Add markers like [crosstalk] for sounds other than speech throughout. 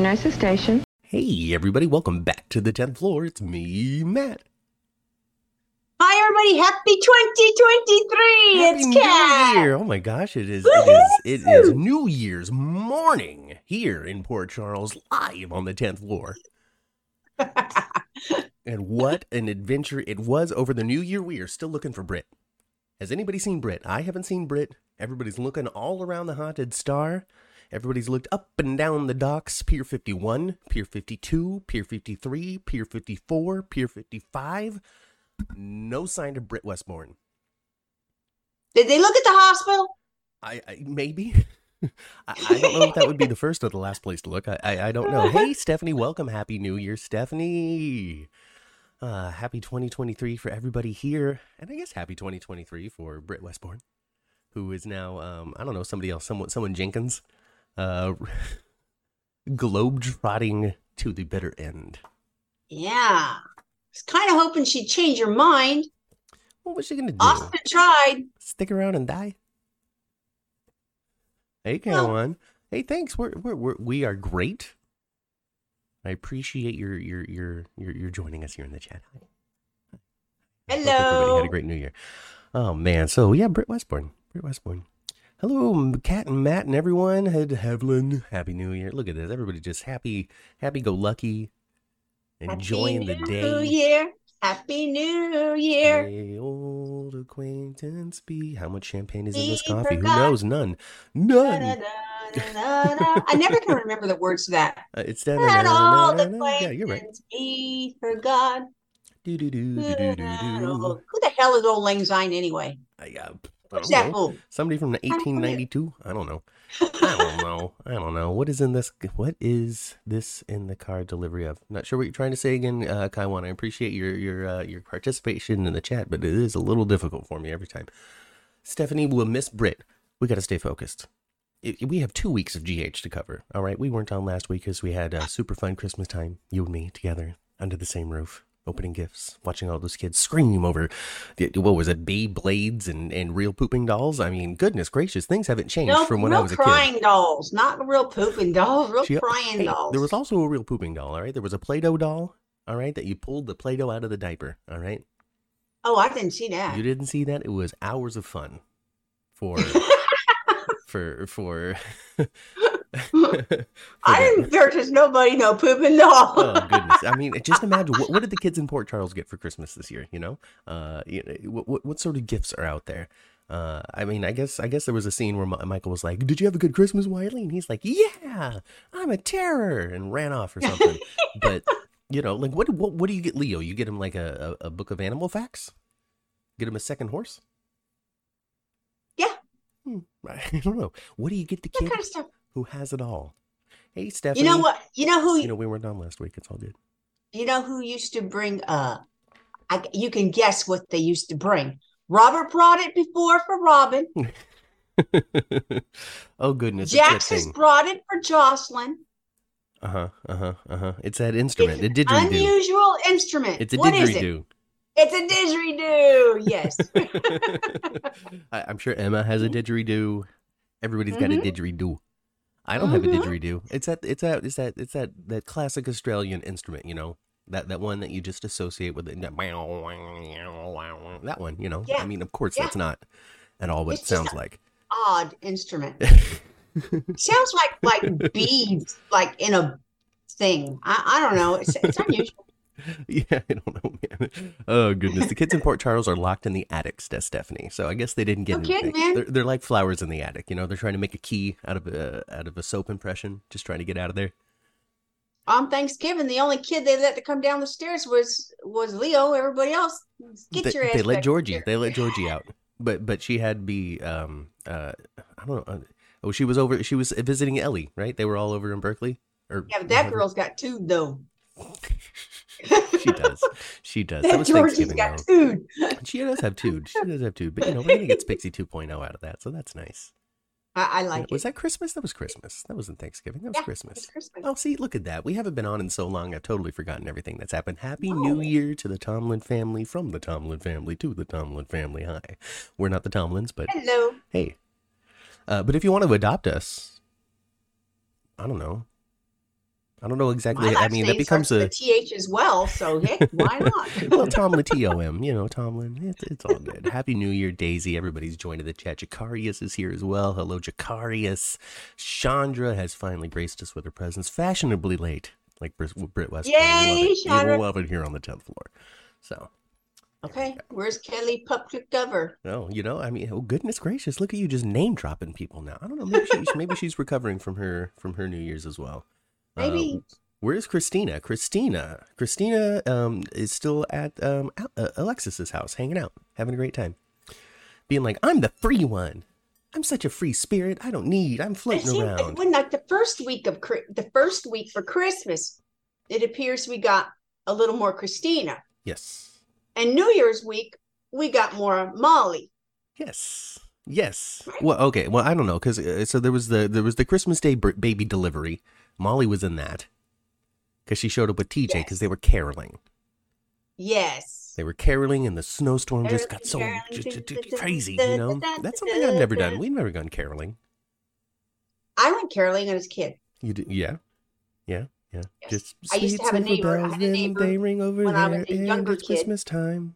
Nurses station. Hey, everybody, welcome back to the 10th floor. It's me, Matt. Hi, everybody. Happy 2023. Happy it's New Year. Oh my gosh, it is, it is, it is New Year's morning here in Port Charles, live on the 10th floor. [laughs] And what an adventure it was over the New Year. We are still looking for Brit. Has anybody seen Brit? I haven't seen Brit. Everybody's looking all around the Haunted Star. Everybody's looked up and down the docks Pier 51, Pier 52, Pier 53, Pier 54, Pier 55. No sign of Britt Westbourne. Did they look at the hospital? I, I maybe. [laughs] I, I don't know if that would be the first or the last place to look. I, I, I don't know. [laughs] Hey, Stephanie, welcome. Happy New Year, Stephanie. Uh, happy 2023 for everybody here, and I guess happy 2023 for Britt Westbourne, who is now um, I don't know somebody else, someone someone Jenkins, uh, [laughs] globe trotting to the bitter end. Yeah. I was kind of hoping she'd change her mind. What was she gonna do? Austin tried. Stick around and die? Hey, Well- Caroline. hey, thanks. We're, we're we're we are great. I appreciate your your your your your joining us here in the chat. Hi. I hope everybody had a great New Year. Oh man, so yeah, Britt Westbourne. Britt Westbourne. Hello, Cat and Matt and everyone. Had Hevlin. Happy New Year. Look at this. Everybody just happy, happy go lucky, enjoying Happy the day. New. Year. Happy New Year. May old acquaintance be. How much champagne is in this coffee? Who knows? None. None. da, da, da. I never can remember the words to that. Uh, it's Let all the Yeah, you're right. be forgot. Do do do do do do do. Who the hell is Auld Lang Syne anyway? I, uh, I don't know. Somebody from the don't know. 1892. I don't know. [laughs] I don't know. I don't know. What is in this? What is this in the card delivery of? Not sure what you're trying to say again, uh, Kaiwan. I appreciate your your uh, your participation in the chat, but it is a little difficult for me every time. Stephanie will miss Brit. We got to stay focused. It, we have two weeks of GH to cover. All right, we weren't on last week because we had a super fun Christmas time, you and me together under the same roof, opening gifts, watching all those kids scream over, the, what was it, Beyblades and and real pooping dolls. I mean, goodness gracious, things haven't changed No, from when I was a kid. crying dolls, not real pooping dolls, real She- crying hey, dolls. There was also a real pooping doll, all right? There was a Play Doh doll, all right, that you pulled the Play Doh out of the diaper, all right? oh, I didn't see that. You didn't see that? It was hours of fun for, [laughs] for, for. [laughs] [laughs] I didn't purchase nobody no poop pooping doll. oh goodness! I mean, just [laughs] imagine what, what did the kids in Port Charles get for Christmas this year? You know, uh, you know, what, what what sort of gifts are out there? Uh, I mean, I guess I guess there was a scene where Mi- Michael was like, "Did you have a good Christmas, Wiley?" And he's like, "Yeah, I'm a terror," and ran off or something. [laughs] but you know, like what what what do you get, Leo? You get him like a, a, a book of animal facts. Get him a second horse. Yeah. Hmm, I don't know. What do you get the that kid kind of stuff. Who has it all? Hey, Stephanie. You know what? You know who? You know we weren't on last week. It's all good. You know who used to bring? Uh, I, you can guess what they used to bring. Robert brought it before for Robin. [laughs] oh goodness! Jax has brought it for Jocelyn. Uh huh. Uh huh. Uh huh. It's that instrument. It's didgeridoo. unusual instrument. It's a What is it? didgeridoo. It's a didgeridoo. Yes. [laughs] I, I'm sure Emma has a didgeridoo. Everybody's got a Mhm. didgeridoo. I don't have a Mhm. didgeridoo. It's that. It's that. It's that. It's that. That classic Australian instrument. You know that that one that you just associate with it. That one. You know. Yeah. I mean, of course, Yeah. that's not at all what It's it sounds like. Odd instrument. [laughs] Sounds like like beads, like in a thing. I, I don't know. It's, it's [laughs] unusual. [laughs] Yeah, I don't know, man. Oh goodness, the kids in Port Charles are locked in the attic, Ste- Stephanie. So I guess they didn't get No kidding, anything. man. They're, they're like flowers in the attic. You know, they're trying to make a key out of a out of a soap impression, just trying to get out of there. On Thanksgiving, the only kid they let to come down the stairs was was Leo. Everybody else, get they, your ass. they let Georgie. here. They let Georgie out, but but she had to be um uh I don't know. Uh, oh, she was over. She was visiting Ellie, right? They were all over in Berkeley. Or Yeah, but that girl's got two though. [laughs] she does. She does. That was Georgie's Thanksgiving. got two. She does have two. She does have two. But you know, we're gonna get Spixie 2.0 out of that, so that's nice. I, I like was it. Was that Christmas? That was Christmas. That wasn't Thanksgiving. That was Yeah, Christmas. It's Christmas. Oh, see, look at that. We haven't been on in so long. I've totally forgotten everything that's happened. Happy Oh. New Year to the Tomlin family, from the Tomlin family to the Tomlin family. Hi. We're not the Tomlins, but Hello. hey. Uh, but if you want to adopt us, I don't know. I don't know exactly. I mean, that becomes a th as well. So heck, why not? [laughs] well, Tomlin T O M. You know, Tomlin. It's, it's all good. Happy New Year, Daisy. Everybody's joined in the chat. Jacarius is here as well. Hello, Jacarius. Chandra has finally graced us with her presence, fashionably late, like Brit, Brit West. Yay, Chandra. We love it here on the tenth floor. So, okay, where's Kelly Public Cover? oh, you know, I mean, oh goodness gracious, look at you just name dropping people now. I don't know. Maybe she's maybe she's recovering from her from her New Year's as well. Maybe. Um, Where's Christina? Christina. Christina um, is still at um, uh, Alexis's house, hanging out, having a great time, being like, "I'm the free one. I'm such a free spirit. I don't need. I'm floating seemed- around." when like the first week of the first week for Christmas, it appears we got a little more Christina, Yes, and New Year's week we got more Molly. yes, yes. Well, okay. Well, I don't know because uh, so there was the there was the Christmas Day b- baby delivery. Molly was in that because she showed up with TJ because Yes. they were caroling. Yes. They were caroling, and the snowstorm just got so Caroling, j- j- j- crazy. You know, that's something I've never done. We've never gone caroling. I went caroling as a kid. You did? yeah, yeah, yeah. Yes. Just I used to have a neighbor- I bells, had a neighbor they ring over when I there, was a and younger it's kid. Christmas time.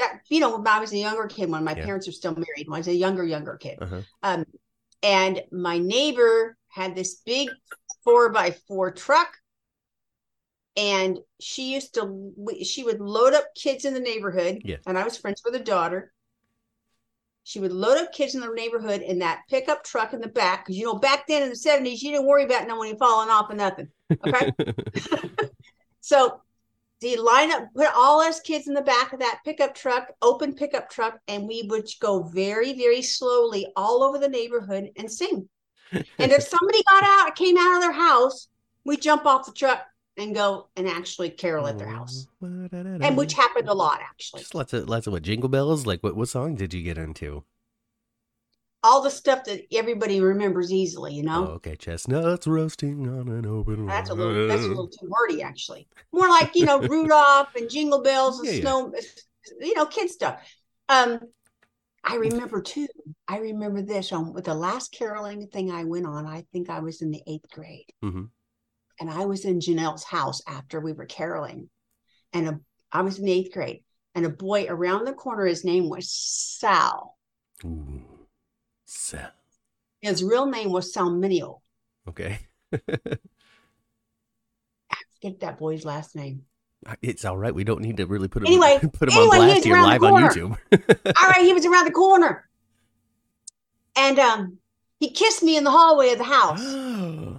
That, you know, when I was a younger kid, when my Yeah. parents were still married, when I was a younger, younger kid. Uh-huh. Um, and my neighbor had this big four by four truck. And she used to, she would load up kids in the neighborhood. Yeah. And I was friends with her daughter. She would load up kids in the neighborhood in that pickup truck in the back. Cause you know, back then in the 70s, you didn't worry about no one falling off and nothing. Okay. [laughs] [laughs] So they line up, put all us kids in the back of that pickup truck, open pickup truck, and we would go very, very slowly all over the neighborhood and sing. And if somebody got out, came out of their house, we jump off the truck and go and actually carol at their house. And which happened a lot actually. Just lots of lots of what jingle bells. Like what what song did you get into? All the stuff that everybody remembers easily, you know. Oh, okay, chestnuts roasting on an open. That's a little that's a little too wordy actually. More like, you know, [laughs] Rudolph and Jingle Bells and Yeah, yeah. snow you know, kid stuff. Um I remember too. I remember this on with the last caroling thing I went on. I think I was in the eighth grade. Mhm. And I was in Janelle's house after we were caroling. And a, I was in the eighth grade. And a boy around the corner, his name was Sal. Ooh. So, His real name was Salminio. okay, [laughs] I forget that boy's last name. It's all right. We don't need to really put him Anyway, [laughs] put him anyway, on blast here live on. YouTube. [laughs] All right, he was around the corner. And um he kissed me in the hallway of the house.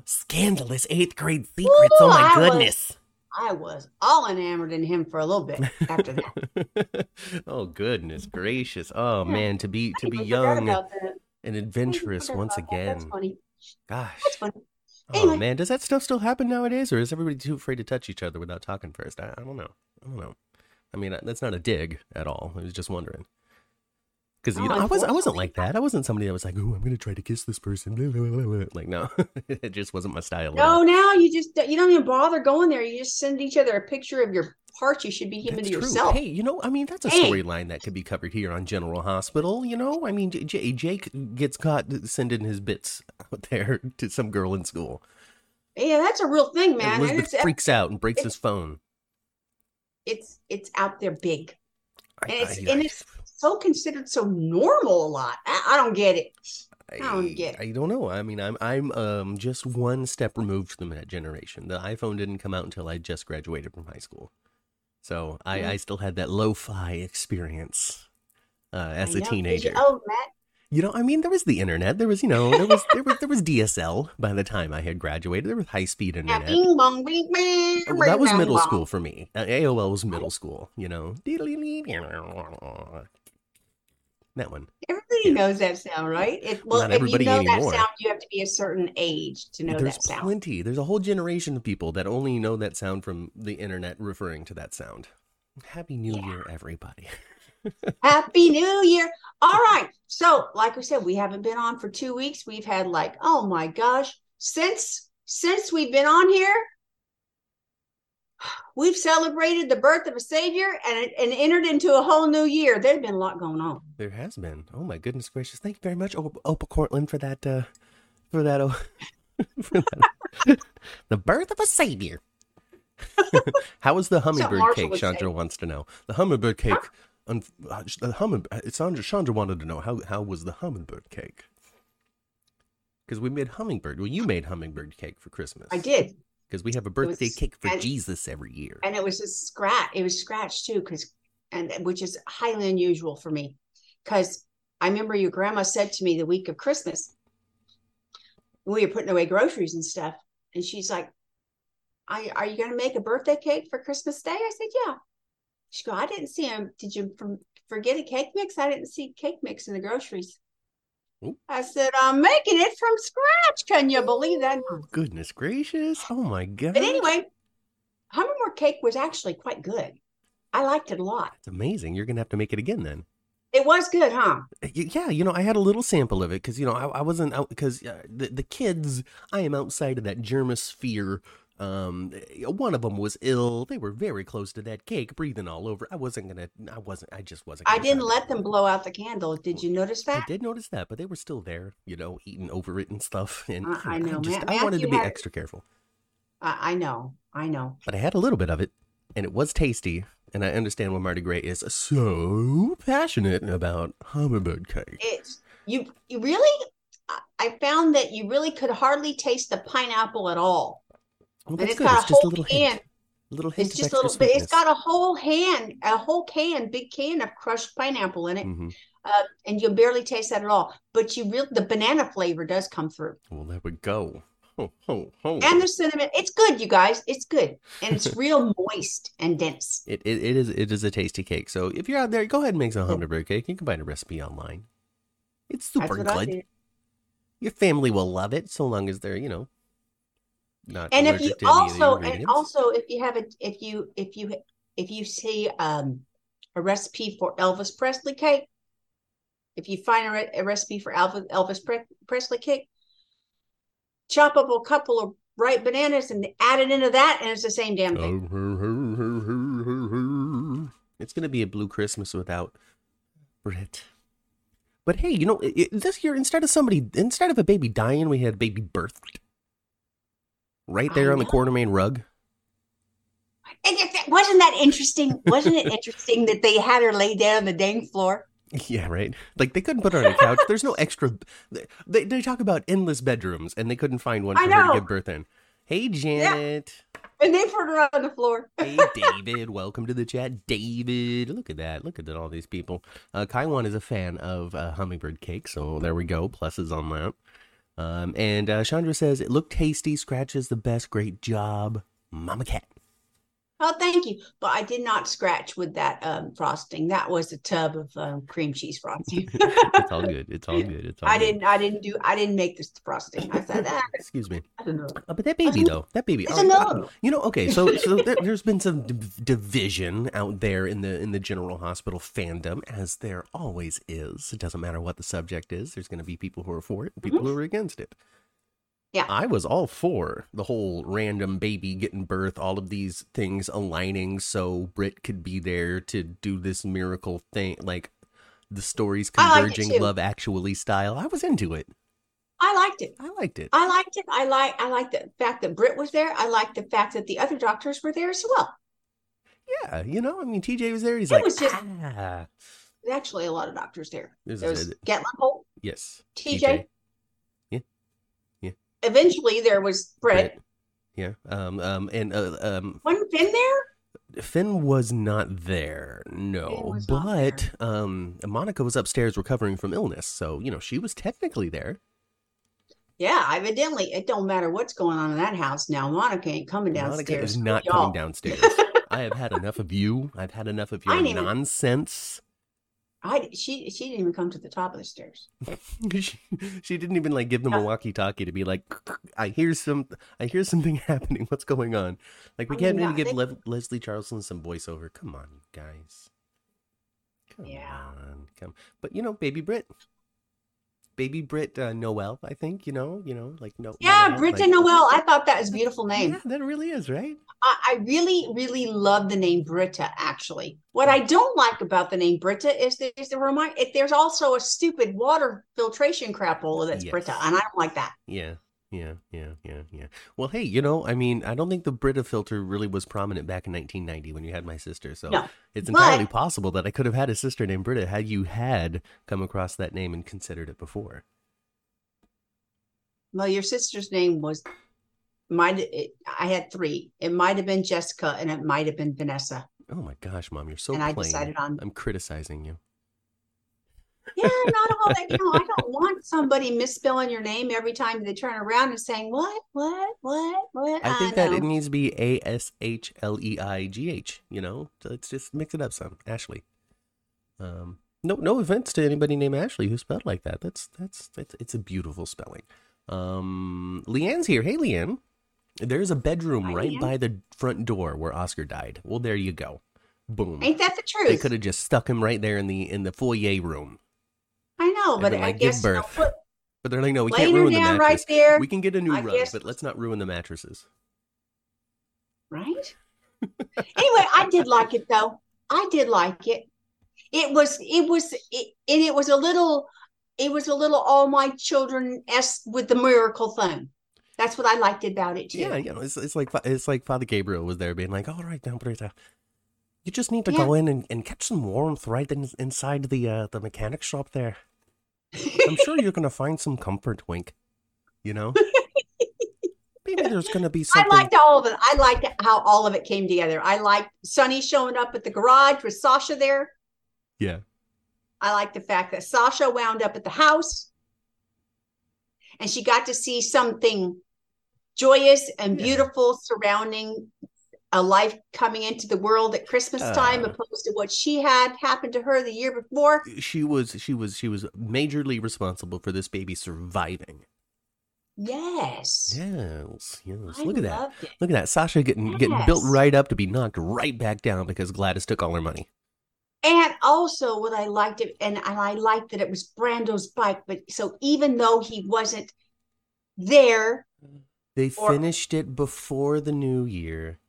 [gasps] Scandalous eighth grade secrets. oh my I was- goodness. I was all enamored in him for a little bit after that. [laughs] oh goodness gracious. Oh Yeah. man, to be to be young and adventurous once about that. That's again. funny. Gosh. That's funny. Oh man, does that stuff still happen nowadays, or is everybody too afraid to touch each other without talking first? I, I don't know. I don't know. I mean, uh, that's not a dig at all. I was just wondering. Because you Oh, know, I was I wasn't like that. I wasn't somebody that was like, "Oh, I'm gonna try to kiss this person." blah, [laughs] blah, blah, blah. Like, no, [laughs] it just wasn't my style. No, now you just you don't even bother going there. You just send each other a picture of your parts you should be giving That's to true. yourself. Hey, you know, I mean, that's a Hey. storyline that could be covered here on General Hospital. You know, I mean, J- Jake gets caught sending his bits [laughs] out there to some girl in school. Yeah, that's a real thing, man. And Elizabeth it's freaks out and breaks his phone. it's it's out there big. I- And it's I- and it's so considered so normal a lot. I, I don't get it. I, don't get it. I don't know. I mean, I'm I'm um just one step removed from that generation. The iPhone didn't come out until I just graduated from high school, so I, Mhm. I still had that lo-fi experience uh, as I a know, teenager. You, oh, Matt, You know, I mean, there was the internet. There was, you know, there was there was there was DSL by the time I had graduated. There was high speed internet. bing bong, bing. Well, that was bing, middle school for me. Uh, AOL was middle school. You know, that one. Everybody Yeah. knows that sound, right? If well, Not if you know anymore. that sound, you have to be a certain age to know There's that sound. There's plenty. There's a whole generation of people that only know that sound from the internet referring to that sound. Happy New Yeah. Year, everybody. [laughs] Happy New Year. All right. So, like we said, we haven't been on for two weeks. We've had like, oh my gosh, since since we've been on here, we've celebrated the birth of a savior and and entered into a whole new year. There's been a lot going on. There has been. Oh my goodness gracious! Thank you very much, Op- Opal Cortlandt, for that. Uh, for that. Uh, [laughs] for that [laughs] the birth of a savior. [laughs] How was the hummingbird cake? would say. Chandra wants to know. The hummingbird cake. Un- uh, the hummingbird. Chandra, Chandra wanted to know how how was the hummingbird cake? Because we made hummingbird. Well, you made hummingbird cake for Christmas. I did. Because we have a birthday was- cake for and- Jesus every year. and it was a scratch. It was scratched too, because and which is highly unusual for me, because I remember your grandma said to me the week of Christmas, we were putting away groceries and stuff, and she's like, "Are are you going to make a birthday cake for Christmas Day?" I said, "Yeah." She go, "I didn't see him. Did you from forget a cake mix? I didn't see cake mix in the groceries." Ooh. I said, "I'm making it from scratch. Can you believe that?" Goodness gracious! Oh my god! But anyway, hummingbird cake was actually quite good. I liked it a lot. it's amazing. You're gonna have to make it again then. It was good, huh? Yeah, you know, I had a little sample of it because you know I, I wasn't out because uh, the the kids. I am outside of that germosphere. Um, one of them was ill. They were very close to that cake, breathing all over. I wasn't gonna. I wasn't. I just wasn't. I didn't let it. them blow out the candle. Did you notice that? I did notice that, but they were still there, you know, eating over it and stuff. [laughs] And I- I know, just, Ma- I wanted to be had- extra careful. I, I know. I know. But I had a little bit of it, and it was tasty. And I understand why Marty Gray is so passionate about hummingbird cake. It's you. You really. I- I found that you really could hardly taste the pineapple at all. And that's it's good. got It's a just a whole little can. hint. A little hint It's just a little bit. It's got a whole hand, a whole can, big can of crushed pineapple in it, hmm uh, and you barely taste that at all. But you real the banana flavor does come through, Well, there we go. Ho, ho, ho. and the cinnamon. It's good, you guys. It's good, and it's [laughs] real moist and dense. It, it, it is it is a tasty cake. So if you're out there, go ahead and make some hummingbird cake. You can find a recipe online. It's super good. Your family will love it, so long as they're you know not and if you to any of the also and also if you have a if you if you if you see um a recipe for Elvis Presley cake, if you find a, re- a recipe for Elvis Elvis Pre- Presley cake, chop up a couple of ripe bananas and add it into that, and it's the same damn thing. [laughs] It's gonna be a blue Christmas without Brit. But hey, you know, i i- this year instead of somebody, instead of a baby dying, we had a baby birthed. Right there on the know. corner main rug. And if that- wasn't that interesting? Wasn't it interesting that they had her lay down on the dang floor? Yeah, right. Like they couldn't put her on a couch. There's no extra. They they talk about endless bedrooms, and they couldn't find one for her to give birth in. Hey, Janet. And they put her on the floor. Hey, David. Welcome to the chat, David. Look at that. Look at all these people. Uh, Kaiwan is a fan of uh, hummingbird cake, so there we go. Pluses on that. Um, and uh, Chandra says it looked tasty. Scratches the best. Great job, Mama Cat. Oh, thank you. But I did not scratch with that um, frosting. That was a tub of um, cream cheese frosting. [laughs] It's all good. It's all [laughs] good. It's all. I good. didn't. I didn't do. I didn't make this frosting. I said that. [laughs] Excuse me. I don't know. Uh, but that baby, though, that baby. It's oh. You know, okay, so so there, there's been some div- division out there in the in the General Hospital fandom, as there always is. It doesn't matter what the subject is. There's going to be people who are for it, and people who are against it. Yeah. I was all for the whole random baby getting birth, all of these things aligning so Brit could be there to do this miracle thing, like the stories liked converging, love actually style. I was into it. I liked it. I liked it. I liked it. I like. I like the fact that Britt was there. I like the fact that the other doctors were there as well. Yeah, you know, I mean, TJ was there. He's It like, was just- ah. Actually a lot of doctors there. This There was. Gatlin Holt, Yes. TJ. Yeah. Eventually, there was Britt. Brett. Yeah. Um. Um. And uh, um. Wasn't Finn there? Finn was not there. No. Was But um. Monica was upstairs recovering from illness, so you know she was technically there. Yeah, evidently. It don't matter what's going on in that house now. Monica ain't coming downstairs. Monica is not y'all. coming downstairs. I have had enough of you. I've had enough of [laughs] your nonsense. I she she didn't even come to the top of the stairs. [laughs] she, she didn't even like give them a uh, walkie-talkie to be like, I hear some, I hear something [laughs] happening. What's going on? Like we I can't mean, even give Le- Leslie Charleson some voiceover. Come on, you guys. Come Yeah. on, come. But you know, baby Brit, baby Brit uh, Noel. I think you know, you know, like no. Yeah, Noel, Britta like- Noel. I thought that was a beautiful name. Yeah, that really is right. I, I really, really love the name Britta, actually. What I don't like about the name Britta is there's a remind if there's also a stupid water filtration crapola that's Yes. Brita, and I don't like that. Yeah, Yeah, yeah, yeah, yeah. Well, hey, you know, I mean, I don't think the Brita filter really was prominent back in 1990 when you had my sister. So No, it's but- entirely possible that I could have had a sister named Brita had you had come across that name and considered it before. Well, your sister's name was might it, I had three. It might have been Jessica and it might have been Vanessa. Oh my gosh, mom, you're so and I decided on I'm criticizing you. Yeah, not all that. You know, I don't want somebody misspelling your name every time they turn around and saying what, what, what, what. I think that it needs to be A S H L E I G H. You know, So let's just mix it up some. Ashley. Um, no, no offense to anybody named Ashley who spelled like that. That's that's it's, it's a beautiful spelling. Um, Leanne's here. Hey, Leanne. There's a bedroom Hi, right Leanne. by the front door where Oscar died. Well, there you go. Boom. Ain't that the truth? They could have just stuck him right there in the in the foyer room. I know, but I like, give guess you know, birth. put, But they're like, no, we can't ruin the mattress. right there. We can get a new I rug, guess- but let's not ruin the mattresses. right? anyway, I did like it though. I did like it. It was it was it, and it was a little it was a little all my children s with the miracle thing. That's what I liked about it too. Yeah, you know, it's, it's like it's like Father Gabriel was there, being like, "All right, now, Brita, you just need to Yeah. go in and, and catch some warmth right in, inside the uh, the mechanic shop there. I'm sure you're gonna find some comfort, Wink. You know, maybe there's gonna be some. [laughs] I liked all of it. I liked how all of it came together. I liked Sonny showing up at the garage with Sasha there. Yeah, I like the fact that Sasha wound up at the house and she got to see something joyous and Yeah. beautiful surrounding a life coming into the world at Christmas time Uh. opposed to what she had happened to her the year before. she was she was she was majorly responsible for this baby surviving. Yes. Yes, yes. I Look at that. it. Look at that. Sasha getting getting built right up to be knocked right back down because Gladys took all her money. And also what I liked it and I liked that it was Brando's bike, but so even though he wasn't there, They Or- finished it before the new year.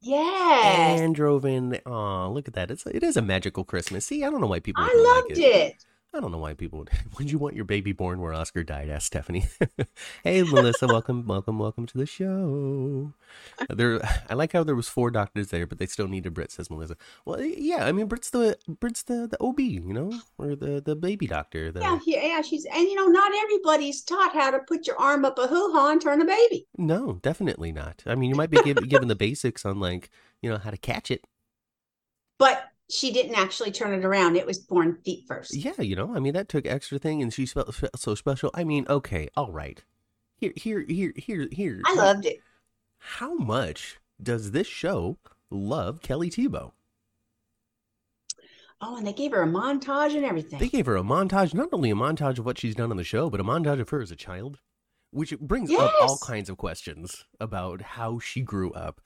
Yes. and drove in. Oh, look at that! It's it is a magical Christmas. See, I don't know why people. I loved like it. I don't know why people would. [laughs] Would you want your baby born where Oscar died? Asked Stephanie. [laughs] hey, Melissa, welcome, welcome, welcome to the show. Uh, there, [sighs] I like how there was four doctors there, but they still needed Brit. Says Melissa. Well, yeah, I mean, Brit's the Brit's the the OB, you know, or the the baby doctor. The, Yeah, yeah, she's and you know, not everybody's taught how to put your arm up a hoo ha and turn a baby. No, definitely not. I mean, you might be given given the basics on like you know how to catch it. But she didn't actually turn it around. It was born feet first. Yeah, you know, I mean, that took extra thing, and she felt so special. I mean, okay, all right. Here, here, here, here, here. I loved it. How much does this show love Kelly Thiebaud? Oh, and they gave her a montage and everything. They gave her a montage, not only a montage of what she's done on the show, but a montage of her as a child, which brings up all kinds of questions about how she grew up.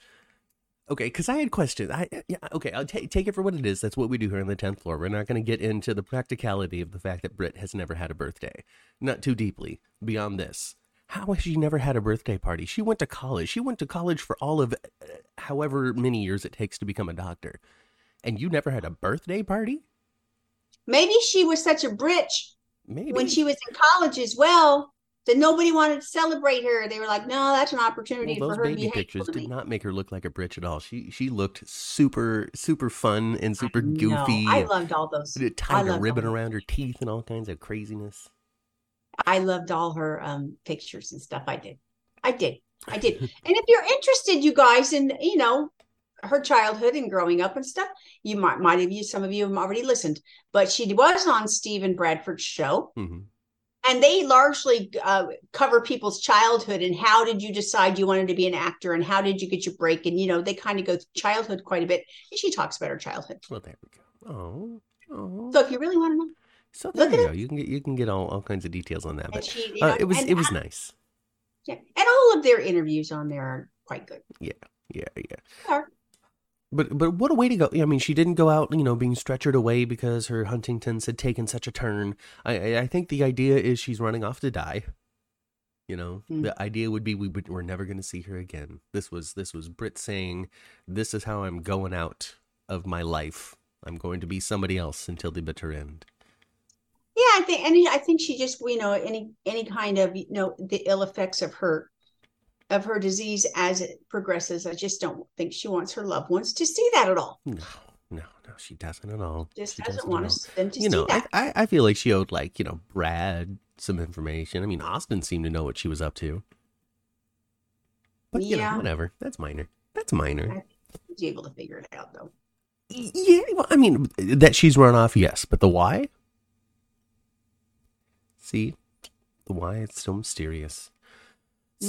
Okay, because I had questions. I yeah, okay, I'll ta- take it for what it is. That's what we do here on the tenth floor. We're not going to get into the practicality of the fact that Britt has never had a birthday, not too deeply beyond this. How has she never had a birthday party? She went to college. She went to college for all of uh, however many years it takes to become a doctor, and you never had a birthday party? Maybe she was such a britch Maybe when she was in college as well that nobody wanted to celebrate her. They were like, no, that's an opportunity Well, for those her to be baby pictures did not make her look like a britch at all. She she looked super super fun and super No, goofy. I loved all those. I tied a ribbon around her teeth and all kinds of craziness. I loved all her um pictures and stuff. I did. I did. I did. [laughs] and if you're interested, you guys, in you know her childhood and growing up and stuff, you might might have you some of you have already listened, but she was on Stephen Bradford's show, Mm hmm and they largely uh, cover people's childhood and how did you decide you wanted to be an actor and how did you get your break and you know they kind of go through childhood quite a bit and she talks about her childhood. Well, there we go. Oh, oh. So if you really want to know, So there you go. You can get you can get all, all kinds of details on that. But she, you uh, it was it was nice. yeah, and all of their interviews on there are quite good. Yeah, yeah. yeah. But but what a way to go! I mean, she didn't go out, you know, being stretchered away because her Huntington's had taken such a turn. I I- think the idea is she's running off to die. You know, Hmm. the idea would be we would, we're never going to see her again. This was this was Brit saying, "This is how I'm going out of my life. I'm going to be somebody else until the bitter end." Yeah, I think, and I think she just, you know, any any kind of, you know, the ill effects of her of her disease as it progresses. I just don't think she wants her loved ones to see that at all. No, no, no, she doesn't at all. Just She doesn't doesn't want us them to You see know, I, that. I I feel like she owed like you know Brad some information. I mean, Austin seemed to know what she was up to. But you Yeah. know, whatever. That's minor. That's minor. She's able to figure it out though. Yeah, well, I mean that she's run off, yes, but the why? See, the why it's still mysterious.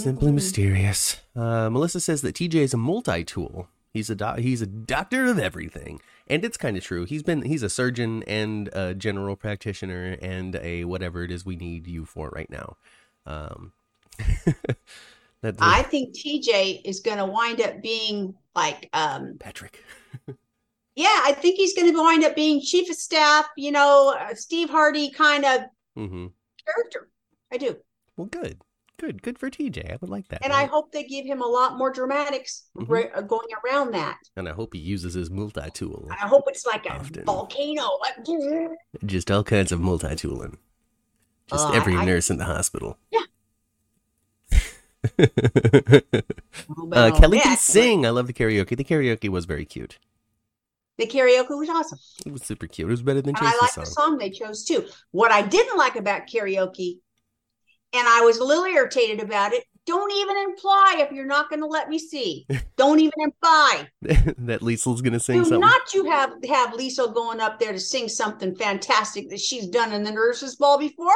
Simply Mhm. mysterious. Uh, Melissa says that TJ is a multi-tool. He's a doc- he's a doctor of everything, and it's kind of true. He's been he's a surgeon and a general practitioner and a whatever it is we need you for right now. Um, [laughs] that I think TJ is going to wind up being like, um, Patrick. [laughs] yeah, I think he's going to wind up being chief of staff. You know, uh, Steve Hardy kind of hmm character. I do, Well, good, good, good for TJ. I would like that. and I hope they give him a lot more dramatics Mhm. ra- uh, going around that. and I hope he uses his multi-tool. I hope it's like a volcano. [laughs] Just all kinds of multi-tooling. Just Oh, I- every I- nurse in the hospital. Yeah. [laughs] uh, well, Kelly can sing. I love the karaoke. The karaoke was very cute. The karaoke was awesome. It was super cute. It was better than And I like the song they chose too. What I didn't like about karaoke, and I was a little irritated about it, don't even imply if you're not going to let me see. [laughs] Don't even imply. [laughs] that Liesel's gonna sing Do something. not you have have Lisa going up there to sing something fantastic that she's done in the nurses' ball before,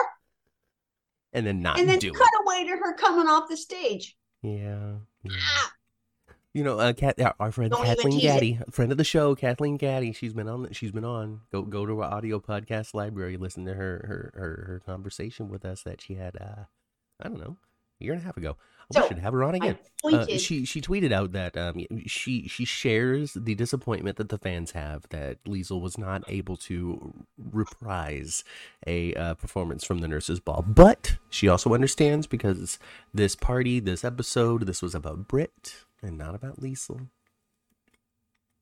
and then not and then do cut away to her coming off the stage. Yeah. yeah. Ah, You know, uh, Kat, our friend Don't Kathleen. Gati, friend of the show, Kathleen Gati. She's been on. She's been on. Go go to our audio podcast library. Listen to her her her, her conversation with us that she had. uh I don't know, a year and a half ago. So, we should have her on again. Uh, she she tweeted out that um she she shares the disappointment that the fans have that Liesel was not able to reprise a uh, performance from the Nurses Ball, but she also understands because this party, this episode, this was about Brit and not about Liesel.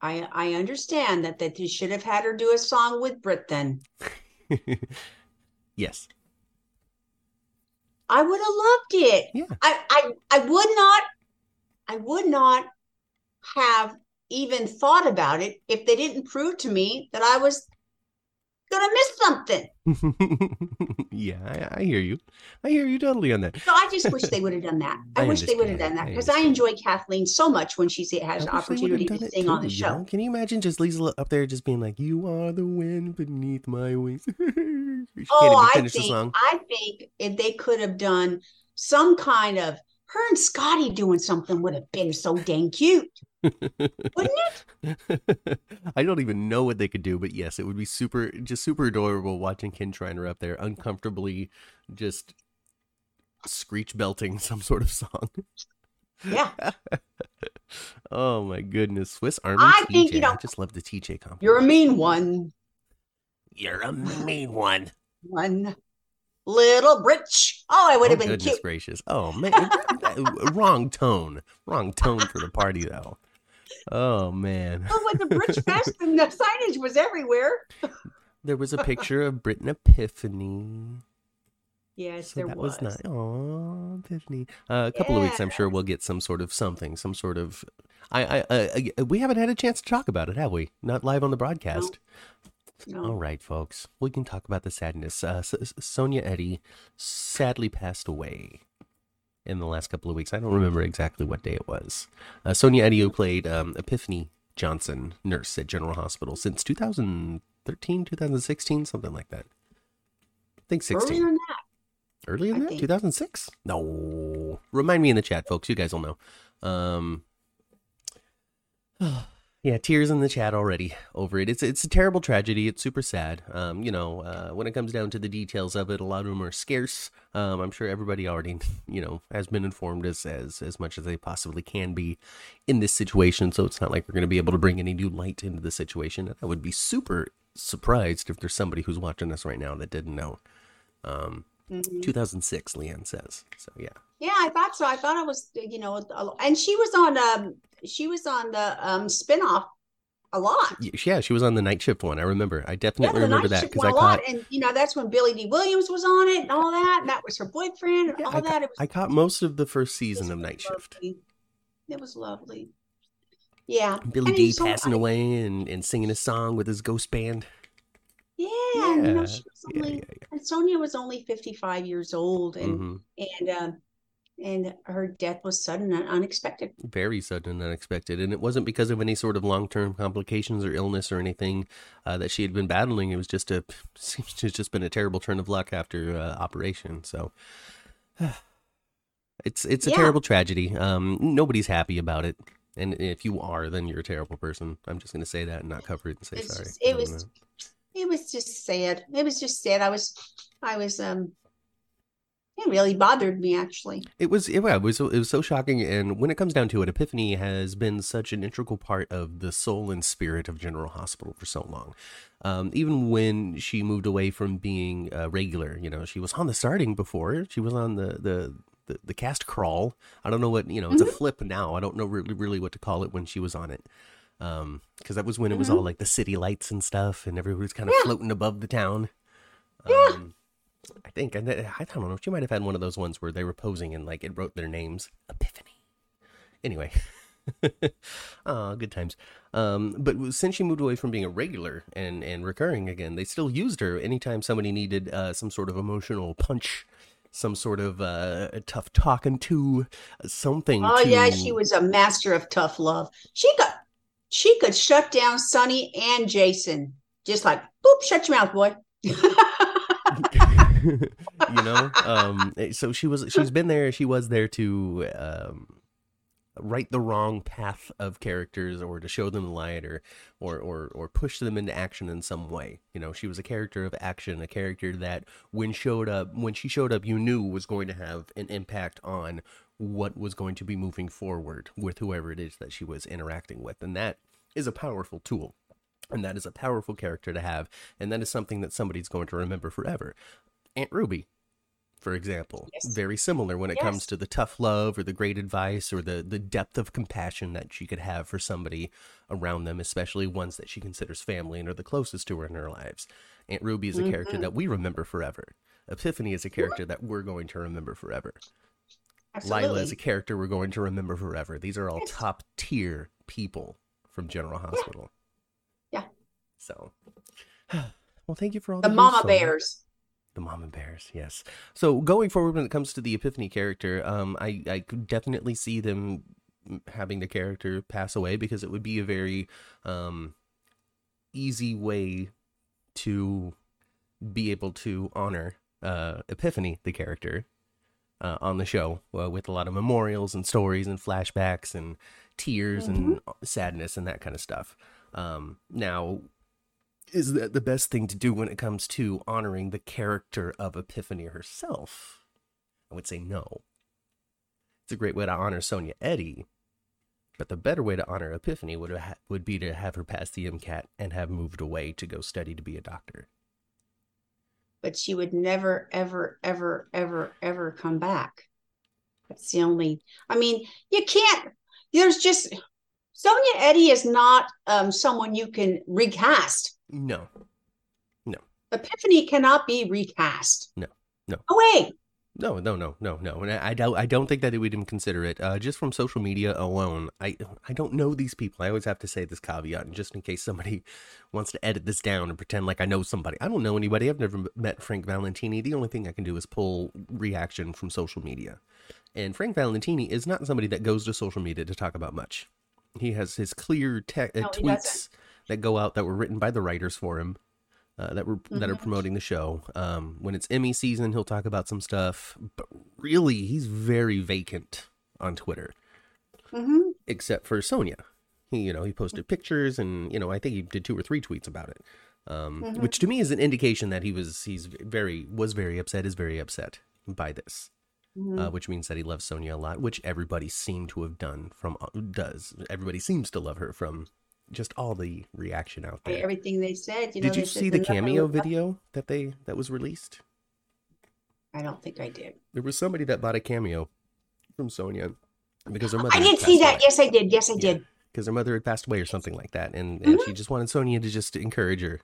I I understand that that they should have had her do a song with Brit. Then [laughs] yes, I would have loved it. yeah, I, I I would not I would not have even thought about it if they didn't prove to me that I was gonna miss something. [laughs] yeah. I, I hear you. I hear you totally on that. So I just wish they would have done that. [laughs] I, I wish they would have done that because I, understand. enjoy Kathleen so much when she has I an wish they would've opportunity to sing on the know? show. Can you imagine just Liesel up there just being like, "You are the wind beneath my wings." [laughs] Oh, I think. I think if they could have done some kind of her and Scotty doing something would have been so dang cute, wouldn't it? [laughs] I don't even know what they could do, but yes, it would be super, just super adorable watching Kin Shriner up there uncomfortably just screech belting [laughs] some sort of song. Yeah. [laughs] oh my goodness, Swiss Army I TJ. think, you know, I just love the TJ compliment. You're a mean one. You're a mean one. One little britch. Oh, I would oh, have been goodness cute. gracious. Oh man, [laughs] wrong tone. Wrong tone for the party though. Oh man. Oh, with the Britch [laughs] Fest and the signage was everywhere. There was a [laughs] picture of Brit and Epiphany. Yes, So there that was. was. Oh, Epiphany. Uh, a couple of weeks, I'm sure we'll get some sort of something, some sort of. I, I, I, I- we haven't had a chance to talk about it, have we? Not live on the broadcast. No. All right, folks. We can talk about the sadness. Uh, S- Sonya Eddy sadly passed away in the last couple of weeks. I don't remember exactly what day it was. Uh, Sonya Eddy, who played um, Epiphany Johnson, nurse at General Hospital since 2013, 2016, something like that. I think 16. Earlier than that. Earlier than I that? think. 2006? No. Remind me in the chat, folks. You guys will know. Um, [sighs] yeah, tears in the chat already over it. It's it's a terrible tragedy. It's super sad. Um, you know, uh, when it comes down to the details of it, a lot of them are scarce. Um, I'm sure everybody already, [laughs] you know, has been informed as as as much as they possibly can be in this situation. So it's not like we're going to be able to bring any new light into the situation. I would be super surprised if there's somebody who's watching this right now that didn't know. Um, Mhm. 2006, Leanne says. So yeah. Yeah, I thought so. I thought I was, you know, and she was on um she was on the um spinoff a lot. Yeah, she was on the night shift one. I remember. I definitely the remember that shift because I caught and you know that's when Billy Dee Williams was on it and all that. And that was her boyfriend and Yeah, all I that. It was I caught most of the first season of Night Shift. lovely. It was lovely. Yeah, Billy And D so- passing away and, and singing a song with his ghost band. Yeah, and, you know she was Yeah, only yeah, and Sonya was only fifty five years old, yeah. and hmm and um, and her death was sudden and unexpected. Very sudden and unexpected. And it wasn't because of any sort of long term complications or illness or anything uh, that she had been battling. It was just a, [laughs] seems to just been a terrible turn of luck after uh, operation. So [sighs] it's, it's a Yeah. terrible tragedy. Um, nobody's happy about it. And if you are, then you're a terrible person. I'm just going to say that and not cover it and say It's sorry. just- it was- know. It was just sad. It was just sad. I was, I was um, it really bothered me actually. It was it, it was it was so shocking, and when it comes down to it, Epiphany has been such an integral part of the soul and spirit of General Hospital for so long. Um, even when she moved away from being uh, regular, you know, she was on the starting before. She was on the the. The, the cast crawl. I don't know what you know. It's a flip now. I don't know really, really what to call it when she was on it, um, because that was when it was all like the city lights and stuff, and everybody was kind of Yeah. floating above the town. Yeah. Um, I think, and I I don't know. She might have had one of those ones where they were posing and like it wrote their names. Epiphany. Anyway, [laughs] oh, good times. Um, but since she moved away from being a regular and and recurring again, they still used her anytime somebody needed uh, some sort of emotional punch, some sort of uh, tough talking to, something. Oh to... yeah, she was a master of tough love. She got, she could shut down Sonny and Jason just like boop, shut your mouth, boy. [laughs] you know um so she was she's been there she was there to um right the wrong path of characters or to show them the light or or or or push them into action in some way you know she was a character of action a character that when showed up when she showed up you knew was going to have an impact on what was going to be moving forward with whoever it is that she was interacting with. And that is a powerful tool. And that is a powerful character to have. And that is something that somebody's going to remember forever. Aunt ruby for example Yes. very similar when it comes to the tough love or the great advice or the the depth of compassion that she could have for somebody around them especially ones that she considers family and are the closest to her in her lives. Aunt ruby is a character Mhm. that we remember forever. Epiphany is a character that we're going to remember forever lila is a character we're going to remember forever these are all Yes. top tier people from general hospital Yeah. so [sighs] well thank you for all the the mama bears. The Mama Bears, yes. So going forward, when it comes to the Epiphany character, um, I I could definitely see them having the character pass away because it would be a very um easy way to be able to honor uh Epiphany, the character, uh, on the show uh, with a lot of memorials and stories and flashbacks and tears and sadness and that kind of stuff. Um, now, is that the best thing to do when it comes to honoring the character of Epiphany herself? I would say no. It's a great way to honor Sonya Eddy, but the better way to honor Epiphany would ha- would be to have her pass the MCAT and have moved away to go study to be a doctor. But she would never, ever, ever, ever, ever come back. That's the only. I mean, you can't. There's just Sonya Eddy is not um, someone you can recast. No, no. Epiphany cannot be recast. No, no. No way. No, no, no, no, no. And I, I doubt I don't think that they would even consider it. Uh, just from social media alone, I I don't know these people. I always have to say this caveat, and just in case somebody [laughs] wants to edit this down and pretend like I know somebody. I don't know anybody. I've never met Frank Valentini. The only thing I can do is pull reaction from social media. And Frank Valentini is not somebody that goes to social media to talk about much. He has his clear te- uh, No, tweets doesn't. that go out that were written by the writers for him. Uh, that were that are Mhm. promoting the show. Um, when it's Emmy season, he'll talk about some stuff. But really, he's very vacant on Twitter, hmm except for Sonya. He, you know, he posted pictures, and you know, I think he did two or three tweets about it, um, Mhm. which to me is an indication that he was he's very was very upset, is very upset by this, Mm-hmm. uh, which means that he loves Sonya a lot, which everybody seemed to have done from does. Everybody seems to love her from just all the reaction out there. Everything they said. You know, Did you see the cameo video that they that was released? I don't think I did. There was somebody that bought a cameo from Sonya because her mother. I did see that. Yes, I did. Yes, I did. because her mother had passed away or something like that, and, and she just wanted Sonya to just encourage her.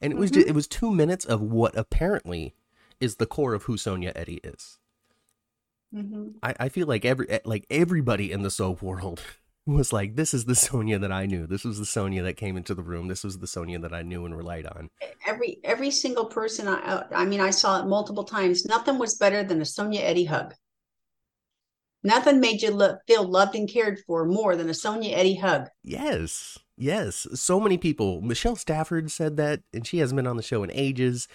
And it was ju- it was two minutes of what apparently is the core of who Sonya Eddy is. hmm I, I feel like every eh, like everybody in the soap world was like, this is the Sonya that I knew. This was the Sonya that came into the room. This was the Sonya that I knew and relied on. Every every single person I uh, I mean I saw it multiple times. Nothing was better than a Sonya Eddy hug. Nothing made you look, feel loved and cared for more than a Sonya Eddy hug. Yes, yes. So many people. Michelle Stafford said that, and she hasn't been on the show in ages.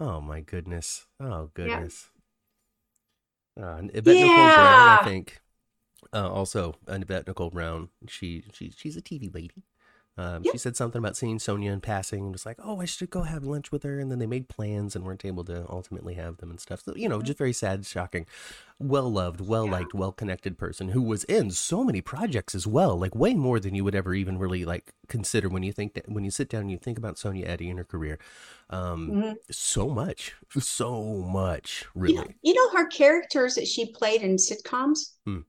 Oh my goodness. Oh goodness. Uh, and Yvette Nicole Brown, I think. Uh, also, Yvette Nicole Brown. She she she's a TV lady. Um, Yep. She said something about seeing Sonya in passing and was like, "Oh, I should go have lunch with her." And then they made plans and weren't able to ultimately have them and stuff. So you know, just very sad, shocking. Well loved, well liked, well connected person who was in so many projects as well, like way more than you would ever even really like consider when you think that when you sit down and you think about Sonya Eddy and her career. Um, Mhm. So much, so much, You really. know, you know her characters that she played in sitcoms. Hmm.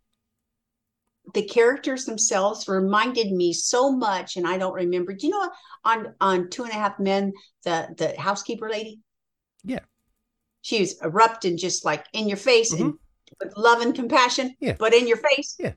The characters themselves reminded me so much, and I don't remember. Do you know on on Two and a Half Men, the the housekeeper lady? Yeah. she was erupt and just like in your face and mm-hmm. with love and compassion, Yeah. but in your face. Yeah.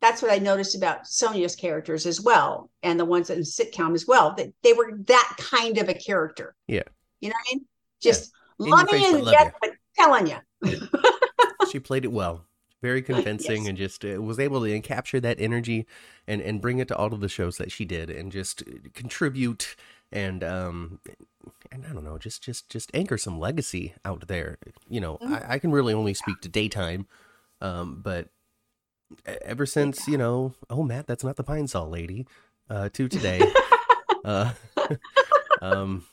That's what I noticed about Sonya's characters as well, and the ones in sitcom as well. That they were that kind of a character. Yeah. you know what I mean? Just your loving face, you but to love but telling you. [laughs] she played it well very [laughs] convincing Yes. and just uh, was able to capture that energy and and bring it to all of the shows that she did and just uh, contribute and um and I don't know, just just just anchor some legacy out there. You know, Mhm. I, I can really only speak to daytime, um, but ever since you know, oh Matt, that's not the pine saw lady, uh, to today, [laughs] uh, [laughs] um,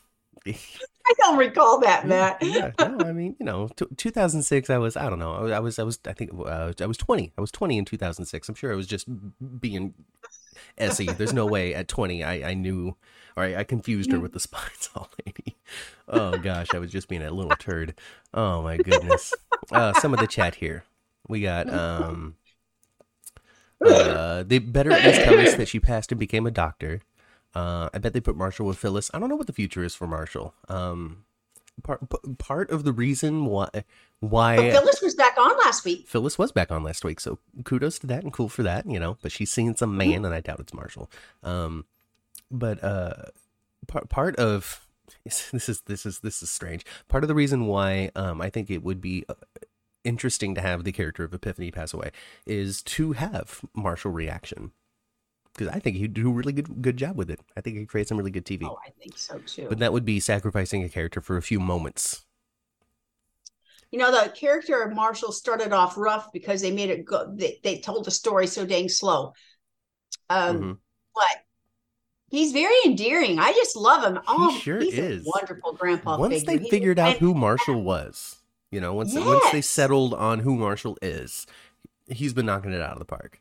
I don't recall that, Matt. yeah, [laughs] no, I mean, you know, t- 2006. I was, I don't know, I was, I was, I was I think uh, I was 20. I was 20 in 2006. I'm sure I was just being Essie. There's no way at 20 I, I knew, or I, I confused her with the [laughs] spine saw lady. Oh gosh, I was just being a little turd. Oh my goodness. Uh, some of the chat here. We got [laughs] um. Uh, they better at least tell us that she passed and became a doctor. Uh, I bet they put Marshall with Phyllis. I don't know what the future is for Marshall. Um, part part of the reason why why But Phyllis was back on last week. Phyllis was back on last week, so kudos to that and cool for that, you know. But she's seeing some man, and I doubt it's Marshall. Um, but uh, part part of [laughs] this is this is this is strange. Part of the reason why um I think it would be uh, interesting to have the character of Epiphany pass away is to have Marshall reaction because I think he'd do a really good good job with it. I think he'd create some really good TV. Oh, I think so too. But that would be sacrificing a character for a few moments. you know, the character of Marshall started off rough because they made it go. They, they told the story so dang slow. Um, Mhm. but he's very endearing. I just love him. Oh, sure he's is. a wonderful grandpa. once figure. they He- figured out who Marshall was, you know, once once they settled on who Marshall is, he's been knocking it out of the park.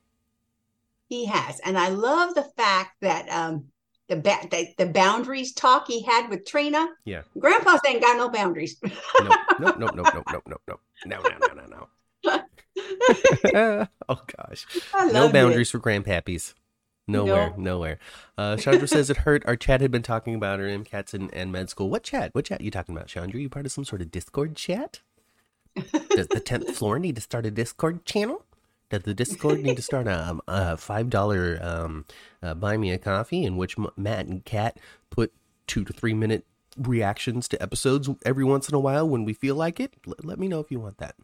He has, and I love the fact that um the ba- the, the boundaries talk he had with Trina. Yeah. Grandpa's ain't got no boundaries. [laughs] Nope, nope, nope, nope, nope, nope, nope, nope. No, no, no, no, no. [laughs] [laughs] oh gosh, no loved it. boundaries for grandpappies. Nowhere, Nope. nowhere. Uh, Chandra says it hurt. Our chat had been talking about her MCATs and, and med school. What chat? What chat you talking about, Chandra? You part of some sort of Discord chat? Does the tenth floor need to start a Discord channel? Does the Discord need to start a, a five dollar um, uh, buy me a coffee in which Matt and Kat put two to three minute reactions to episodes every once in a while when we feel like it? L- let me know if you want that.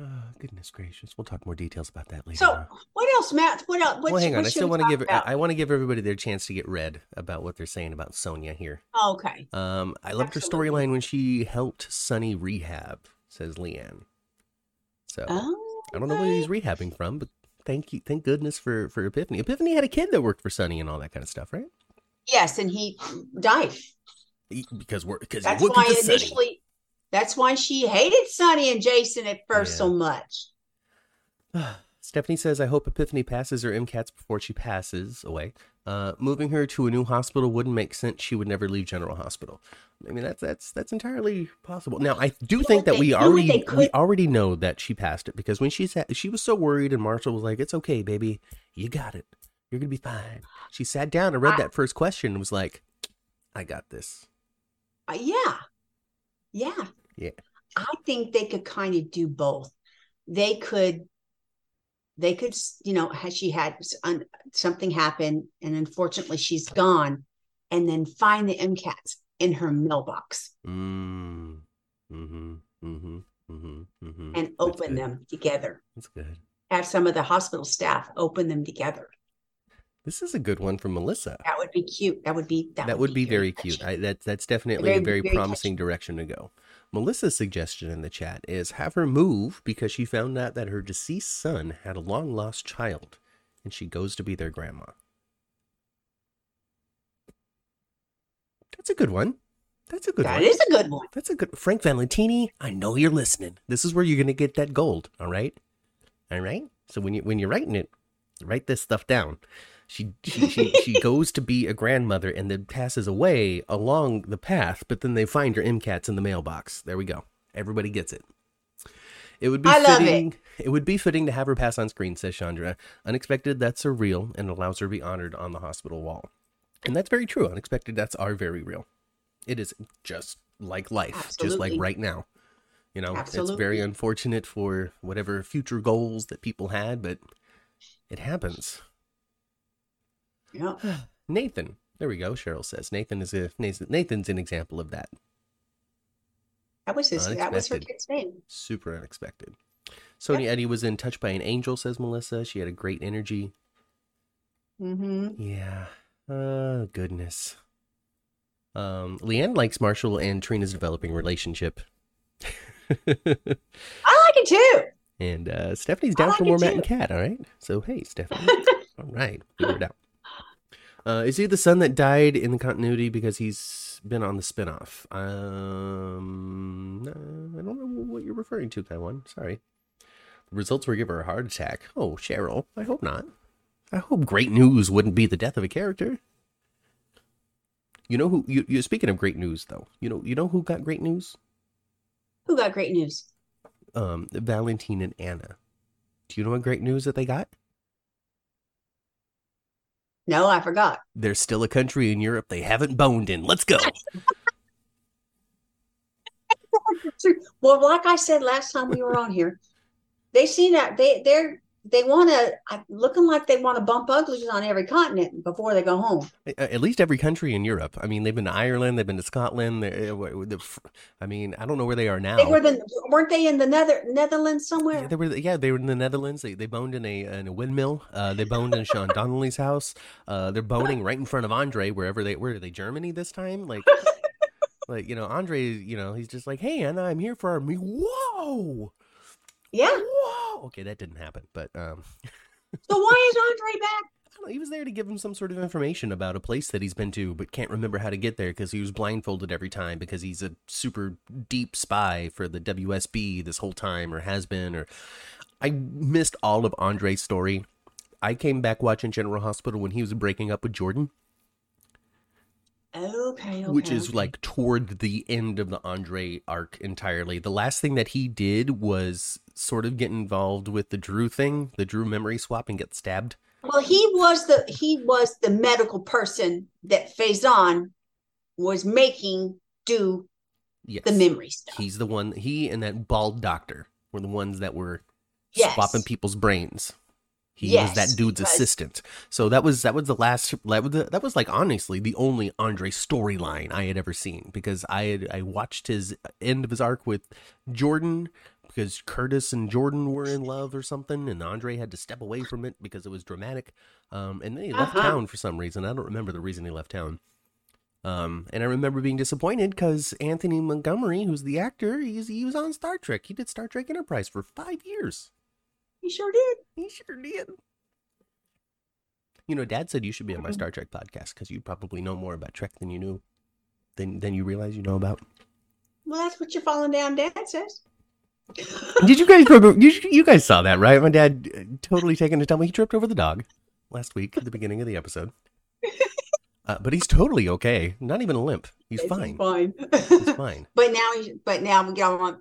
Uh, goodness gracious, we'll talk more details about that later. So, on. what else, Matt? What else? What well, hang on. I still want to give I, about? I want to give everybody their chance to get read about what they're saying about Sonya here. okay. Um, I loved her storyline when she helped Sonny rehab, says Leanne. So Oh, I don't know where he's rehabbing from, but thank you, thank goodness for for Epiphany. Epiphany had a kid that worked for Sonny and all that kind of stuff, right? Yes, and he died. He- Because we're because That's why for Sonny. initially. That's why she hated Sonny and Jason at first Yeah. so much. [sighs] Stephanie says, I hope Epiphany passes her MCATs before she passes away. Uh, moving her to a new hospital wouldn't make sense. She would never leave General Hospital. I mean, that's that's that's entirely possible. Now, I do think that we you know what already we already know that she passed it because when she said she was so worried, and Marshall was like, "It's okay, baby, you got it. You're gonna be fine." She sat down and read I- that first question and was like, "I got this." Uh, yeah. Yeah. Yeah. I think they could kind of do both. They could, they could, you know, has she had something happen and unfortunately she's gone and then find the MCATs in her mailbox Mm. Mm-hmm. Mm-hmm. Mm-hmm. And open them together. That's good. Have some of the hospital staff open them together. This is a good one from Melissa. That would be cute. That would be, that, That, would be very cute. I, that, that's definitely Very- a very, very promising direction to go. Melissa's suggestion in the chat is have her move because she found out that her deceased son had a long lost child and she goes to be their grandma. That's a good one. That's a good That one. That is a good one. That's a good Frank Valentini. I know you're listening. This is where you're gonna get that gold. All right, all right. So when you when you're writing it, write this stuff down. She she she, she [laughs] goes to be a grandmother and then passes away along the path, but then they find her MCATs in the mailbox. There we go. Everybody gets it. It would be I love it. fitting. It. would be fitting to have her pass on screen, says Chandra. Unexpected that's surreal, and allows her to be honored on the hospital wall. And that's very true. Unexpected deaths are very real. It is just like life, just like right now. You know, it's very unfortunate for whatever future goals that people had, but it happens. Yeah. Nathan, there we go. Cheryl says Nathan is a Nathan's an example of that. That was his, that was her Unexpected. kid's name. Super unexpected. Sonya Eddy was in Touched by an Angel, says Melissa. She had a great energy. hmm Yeah. Oh, goodness. Um, Leanne likes Marshall and Trina's developing relationship. [laughs] I like it too. and uh, Stephanie's down like for more Matt too. and Cat, all right? So, hey, Stephanie. [laughs] all right. Figure it out. Uh, is he the son that died in the continuity because he's been on the spinoff? Um, I don't know what you're referring to, Taiwan. Sorry. The results were give her a heart attack. Oh, Cheryl. I hope not. I hope great news wouldn't be the death of a character. You know who? You, you speaking of great news, though. You know, you know who got great news? Who got great news? Um, Valentine and Anna. Do you know what great news that they got? No, I forgot. There's still a country in Europe they haven't boned in. Let's go. [laughs] Well, like I said last time we were on here, they see that they they're they want to looking like they want to bump uglies on every continent before they go home. At least every country in Europe. I mean, they've been to Ireland, they've been to Scotland. they- f- I mean, I don't know where they are now. They were the weren't they in the Nether Netherlands somewhere? Yeah, they were. Yeah, they were in the Netherlands. They they boned in a in a windmill. Uh, they boned in Sean Donely's house. Uh, they're boning right in front of Andre wherever they where are they Germany this time? Like, [laughs] like you know, Andre. You know, he's just like, hey, Anna, I'm here for our meet. Whoa, Yeah. whoa. Okay, that didn't happen, but um. [laughs] So why is Andre back? I don't know, he was there to give him some sort of information about a place that he's been to, but can't remember how to get there because he was blindfolded every time because he's a super deep spy for the WSB this whole time, or has been. Or I missed all of Andre's story. I came back watching General Hospital when he was breaking up with Jordan, Okay, okay. which is okay. like toward the end of the Andre arc entirely. The last thing that he did was sort of get involved with the Drew thing, the Drew memory swap, and get stabbed. Well, he was the he was the medical person that Faison was making do Yes. the memory stuff. He's the one. He and that bald doctor were the ones that were Yes. swapping people's brains. He was that dude's assistant. So that was that was the last. That was, the, that was like honestly the only Andre storyline I had ever seen because I had I watched his end of his arc with Jordan because Curtis and Jordan were in love or something, and Andre had to step away from it because it was dramatic. Um, and then he left Uh-huh. town for some reason. I don't remember the reason he left town. Um, and I remember being disappointed because Anthony Montgomery, who's the actor, he's, he was on Star Trek. He did Star Trek Enterprise for five years. He sure did. He sure did. You know, Dad said you should be on my Mhm. Star Trek podcast because you probably know more about Trek than you knew, than than you realize you know about. Well, that's what your falling down dad says. Did you [laughs] guys remember? You, you guys saw that, right? My dad uh, totally taken to tell me he tripped over the dog last week at the beginning of the episode. [laughs] Uh, but he's totally okay. Not even a limp. He's Yes, fine. fine. He's fine. [laughs] but now, he's, but now we got on.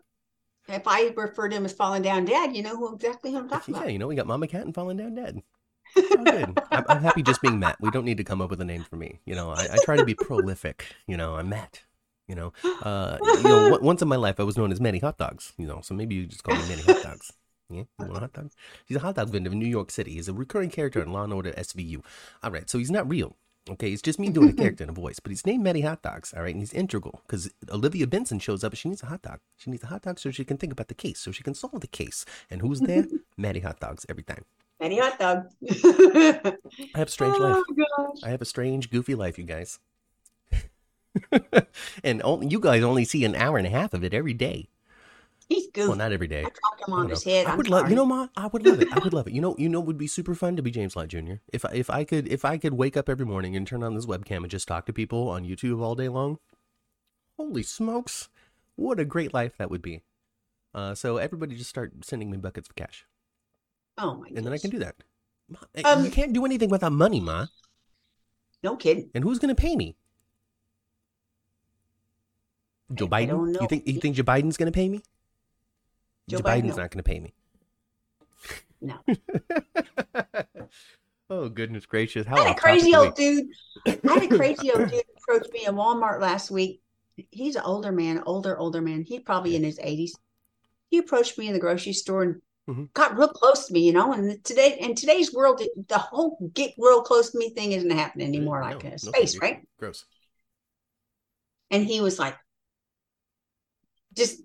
If I refer to him as falling down dad, you know who exactly who I'm talking Yeah, about. Yeah, you know, we got Mama Cat and Falling Down Dead. [laughs] I'm, I'm happy just being Matt. We don't need to come up with a name for me. You know, I, I try to be prolific. You know, I'm Matt. You know, uh, you know, [laughs] w- once in my life I was known as Manny Hot Dogs. You know, so maybe you just call me Manny Hot Dogs. Yeah, you want a hot dog? He's a hot dog vendor in New York City. He's a recurring character in Law and Order SVU. All right, so he's not real. Okay, it's just me doing a [laughs] character and a voice, but he's named Matty Hot Dogs. All right, and he's integral because Olivia Benson shows up and she needs a hot dog. She needs a hot dog so she can think about the case, so she can solve the case. And who's there? [laughs] Matty Hot Dogs every time. Any hot dog. I have a strange [laughs] oh, life. oh gosh. I have a strange, goofy life, you guys. and only, you guys only see an hour and a half of it every day. He's goofy. Well, not every day. I dropped him on his head. I would love, you know, Ma, I would love it. I would love it. You [laughs] know, you know, it would be super fun to be James Lott Jr. If I, if I could, if I could wake up every morning and turn on this webcam and just talk to people on YouTube all day long. Holy smokes, what a great life that would be. Uh, so everybody just start sending me buckets of cash, Oh my and then I can do that. Ma, eh, Um, you can't do anything without money, Ma. No kidding. And who's going to pay me? Joe Biden? You think you think Joe Biden's going to pay me? Joe Joe, Biden, Biden's no. not going to pay me. [laughs] No. [laughs] oh goodness gracious! How I had a crazy old dude. I had a crazy old dude approach me in Walmart last week. He's an older man, older, older man. He's probably in his 80s. He approached me in the grocery store and Mhm. got real close to me, you know. And today, in today's world, the whole get real close to me thing isn't happening anymore No, like no, space, right? Gross. And he was like, just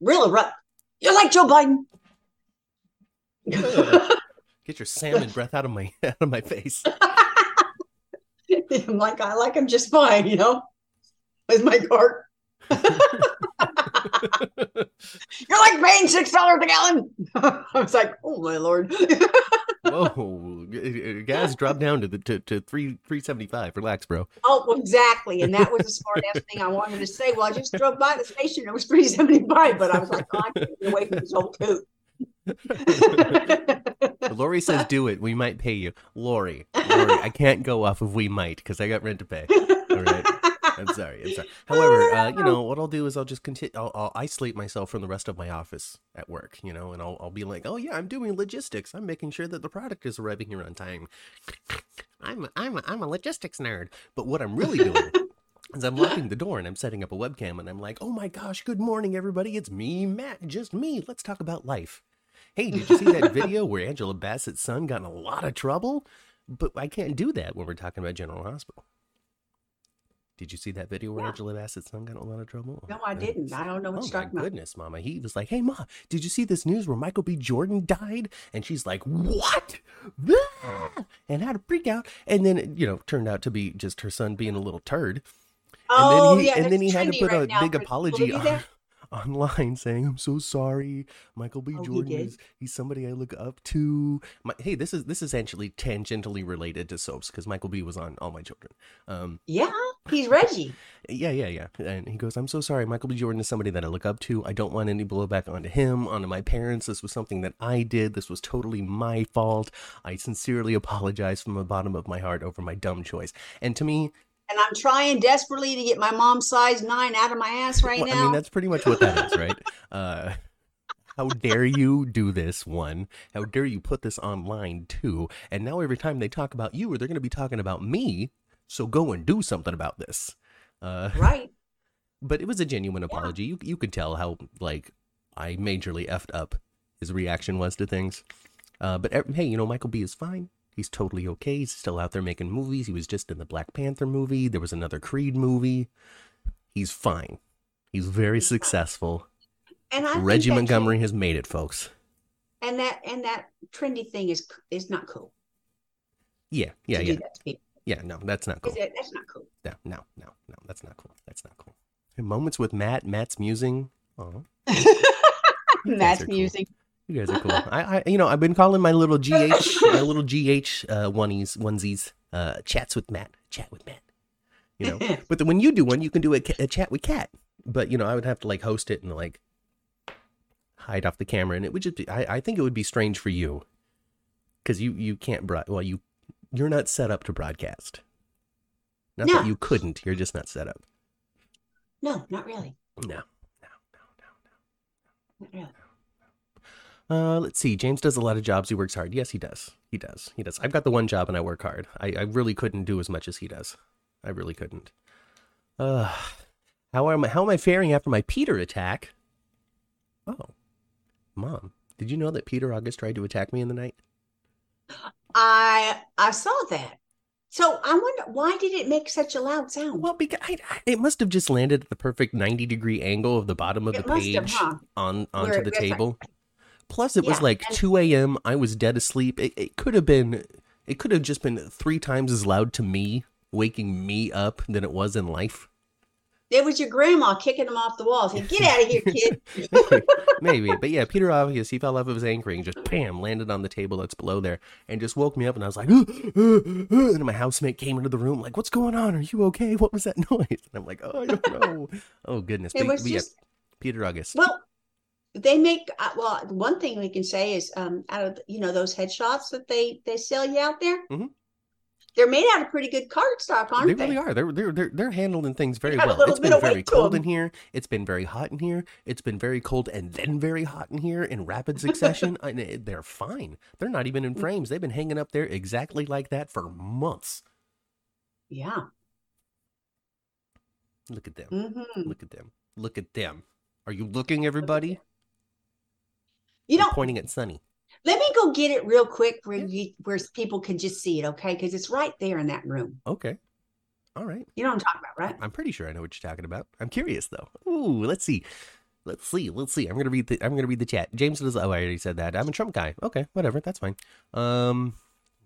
real abrupt. You're like Joe Biden. [laughs] Get your salmon breath out of my [laughs] out of my face. [laughs] I'm like, I like him just fine, you know, with my cart. You're like paying six dollars a gallon. [laughs] I was like, oh my lord. [laughs] Whoa, gas dropped down to the to, to three three seventy five. Relax, bro. oh, exactly. And that was a smart ass thing I wanted to say. Well, I just drove by the station. It was three seventy five, but I was like, oh, I can't get away from this whole coot. [laughs] Lori says, "Do it. We might pay you." Lori, Lori, I can't go off of we might because I got rent to pay. All right. I'm sorry. I'm sorry. [laughs] However, uh, you know what I'll do is I'll just continue. I'll, I'll isolate myself from the rest of my office at work. You know, and I'll I'll be like, oh yeah, I'm doing logistics. I'm making sure that the product is arriving here on time. I'm a, I'm a, I'm a logistics nerd. But what I'm really doing [laughs] is I'm locking the door and I'm setting up a webcam and I'm like, oh my gosh, good morning everybody. It's me, Matt, just me. Let's talk about life. Hey, did you see that [laughs] video where Angela Bassett's son got in a lot of trouble? But I can't do that when we're talking about General Hospital. Did you see that video where Yeah. Angela Bassett's son got in a lot of trouble? No, I didn't. I don't know what Oh you're my talking about. goodness, Mama. He was like, "Hey, Ma, did you see this news where Michael B. Jordan died?" And she's like, "What?" Ah! And had a freak out. And then, it, you know, turned out to be just her son being a little turd. Oh, and then he, yeah. and then he had to put right a big apology will you do on, online saying, "I'm so sorry, Michael B. Oh, Jordan did? is he's somebody I look up to." My, hey, this is this is actually tangentially related to soaps because Michael B. was on All My Children. Um, Yeah, he's Reggie. yeah, yeah, yeah. And he goes, I'm so sorry. Michael B. Jordan is somebody that I look up to. I don't want any blowback onto him, onto my parents. This was something that I did. This was totally my fault. I sincerely apologize from the bottom of my heart over my dumb choice. And to me, And I'm trying desperately to get my mom's size nine out of my ass right well, now. I mean, that's pretty much what that is, right? [laughs] Uh, how dare you do this, one? How dare you put this online, two? And now every time they talk about you, or they're going to be talking about me. So go and do something about this. Uh, right. [laughs] but it was a genuine apology. You you could tell how like I majorly effed up his reaction was to things. Uh, but hey, you know Michael B is fine. He's totally okay. He's still out there making movies. He was just in the Black Panther movie. There was another Creed movie. He's fine. He's very He's fine. successful. And I Reggie Montgomery has made it, folks. and that and that trendy thing is is not cool. Yeah, yeah, yeah, Do that to people. yeah. No, that's not cool. It- That's not cool. No, no, no, no. That's not cool. That's not cool. Moments with Matt. Matt's musing. [laughs] Oh, Matt's are cool. You guys are cool. I, I, you know, I've been calling my little GH, [laughs] my little GH uh, oneies, onesies, uh, chats with Matt, chat with Matt. You know, [laughs] but then when you do one, you can do a, a chat with Cat. But you know, I would have to like host it and like hide off the camera, and it would just be. I, I think it would be strange for you because you you can't broad. Well, you you're not set up to broadcast. Not No. that you couldn't, you're just not set up. No, not really. No. No, no, no, no. Not really. Uh, let's see. James does a lot of jobs. He works hard. Yes, he does. He does. He does. I've got the one job and I work hard. I, I really couldn't do as much as he does. I really couldn't. Uh, how am I, how am I faring after my Peter attack? Oh, mom, did you know that Peter August tried to attack me in the night? [gasps] [gasps] [gasps] I I saw that. So I wonder why did it make such a loud sound? Well, because I, I- it must have just landed at the perfect ninety degree angle of the bottom of It the page have, huh? on onto it the table. Plus, it was like and- two a.m. I was dead asleep. It, it could have been, it could have just been three times as loud to me, waking me up, than it was in life. It was your grandma kicking him off the wall. Saying, "Get out of here, kid!" [laughs] Maybe, but yeah, Peter Obvious, he fell off of his anchor and just bam landed on the table that's below there and just woke me up. And I was like, and my housemate came into the room like, "What's going on? Are you okay? What was that [laughs] noise?" And I'm like, "Oh, I don't [laughs] know." oh goodness, It But- was but yeah, Peter August. well. They make uh, well. One thing we can say is, um, out of you know those headshots that they they sell you out there, Mhm. They're made out of pretty good cardstock, aren't they they? really are. They're they're they're they're handling things very well. It's been very cold in here. It's been very hot in here. It's been very cold and then very hot in here in rapid succession. [laughs] I, they're fine. They're not even in frames. They've been hanging up there exactly like that for months. Yeah. Look at them. hmm Look at them. Look at them. Are you looking, everybody? You know, pointing at Sonny. Let me go get it real quick where you, where people can just see it, okay? Because it's right there in that room. Okay. All right. You know what I'm talking about, right? I'm pretty sure I know what you're talking about. I'm curious though. Ooh, let's see. Let's see. Let's see. I'm gonna read the. I'm gonna read the chat. James does. Oh, I already said that. I'm a Trump guy. Okay, whatever. That's fine. Um,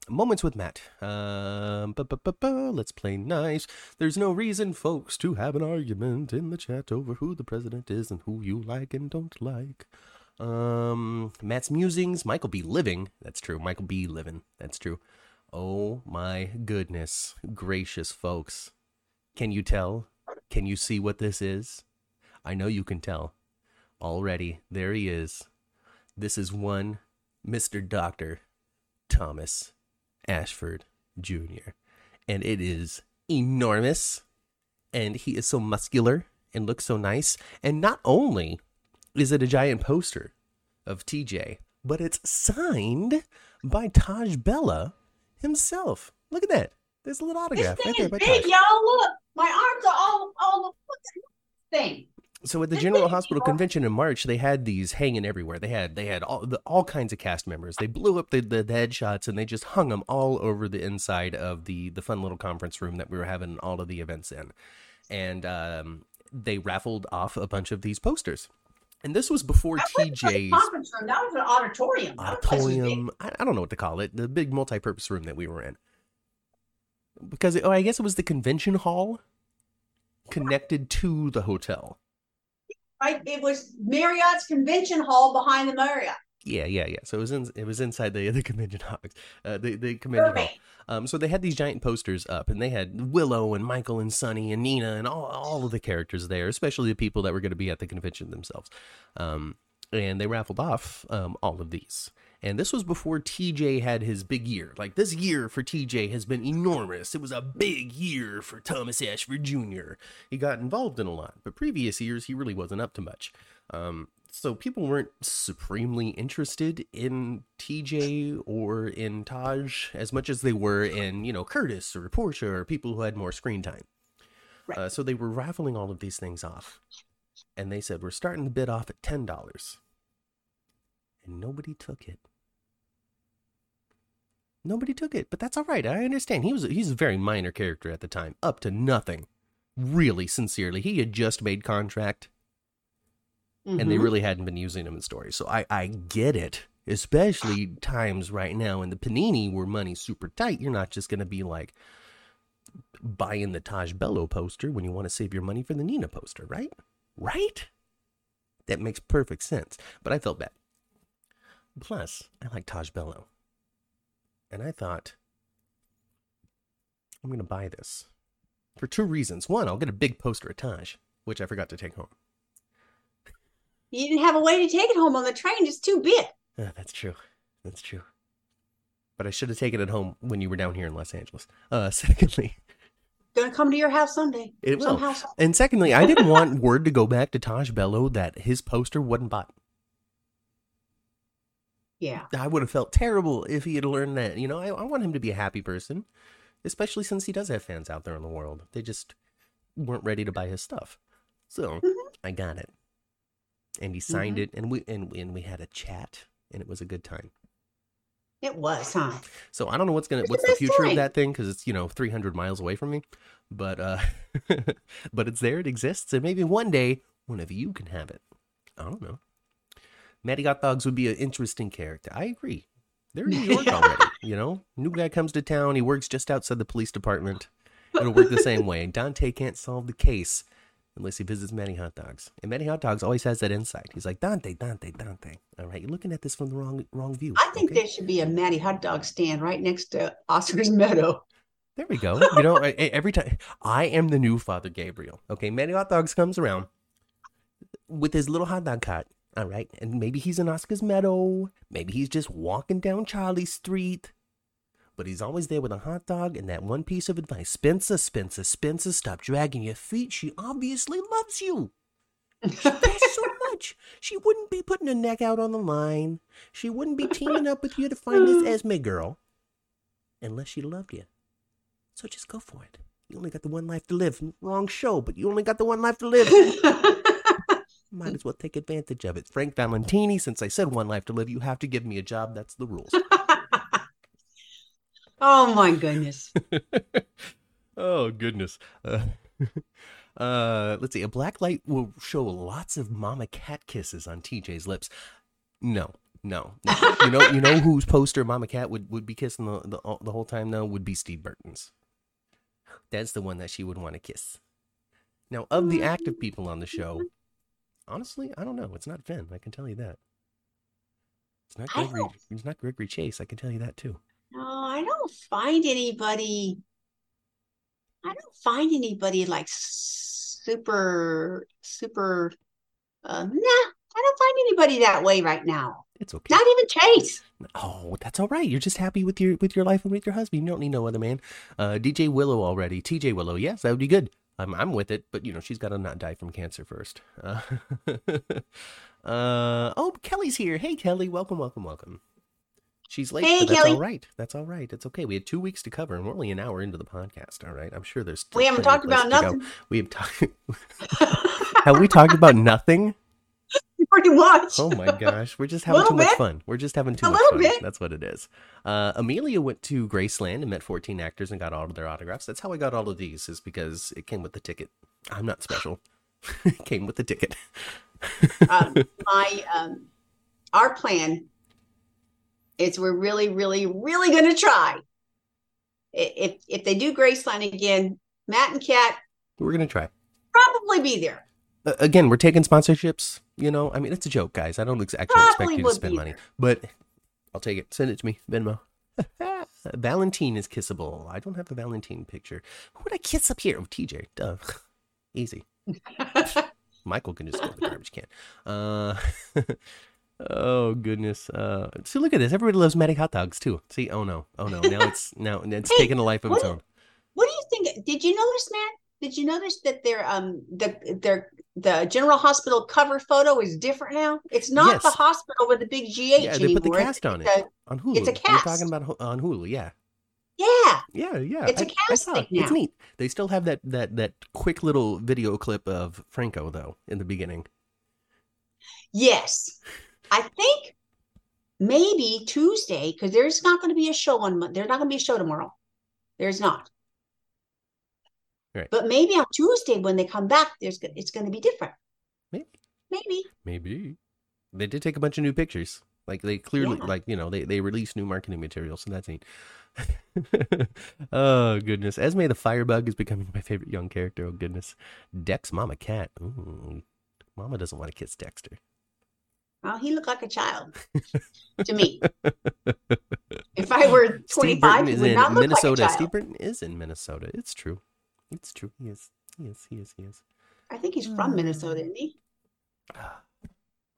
moments with Matt. Um, bu- bu- bu- bu, let's play nice. There's no reason, folks, to have an argument in the chat over who the president is and who you like and don't like. Um, Matt's musings. Michael B. Living. That's true. Michael B. Living. That's true. Oh my goodness gracious, folks. Can you tell? Can you see what this is? I know you can tell. Already, there he is. This is one Mr. Dr. Thomas Ashford Jr. And it is enormous. And he is so muscular and looks so nice. And not only is it a giant poster of TJ, but it's signed by Tajh Bellow himself. Look at that. There's a little This autograph thing right is big, Tajh. y'all. Look, my arms are all all. Look at this thing. So at the This General Hospital convention in March, they had these hanging everywhere. They had they had all the, all kinds of cast members. They blew up the, the, the headshots and they just hung them all over the inside of the the fun little conference room that we were having all of the events in, and um, they raffled off a bunch of these posters. And this was before That TJ's conference room. That was an auditorium. That place was big. auditorium. I, I don't know what to call it. The big multi-purpose room that we were in. Because oh, I guess it was the convention hall connected to the hotel. Right? It was Marriott's convention hall behind the Marriott. Yeah, yeah, yeah. So it was in, it was inside the [laughs] the convention hall, uh, the the convention hall. Um, so they had these giant posters up, and they had Willow and Michael and Sonny and Nina and all all of the characters there, especially the people that were going to be at the convention themselves. Um, and they raffled off um, all of these. And this was before TJ had his big year. Like this year for TJ has been enormous. It was a big year for Thomas Ashford Jr. He got involved in a lot, but previous years he really wasn't up to much. Um, so people weren't supremely interested in TJ or in Tajh as much as they were in, you know, Curtis or Portia or people who had more screen time. Right. Uh, so they were raffling all of these things off. And they said, we're starting the bid off at $10. And nobody took it. Nobody took it, but that's all right. I understand. He was he's a very minor character at the time, up to nothing. Really sincerely. He had just made contract and they Mhm. really hadn't been using them in stories. So I, I get it, especially times right now in the Panini where money's super tight. You're not just going to be like buying the Tajh Bellow poster when you want to save your money for the Nina poster, right? Right? That makes perfect sense. But I felt bad. Plus, I like Tajh Bellow. And I thought, I'm going to buy this for two reasons. One, I'll get a big poster of Tajh, which I forgot to take home. You didn't have a way to take it home on the train. It's too big. That's true. That's true. But I should have taken it home when you were down here in Los Angeles. Uh, [laughs] secondly, gonna come to your house someday. It will. Somehow. And secondly, I didn't want [laughs] word to go back to Tajh Bellow that his poster wasn't bought. Yeah. I would have felt terrible if he had learned that. You know, I, I want him to be a happy person, especially since he does have fans out there in the world. They just weren't ready to buy his stuff. So Mhm. I got it, and he signed it, and we and, and we had a chat, and it was a good time. It was, huh? So I don't know what's gonna It's what's the future of that thing because it's you know 300 miles away from me, but uh, [laughs] but it's there, it exists, and maybe one day one of you can have it. I don't know. Matty Hot Dogs would be an interesting character. I agree. They're in New York [laughs] already. You know, new guy comes to town. He works just outside the police department. It'll work the same way. Dante can't solve the case unless he visits Matty Hot Dogs. And Matty Hot Dogs always has that insight. He's like Dante, Dante, Dante. All right, you're looking at this from the wrong wrong view. I think okay? there should be a Matty hot dog stand right next to Oscar's Meadow. There we go. You know, [laughs] every time I am the new Father Gabriel. Okay, Matty Hot Dogs comes around with his little hot dog cart. All right, and maybe he's in Oscar's Meadow. Maybe he's just walking down Charlie Street. But he's always there with a hot dog and that one piece of advice: Spencer, Spencer, Spencer, stop dragging your feet. She obviously loves you. She cares so [laughs] much. She wouldn't be putting her neck out on the line. She wouldn't be teaming up with you to find this [laughs] Esme girl unless she loved you. So just go for it. You only got the one life to live. Wrong show, but you only got the one life to live. [laughs] Might as well take advantage of it. Frank Valentini, since I said one life to live, you have to give me a job. That's the rules. Oh my goodness. [laughs] oh goodness. Uh, [laughs] uh, let's see. A black light will show lots of mama cat kisses on TJ's lips. No, no. no. you know, you know whose poster Mama Cat would, would be kissing the, the the whole time though would be Steve Burton's. That's the one that she would want to kiss. Now, of the active people on the show, honestly, I don't know. It's not Finn. I can tell you that. It's not Gregory. It's not Gregory Chase. I can tell you that too. I don't find anybody. I don't find anybody like super, super. Uh, nah, I don't find anybody that way right now. It's okay. Not even Chase. Oh, that's all right. You're just happy with your with your life and with your husband. You don't need no other man. Uh, DJ Willow already. TJ Willow. Yes, that would be good. I'm I'm with it, but you know she's got to not die from cancer first. Uh, [laughs] uh, oh, Kelly's here. Hey, Kelly. Welcome, welcome, welcome. She's late, Hey, but that's Kelly. all right. That's all right. It's okay. We had two weeks to cover, and we're only an hour into the podcast. All right. I'm sure there's. We haven't talked about places to go. nothing. We have talked. [laughs] have we talked about nothing? [laughs] Pretty much. Oh my gosh, we're just [laughs] having too Little much fun. We're just having too A much fun. bit. That's what it is. Uh, Amelia went to Graceland and met 14 actors and got all of their autographs. That's how I got all of these, is because it came with the ticket. I'm not special. it came with the ticket. um, my um, our plan is we're really, really, really going to try. If if they do Graceland again, Matt and Kat We're gonna try. probably be there. Uh, again, we're taking sponsorships. You know, I mean, it's a joke, guys. I don't ex- actually expect you to spend money, there. but I'll take it. Send it to me, Venmo. [laughs] Valentine is kissable. I don't have a Valentine picture. Who would I kiss up here? Oh, TJ. Duh. [laughs] Easy. [laughs] Michael can just go to the garbage can. Uh, oh goodness. Uh, see, look at this. Everybody loves Matty hot dogs too. See, oh no, oh no. Now it's [laughs] now it's Hey, taking a life of its what- own. What do you think? Did you notice, Matt? Did you notice that their um the their the General Hospital cover photo is different now? It's not Yes. the hospital with the big GH Yeah, they anymore. put the cast on it a- on Hulu. it's a cast. We're talking about on Hulu. Yeah, yeah, yeah, yeah. It's a I- I cast it. It's neat. They still have that that that quick little video clip of Franco though in the beginning. yes. I think maybe Tuesday because there's not going to be a show on. There's not going to be a show tomorrow. There's not. Right. But maybe on Tuesday when they come back, there's it's going to be different. Maybe. Maybe. Maybe they did take a bunch of new pictures. Like they clearly, Yeah. like you know, they they released new marketing material, so that's neat. [laughs] oh goodness, Esme the Firebug is becoming my favorite young character. Oh goodness, Dex Mama Cat. Ooh, Mama doesn't want to kiss Dexter. Well, he looked like a child [laughs] to me. If I were 25, he would not look Minnesota. like a child. Steve. Burton is in Minnesota. It's true. It's true. He is. He is. He is. He is. I think he's from hmm. Minnesota, isn't he? Ah,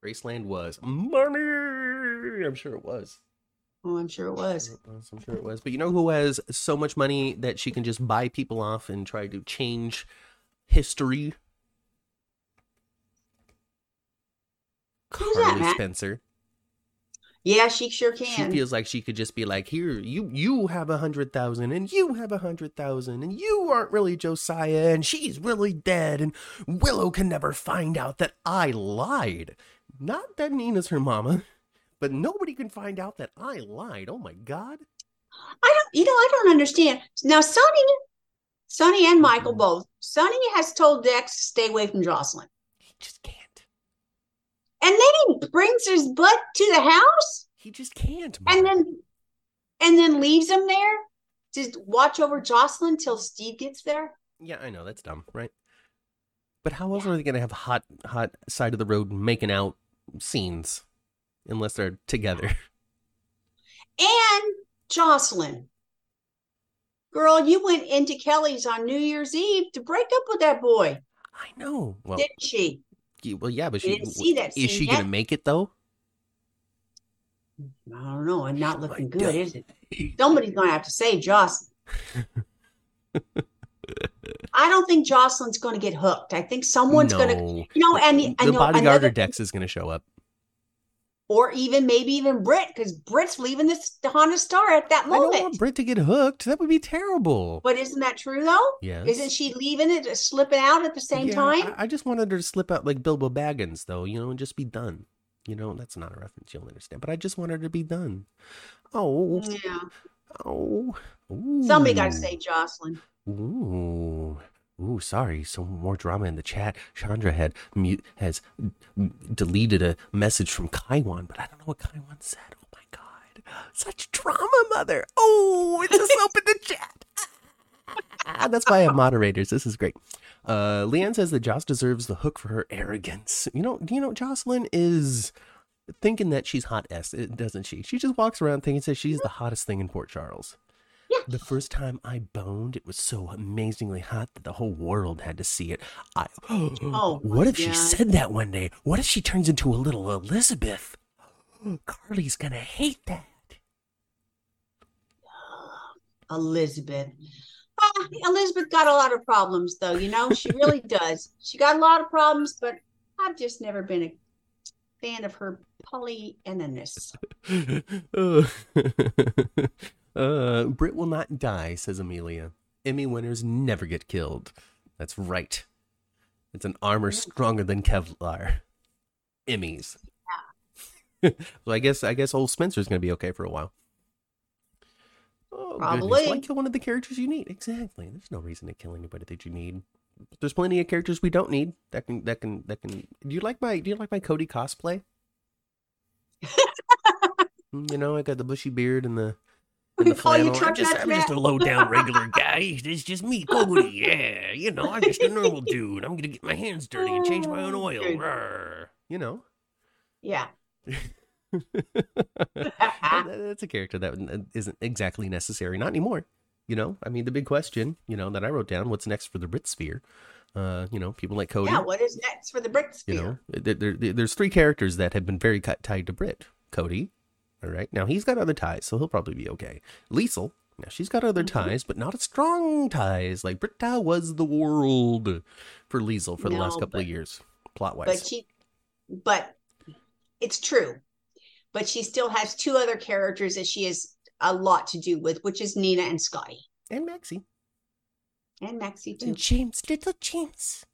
Graceland was money. I'm sure it was. Oh, I'm sure it was. I'm sure it was. But you know who has so much money that she can just buy people off and try to change history? Who's that, Carly? Spencer. Yeah, she sure can. She feels like she could just be like, "Here, you you have a hundred thousand, and you have a hundred thousand, and you aren't really Josiah, and she's really dead, and Willow can never find out that I lied. Not that Nina's her mama, but nobody can find out that I lied. Oh my god! I don't, you know, I don't understand. Now, Sonny, Sonny and Michael Mhm. both. Sonny has told Dex to stay away from Jocelyn, He just can't. And then he brings his butt to the house, He just can't. and then, and then leaves him there to watch over Jocelyn till Steve gets there. yeah, I know that's dumb, right? But how else are they gonna have hot, hot side of the road making out scenes unless they're together? And Jocelyn, girl, you went into Kelly's on New Year's Eve to break up with that boy, I know. Well, didn't she? Well, yeah, but she didn't see that is she yet. gonna make it though? I don't know. And not looking good, is it? Somebody's going to have to save Jocelyn. [laughs] I don't think Jocelyn's going to get hooked. I think someone's going to, you know, and I the know bodyguard another, Dex is gonna show up. Or even maybe even Britt, because Britt's leaving this Haunted Star at that moment. I don't want. Britt to get hooked. That would be terrible. But isn't that true though? Yes. Isn't she leaving it, uh, slipping out at the same Yeah, time? I, I just wanted her to slip out like Bilbo Baggins, though, you know, and just be done. You know, that's not a reference you'll understand, but I just want her to be done. Oh, yeah. oh, Somebody got to say Jocelyn. Ooh. Ooh, sorry. Some more drama in the chat. Chandra had mute has deleted a message from Kaiwan, but I don't know what Kaiwan said. Oh my god. Such drama, mother. Oh, it just [laughs] opened the chat. Ah, That's why I have moderators. This is great. Uh, Leanne says that Joss deserves the hook for her arrogance. You know, you know, Jocelyn is thinking that she's hot s, doesn't she? She just walks around thinking that she's the hottest thing in Port Charles. The first time I boned, it was so amazingly hot that the whole world had to see it. I [gasps] Oh, what if she said that one day? What if she turns into a little Elizabeth? [gasps] Carly's gonna hate that. [gasps] Elizabeth. Ah, Elizabeth got a lot of problems, though. You know, she really [laughs] does. She got a lot of problems, but I've just never been a fan of her polyaniness. [laughs] uh, Britt will not die, says Amelia. Emmy winners never get killed. That's right. It's an armor stronger than Kevlar. Emmys. [laughs] so I guess I guess old Spencer's gonna be okay for a while. Oh, goodness. Probably. Why kill one of the characters you need? Exactly. There's no reason to kill anybody that you need. There's plenty of characters we don't need that can that can that can. Do you like my Do you like my Cody cosplay? [laughs] Mm, you know, I got the bushy beard and the. And We the call [laughs] you flannel. I'm just, I'm just a low down [laughs] regular guy. It's just me, Cody. Yeah, you know, I'm just a normal [laughs] dude. I'm gonna get my hands dirty and change my own oil. Rawr. You know, Yeah. That- that's a character that isn't exactly necessary. Not anymore. You know, I mean, the big question, you know, that I wrote down: what's next for the Britt sphere? Uh, you know, people like Cody. yeah. What is next for the Britt sphere? you know, there, there, there- there's three characters that have been very cut, tied to Britt. Cody, all right. Now he's got other ties, so he'll probably be okay. Liesl, now she's got other Mhm. ties, but not as strong ties. Like Brita was the world for Liesl for the last couple of years, plot wise. but she, but it's true. But she still has two other characters that she has a lot to do with, which is Nina and Scotty And Maxie. and Maxie too, And James, little James.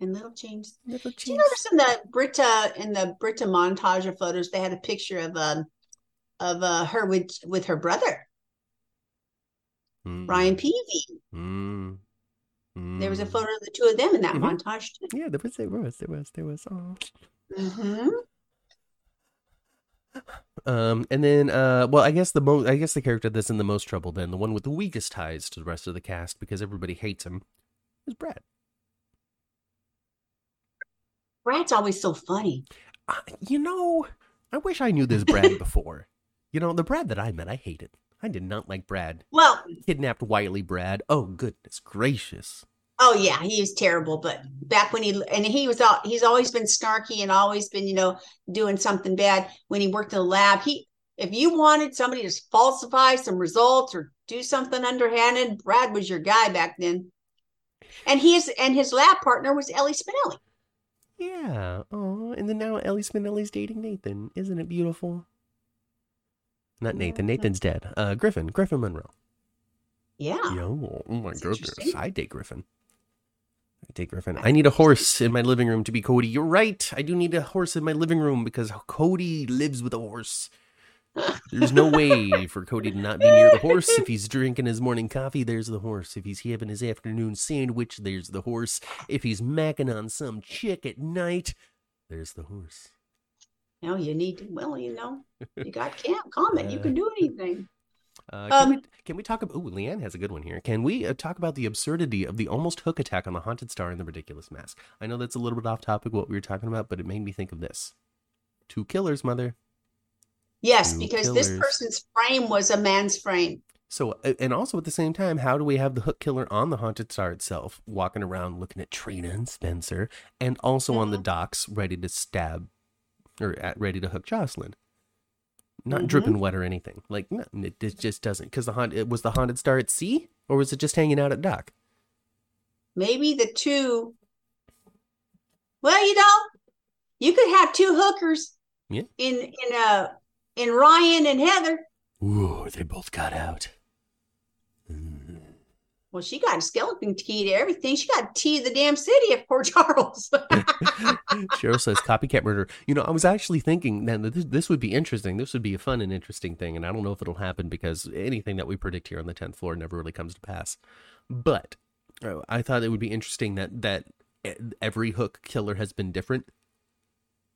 and little James. Little James. Do you notice in the Brita in the Brita montage of photos, they had a picture of um of uh, her with with her brother Mm, Ryan Paevey. mm, There was a mm. photo of the two of them in that Mhm. montage too. Yeah, there was, there was, there was, there was. Oh. hmm [laughs] Um, and then, uh, well, I guess the most, I guess the character that's in the most trouble, then the one with the weakest ties to the rest of the cast because everybody hates him, is Brad. Brad's always so funny. Uh, you know, I wish I knew this Brad [laughs] before. You know, the Brad that I met, I hated. I did not like Brad. Well, Kidnapped Wiley Brad. Oh goodness gracious. oh yeah, he was terrible. But back when he and he was all he's always been snarky and always been you know doing something bad. When he worked in the lab, he If you wanted somebody to falsify some results or do something underhanded, Brad was your guy back then. And his and his lab partner was Ellie Spinelli. Yeah. Oh, and then now Ellie Spinelli's dating Nathan. Isn't it beautiful? Not Nathan. Nathan's dead. Uh, Griffin. Griffin Monroe. Yeah. Yo, oh my That's goodness. I date Griffin. I date Griffin. I need a horse in my living room to be Cody. You're right. I do need a horse in my living room because Cody lives with a horse. There's no way [laughs] for Cody to not be near the horse. If he's drinking his morning coffee, there's the horse. If he's having his afternoon sandwich, there's the horse. If he's macking on some chick at night, there's the horse. No, you need to. Well, you know, you got [laughs] camp comment. You can do anything. Uh, can, Um, we, can we talk about? Ooh, Leanne has a good one here. Can we uh, talk about the absurdity of the almost hook attack on the haunted star in the ridiculous mask? I know that's a little bit off topic what we were talking about, but it made me think of this. Two killers, mother. Yes, Two because this person's frame was a man's frame. So, and also at the same time, how do we have the hook killer on the haunted star itself, walking around looking at Trina and Spencer, and also on the Mhm. docks, ready to stab or at, ready to hook Josslyn? Not Mhm. dripping wet or anything. Like, no, it, it just doesn't. Because the haunt, it was the haunted star at sea, or was it just hanging out at dock? Maybe the two. Well, you know, you could have two hookers. Yeah. In in uh in Ryan and Heather. Ooh, they both got out. Well, she got skeleton key to everything. She got a key to the damn city of Port [laughs] Charles. [laughs] Cheryl says copycat murder. You know, I was actually thinking that this, this would be interesting. This would be a fun and interesting thing, and I don't know if it'll happen because anything that we predict here on the tenth floor never really comes to pass. But uh, I thought it would be interesting that that every hook killer has been different.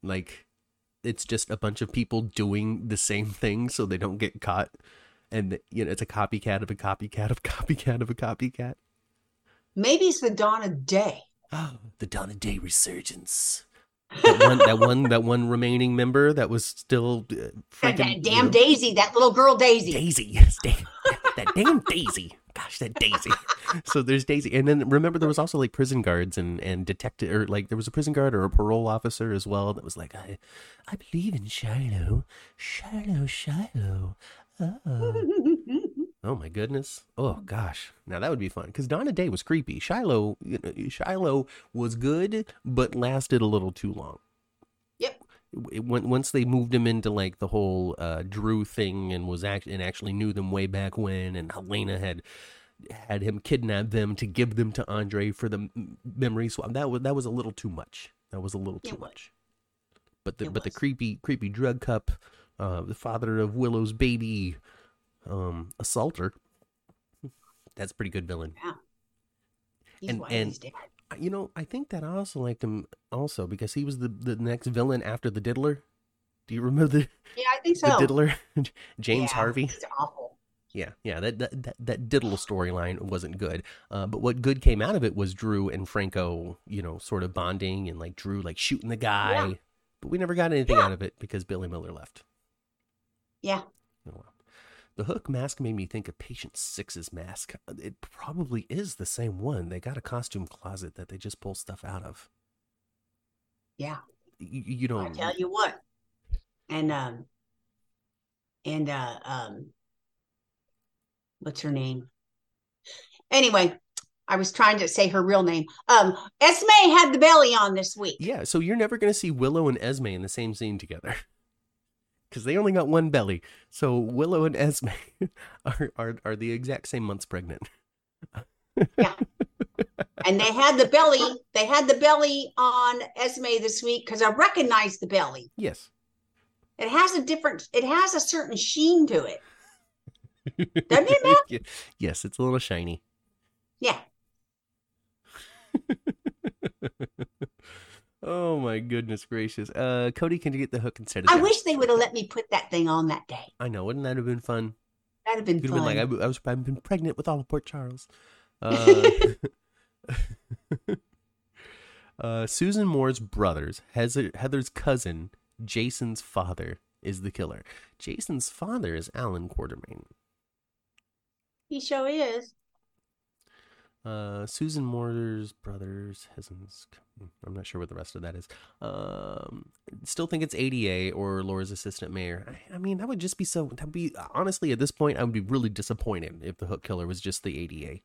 Like, it's just a bunch of people doing the same thing so they don't get caught, and you know, it's a copycat of a copycat of a copycat of a copycat. Maybe it's the dawn of day. Oh, the dawn of Day resurgence. That one, that one, that one remaining member that was still uh, freaking that you damn know, Daisy, that little girl Daisy. Daisy. Yes, da- that damn Daisy. Gosh, that Daisy. So there's Daisy, and then remember there was also like prison guards and and detective, or like there was a prison guard or a parole officer as well that was like, I, I believe in Shiloh, Shiloh, Shiloh. [laughs] Oh. My goodness! Oh gosh! Now that would be fun because Dawn of Day was creepy. Shiloh, you know, Shiloh was good, but lasted a little too long. Yep. It, once they moved him into like the whole uh, Drew thing and was act- and actually knew them way back when, and Helena had had him kidnap them to give them to Andre for the m- memory swap. That was that was a little too much. That was a little too much. But the It but the creepy creepy drug cup, uh, the father of Willow's baby, um, assaulter. That's a pretty good villain. He's And- and-. You know, I think that I also liked him also because he was the the next villain after the Diddler. Do you remember the Yeah, I think so. the Diddler, [laughs] James Yeah, Harvey? He's awful. Yeah, yeah, that that that, that Diddle storyline wasn't good. Uh, but what good came out of it was Drew and Franco, you know, sort of bonding and like Drew like shooting the guy. Yeah. But we never got anything Yeah. out of it because Billy Miller left. Yeah. Oh, well. The hook mask made me think of Patient Six's mask. It probably is the same one. They got a costume closet that they just pull stuff out of. Yeah. You, you know, I tell you what. And um and uh um what's her name? Anyway, I was trying to say her real name. Um Esme had the belly on this week. yeah. So you're never going to see Willow and Esme in the same scene together. [laughs] Because they only got one belly. So Willow and Esme [laughs] are, are, are the exact same months pregnant. Yeah. And they had the belly, they had the belly on Esme this week because I recognized the belly. Yes. It has a different, it has a certain sheen to it. [laughs] Doesn't it, Matt? yes, it's a little shiny. Yeah. [laughs] oh my goodness gracious. Uh, Cody, can you get the hook instead of I Jen? wish they would have let me put that thing on that day. I know. Wouldn't that have been fun? That'd have been You'd have been like, I, I was, I've been pregnant with all of Port Charles. [laughs] Uh, [laughs] uh, Susan Moore's brothers, Heather, Heather's cousin, Jason's father, is the killer. Jason's father is Alan Quartermaine. he sure is. Uh, Susan Moore's brothers, Hesens. I'm not sure what the rest of that is. Um, still think it's ADA or Laura's assistant mayor. I, I mean, that would just be so. That'd be honestly at this point, I would be really disappointed if the hook killer was just the ADA.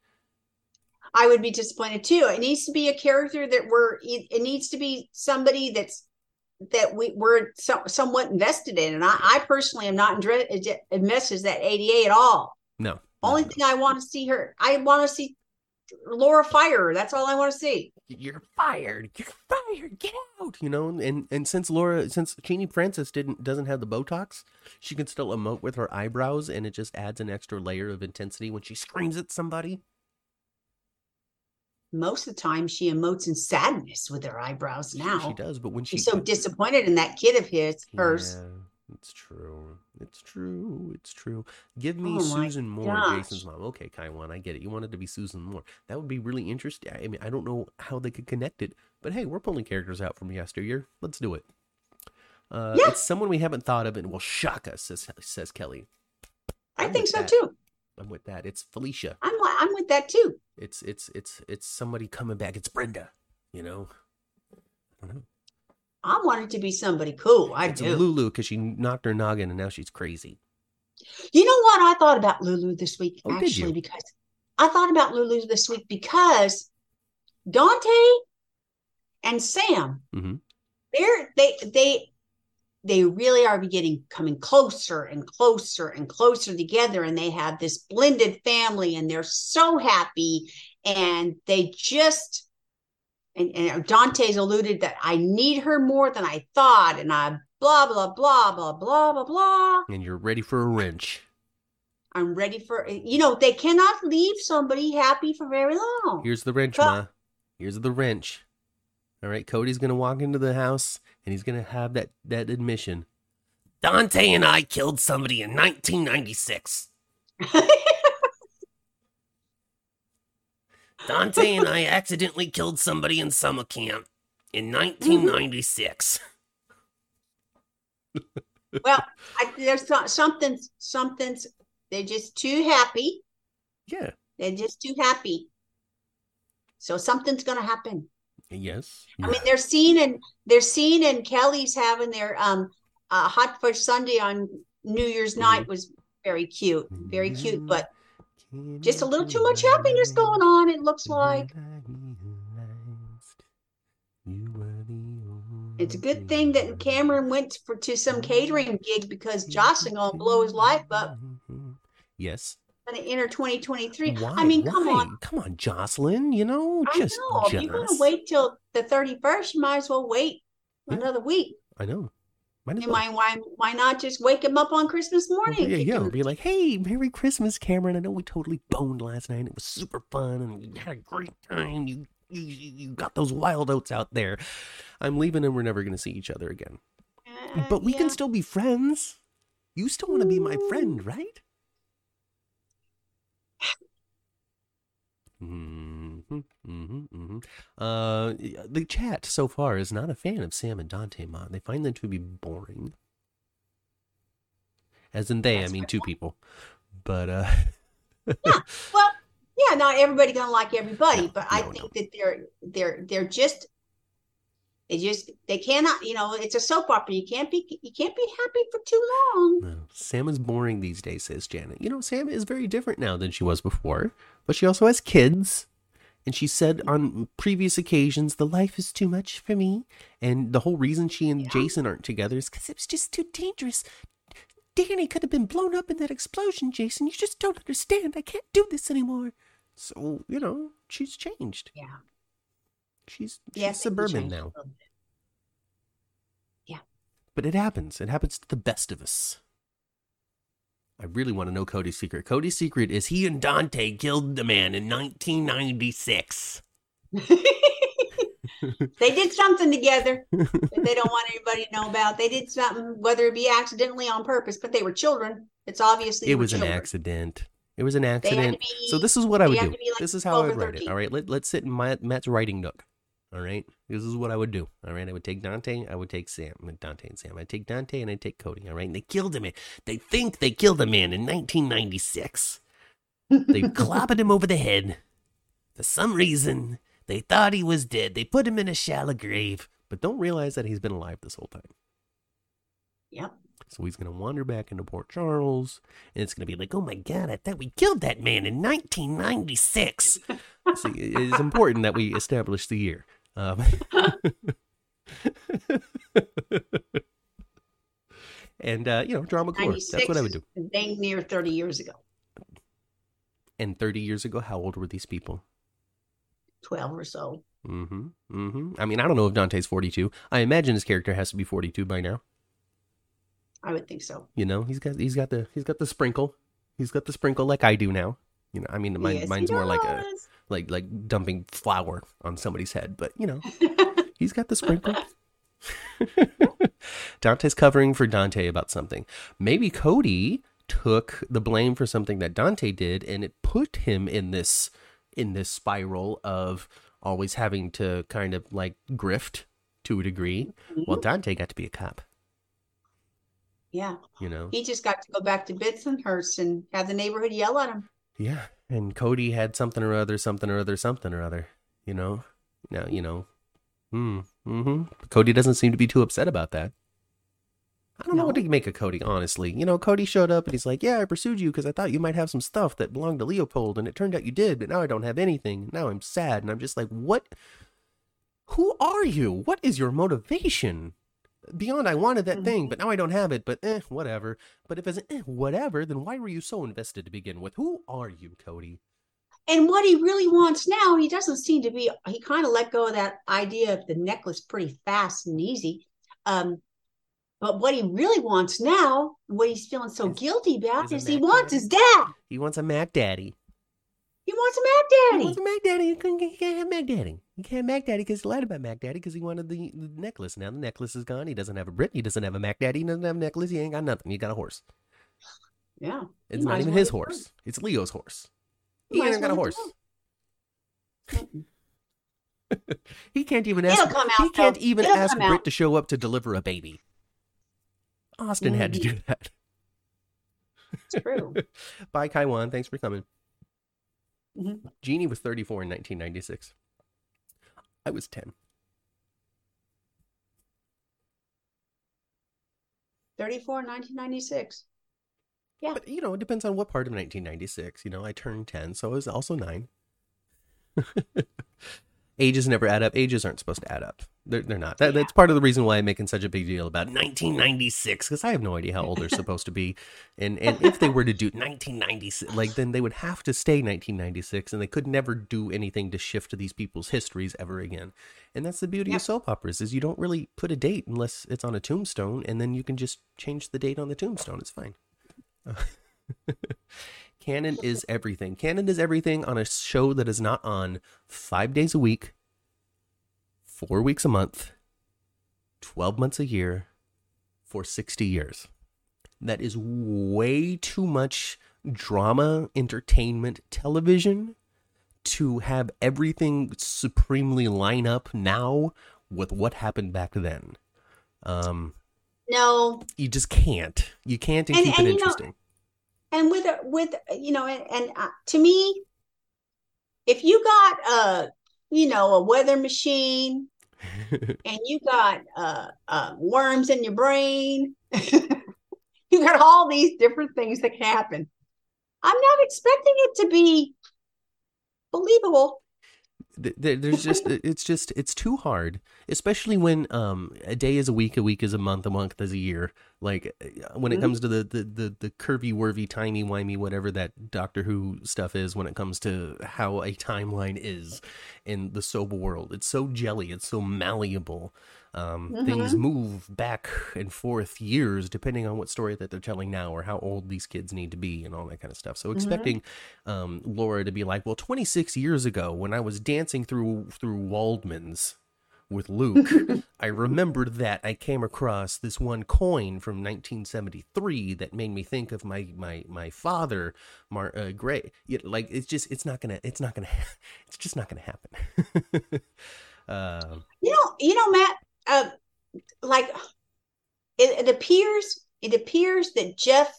I would be disappointed too. It needs to be a character that we're. It, it needs to be somebody that's that we we're so, somewhat invested in, and I, I personally am not invested in that ADA at all. No. Only no, thing I want to see her, I want to see Laura fire. That's all I want to see. You're fired. You're fired. Get out. You know, and and since Laura, since Genie Francis didn't doesn't have the Botox, she can still emote with her eyebrows, and it just adds an extra layer of intensity when she screams at somebody most of the time she emotes in sadness with her eyebrows now. She does, but when she she's so disappointed in that kid of his, hers. Yeah, it's true. It's true. It's true. Give me Oh Susan Moore, gosh. Jason's mom. Okay, Kaiwan, I get it. You wanted to be Susan Moore. That would be really interesting. I mean, I don't know how they could connect it, but hey, we're pulling characters out from yesteryear. Let's do it. Uh, Yeah. It's someone we haven't thought of and will shock us, says, says Kelly. I I'm think so that. too. I'm with that. It's Felicia. I'm I'm with that too. It's it's it's it's somebody coming back. It's Brenda. You know. I don't know. I want it to be somebody cool. I It's do. Lulu because she knocked her noggin and now she's crazy. You know what I thought about Lulu this week? Oh, actually, because I thought about Lulu this week because Dante and Sam, Mhm. they're they they they really are getting coming closer and closer and closer together, and they have this blended family, and they're so happy, and they just. And, and uh, Dante's alluded that I need her more than I thought, and I blah blah blah blah blah blah blah. And you're ready for a wrench. I'm ready for eh, you know they cannot leave somebody happy for very long. Here's the wrench. Ma. Here's the wrench. All right, Cody's gonna walk into the house and he's gonna have that that admission. Dante and I killed somebody in 1996. [laughs] Dante and I accidentally killed somebody in summer camp in 1996. [laughs] well, I, there's so- something something's they're just too happy. Yeah. They're just too happy. So something's gonna happen. Yes. I mean, they're seen and they're seen and Kelly's having their um uh, hot fudge Sunday on New Year's night was very cute, very cute, but just a little too much happiness going on. It looks like it's a good thing that Cameron went for to some catering gig because Josslyn gonna blow his life up. Yes. Gonna enter 2023. Why? I mean, come Why? on. Come on, Josslyn. You know, I just know. If you're gonna wait till the 31st, you might as well wait Yeah. another week. I know. Might You well. why why not just wake him up on Christmas morning? yeah, yeah. him- Be like, hey, Merry Christmas, Cameron. I know we totally boned last night. It was super fun, and you had a great time. You, you, you got those wild oats out there. I'm leaving, and we're never gonna see each other again. Uh, But we yeah. can still be friends. You still want to be my friend, right? Hmm hmm hmm Uh, the chat so far is not a fan of Sam and Dante Mon. They find them to be boring. As in they, I mean two people. But uh, [laughs] Well, yeah, not everybody gonna like everybody, No, but I think no. that they're they're they're just they just they cannot you know it's a soap opera you can't be you can't be happy for too long no, Sam is boring these days, says Janet. You know, Sam is very different now than she was before, but she also has kids. And she said on previous occasions, the life is too much for me. And the whole reason she and Yeah. Jason aren't together is because it was just too dangerous. Danny could have been blown up in that explosion, Jason. You just don't understand. I can't do this anymore. So, you know, she's changed. yeah She's, she's yeah I suburban now. Yeah. But it happens. It happens to the best of us. I really want to know Cody's secret. Cody's secret is he and Dante killed the man in 1996. [laughs] they did something together [laughs] that they don't want anybody to know about they did something whether it be accidentally on purpose but they were children it's obviously it was an accident. It was an They had to accident. be- So this is what I would do. like this is how I 12 would write it. All right, Let, let's sit in Matt, Matt's writing nook. All right, this is what I would do. All right, I would take Dante. I would take Sam. Dante and Sam. I'd take Dante and I'd take Cody. All right, and they killed him. They think they killed the man in 1996. They [laughs] clobbered him over the head. For some reason, they thought he was dead. They put him in a shallow grave, but don't realize that he's been alive this whole time. Yep. So he's going to wander back into Port Charles, and it's going to be like, oh my God, I thought we killed that man in 1996. [laughs] See, it is important that we establish the year. Um, [laughs] and, uh, you know, drama core. That's what I would do. Dang near 30 years ago. And 30 years ago, how old were these people? 12 or so. Mm-hmm. Mm-hmm. I mean, I don't know if Dante's 42. I imagine his character has to be 42 by now. I would think so. You know, he's got he's got the he's got the sprinkle. He's got the sprinkle like I do now. You know, I mean, mine, Yes, mine's more like a does. Like like dumping flour on somebody's head, but you know, [laughs] he's got the sprinkle. [laughs] Dante's covering for Dante about something. Maybe Cody took the blame for something that Dante did and it put him in this in this spiral of always having to kind of like grift to a degree. Mm-hmm. Well, Dante got to be a cop, yeah. you know. He just got to go back to Bensonhurst and have the neighborhood yell at him. Yeah, and Cody had something or other, something or other, something or other. You know, now you know. Hmm. Mm-hmm. Cody doesn't seem to be too upset about that. I don't know what No. to make of Cody, honestly. You know, Cody showed up and he's like, "Yeah, I pursued you because I thought you might have some stuff that belonged to Leopold, and it turned out you did, but now I don't have anything. Now I'm sad, and I'm just like, what? Who are you? What is your motivation?" Beyond, I wanted that thing, but now I don't have it. But eh, whatever. But if it's eh, whatever, then why were you so invested to begin with? Who are you, Cody? And what he really wants now, he doesn't seem to be, he kind of let go of that idea of the necklace pretty fast and easy. Um, but what he really wants now, what he's feeling so Is- guilty about, is is he wants Daddy. his dad. He wants a Mac Daddy. He wants a Mac Daddy. He wants a Mac Daddy. He can't have Mac Daddy. He can't Mac Daddy because he lied about Mac Daddy because he wanted the, the necklace. Now the necklace is gone. He doesn't have a Britt. He doesn't have a Mac Daddy. He doesn't have a necklace. He ain't got nothing. He got a horse. Yeah. It's not even his have horse. It's Leo's horse. He He ain't got a horse. [laughs] He can't even ask. come He can't even ask Britt out. to show up to deliver a baby. Austin had to do [laughs] that. It's true. [laughs] Bye, Kaiwan. Thanks for coming. Mhm. Genie was 34 in 1996. I was 10. 34, 1996. Yeah. But, you know, it depends on what part of 1996. You know, I turned 10, so I was also 9. [laughs] Ages never add up. Ages aren't supposed to add up. They're, they're not. That, Yeah. That's part of the reason why I'm making such a big deal about 1996, because I have no idea how old they're [laughs] supposed to be. And, and if they were to do 1996, like, then they would have to stay 1996, and they could never do anything to shift to these people's histories ever again. And that's the beauty Yeah. of soap operas, is you don't really put a date unless it's on a tombstone, and then you can just change the date on the tombstone. It's fine. [laughs] Canon is everything. Canon is everything on a show that is not on five days a week, four weeks a month, 12 months a year, for 60 years. That is way too much drama, entertainment, television to have everything supremely line up now with what happened back then. Um, No, you just can't. You can't and, And- keep and it you know- interesting. and with with you know and, and uh, to me if you got a you know a weather machine and you got uh, uh worms in your brain. [laughs] You got all these different things that can happen. I'm not expecting it to be believable. Th- th- there's just [laughs] it's just it's too hard especially when um a day is a week a week is a month a month is a year like uh, when it Mhm. comes to the the the, the curvy worvy timey wimey whatever that doctor who stuff is when it comes to how a timeline is in the sober world it's so jelly it's so malleable um things Mhm. move back and forth years depending on what story that they're telling now or how old these kids need to be and all that kind of stuff so Mhm. expecting um, Laura to be like, well, 26 years ago when I was dancing through through Waldman's with Luke, [laughs] I remembered that I came across this one coin from 1973 that made me think of my my my father, Mar uh, Gray. Like it's just it's not gonna it's not gonna [laughs] it's just not gonna happen. [laughs] um, you know you know matt uh like it, it appears it appears that jeff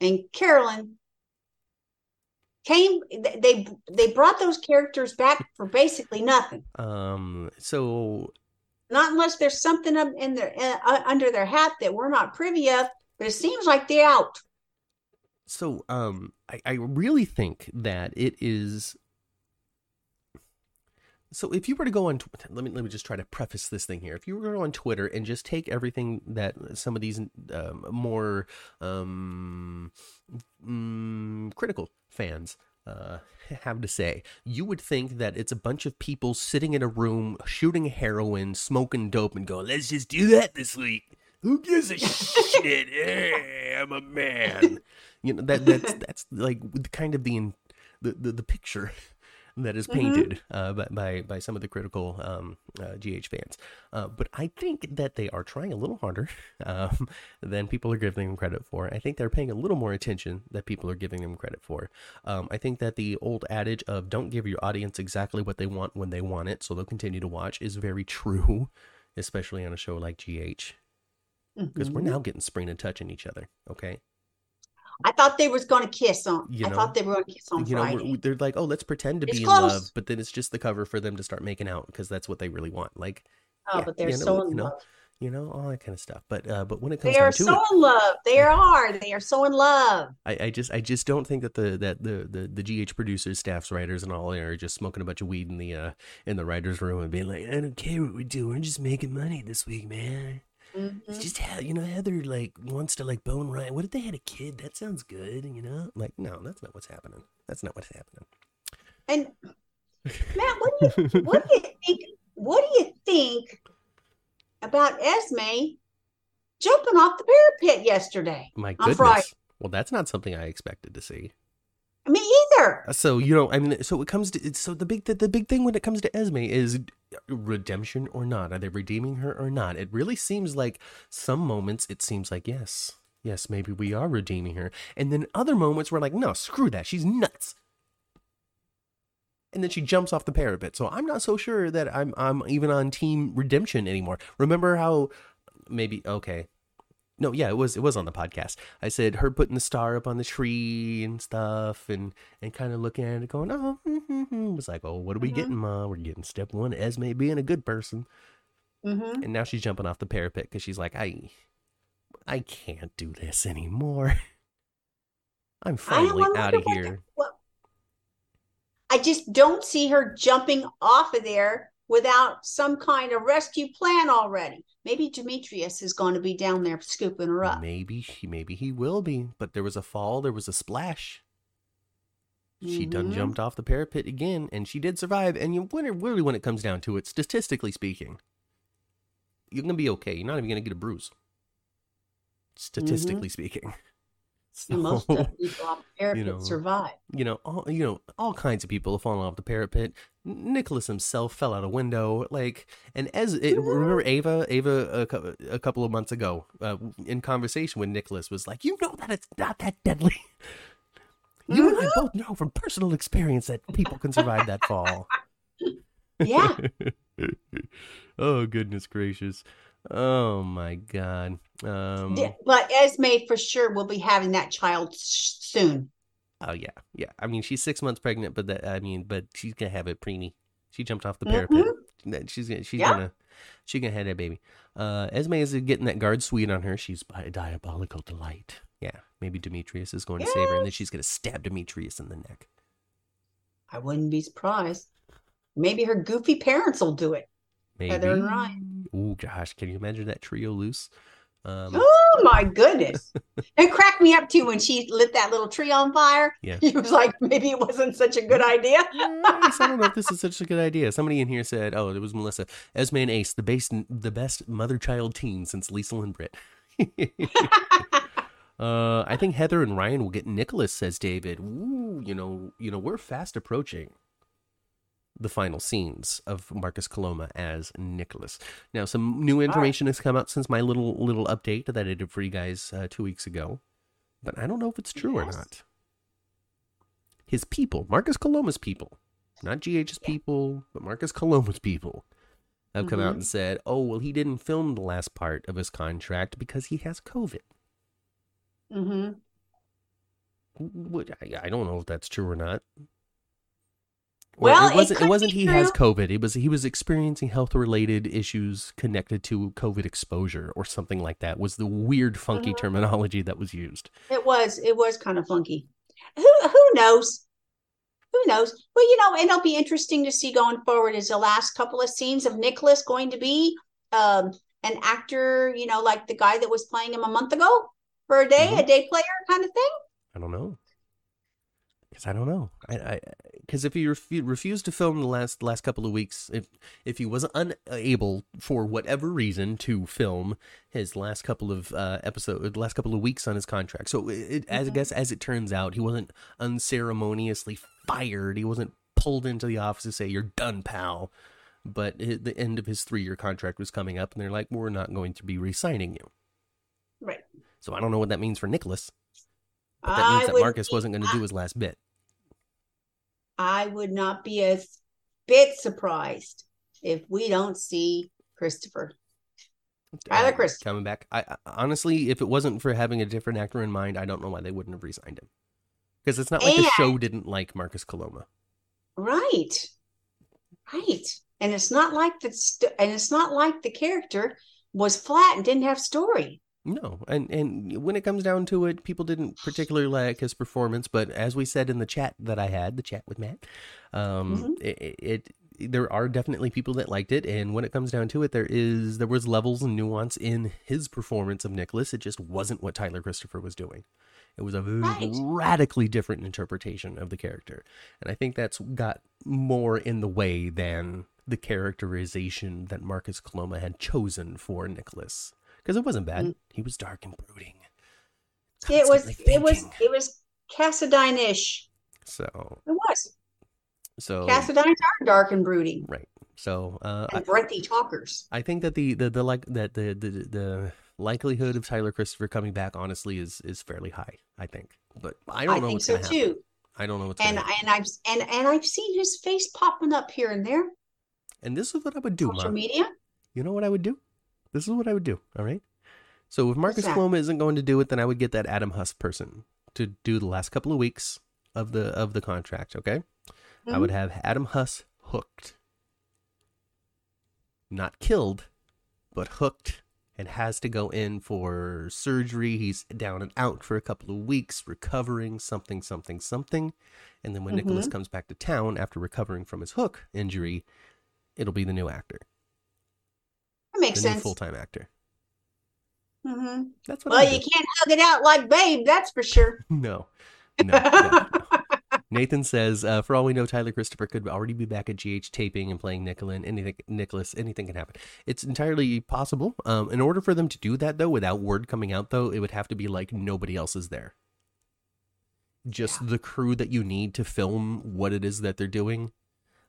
and carolyn came they they brought those characters back for basically nothing. Um. So Not unless there's something up in their uh, under their hat that we're not privy of. But it seems like they're out. so um. I I really think that it is. So if you were to go on, let me let me just try to preface this thing here. If you were to go on Twitter and just take everything that some of these um, more um, mm, critical fans uh, have to say, you would think that it's a bunch of people sitting in a room shooting heroin, smoking dope, and going, "Let's just do that this week." Who gives a shit? [laughs] Hey, I'm a man. You know that that's that's like kind of the in- the the, the picture that is Mhm. painted uh, by, by by some of the critical um, uh, GH fans. Uh, but I think that they are trying a little harder [laughs] um, than people are giving them credit for. I think they're paying a little more attention that people are giving them credit for. Um, I think that the old adage of "don't give your audience exactly what they want when they want it, so they'll continue to watch" is very true, [laughs] especially on a show like GH because we're Mhm. now getting spraying and touching each other. Okay, I thought they was going to kiss on. You I know, thought they were going to kiss on you know Friday. we're, they're like, oh, let's pretend to It's be in love, but then it's just the cover for them to start making out because that's what they really want. Like, oh, yeah, but they're you know, so in you know, love. you know, all that kind of stuff. But uh, but when it comes They are so it, in love. They are. They are so in love. I, I just I just don't think that the that the, the the GH producers, staffs, writers, and all are just smoking a bunch of weed in the uh in the writers' room and being like, I don't care what we do, we're just making money this week, man. Mhm. It's just how you know Heather like wants to like bone Ryan. What if they had a kid? That sounds good, you know. Like no, that's not what's happening. That's not what's happening. And Matt, what do you [laughs] what do you think? What do you think about Esme jumping off the parapet yesterday? My goodness. Well, that's not something I expected to see. Me either. Uh, So you know, I mean, so it comes to so the big the, the big thing when it comes to Esme is redemption or not. Are they redeeming her or not? It really seems like some moments it seems like yes, yes, maybe we are redeeming her, and then other moments we're like, no, screw that, she's nuts. And then she jumps off the parapet. So I'm not so sure that I'm I'm even on team redemption anymore. Remember how maybe okay. No, yeah, it was it was on the podcast. I said her putting the star up on the tree and stuff, and and kind of looking at it, going, "Oh," it was like, "Oh, what are we Mhm. getting, Ma? We're getting step one, Esme being a good person." hmm And now she's jumping off the parapet because she's like, "I, I can't do this anymore. [laughs] I'm finally out of what- here." what- I just don't see her jumping off of there without some kind of rescue plan already. Maybe Demetrius is going to be down there scooping her up. Maybe she, maybe he will be, but there was a fall, there was a splash. She done Mhm. jumped off the parapet again, and she did survive. And you, wonder really, when it comes down to it, statistically speaking, you're gonna be okay. You're not even gonna get a bruise. Statistically speaking, [laughs] See, most the people off the [laughs] parapet know, survive. you know, all you know, all kinds of people have fallen off the parapet. Nicholas himself fell out a window, like, and as it, remember Ava, Ava, a, a couple of months ago, uh, in conversation with Nicholas, was like, "You know that it's not that deadly." [laughs] You and I both know from personal experience that people can survive that fall. [laughs] Yeah. oh goodness gracious! Oh my god! Um, Yeah, But Esme for sure will be having that child s- soon. Oh yeah, yeah. I mean, she's six months pregnant, but that I mean, but she's gonna have it preemie. She jumped off the parapet. That- She's gonna, she's Yeah. gonna, she's gonna have that baby. Uh, Esme is getting that guard suite on her. She's by diabolical delight. Yeah, maybe Demetrius is going to save her, and then she's gonna stab Demetrius in the neck. I wouldn't be surprised. Maybe her goofy parents will do it. Maybe. Heather and Ryan. Oh gosh, can you imagine that trio loose? Um, Oh my goodness. [laughs] it cracked me up too when she lit that little tree on fire. Yeah. He was like, maybe it wasn't such a good idea. I don't know if this is [laughs] such a good idea. Somebody in here said, "Oh, it was Melissa, Esme and Ace, the best, the best mother-child team since Liesl and Britt." [laughs] uh, I think Heather and Ryan will get Nicholas, says David. Ooh, you know, you know, we're fast approaching the final scenes of Marcus Coloma as Nicholas. Now, some new information has come out since my little little update that I did for you guys uh, two weeks ago, but I don't know if it's true or not. His people, Marcus Coloma's people, not GH's people, but Marcus Coloma's people, have come out Mhm. and said, "Oh, well, he didn't film the last part of his contract because he has COVID." hmm What- I, I don't know if that's true or not. Well, it it wasn't. It, could wasn't. He has. COVID. It was. He was experiencing health related issues connected to COVID exposure or something like that. Was the weird, funky Mhm. terminology that was used. It was it was kind of funky. Who who knows? Who knows? Well, you know, and it'll be interesting to see going forward. Is the last couple of scenes of Nicholas going to be um, an actor? You know, like the guy that was playing him a month ago for a day, Mhm. a day player kind of thing. I don't know. Because I don't know. I because if he refu- refused to film the last last couple of weeks, if if he was unable for whatever reason to film his last couple of uh, episode, last couple of weeks on his contract, so it, it, as I Mhm. guess as it turns out, he wasn't unceremoniously fired. He wasn't pulled into the office to say you're done, pal. But hi the end of his three year contract was coming up, and they're like, we're not going to be re-signing you. Right. So I don't know what that means for Nicholas. But that I means that Marcus be- wasn't going to do his last bit. I would not be a bit surprised if we don't see Christopher. Tyler Uh, Chris. coming back. I, I honestly, if it wasn't for having a different actor in mind, I don't know why they wouldn't have resigned him. Because it's not like the show didn't like Marcus Coloma. Right. Right. And it's not like the st- and it's not like the character was flat and didn't have story. No, and and when it comes down to it, people didn't particularly like his performance. But as we said in the chat that I had, the chat with Matt, um, Mhm. it, it there are definitely people that liked it. And when it comes down to it, there is there was levels and nuance in his performance of Nicholas. It just wasn't what Tyler Christopher was doing. It was a Right. radically different interpretation of the character, and I think that's got more in the way than the characterization that Marcus Coloma had chosen for Nicholas. Because it wasn't bad. Mm. He was dark and brooding. It was constantly it was it was Cassadine-ish. So It was. so Cassadines are dark and brooding right. So uh, and breathy talkers. I think that the the, the like that the, the the likelihood of Tyler Christopher coming back honestly is is fairly high. I think, but I don't I know think what's so happen. too. I don't know what's And and I've and and I've seen his face popping up here and there. And this is what I would do, Social Ma. media. You know what I would do? This is what I would do. All right. So if Marcus? Coloma isn't going to do it, then I would get that Adam Huss person to do the last couple of weeks of the of the contract. Okay. I Mm-hmm. would have Adam Huss hooked, not killed, but hooked, and has to go in for surgery. He's down and out for a couple of weeks, recovering something, something, something, and then when Nicholas Mhm. comes back to town after recovering from his hook injury, it'll be the new actor, makes sense. full time actor. hmm That's what Well, you can't hug it out like Babe, that's for sure. [laughs] No. No, no, no. [laughs] Nathan says, uh, for all we know, Tyler Christopher could already be back at GH taping and playing Nicolin. Anything, Nicholas, anything can happen. It's entirely possible. Um, in order for them to do that, though, without word coming out, though, it would have to be like nobody else is there. Just the crew that you need to film what it is that they're doing.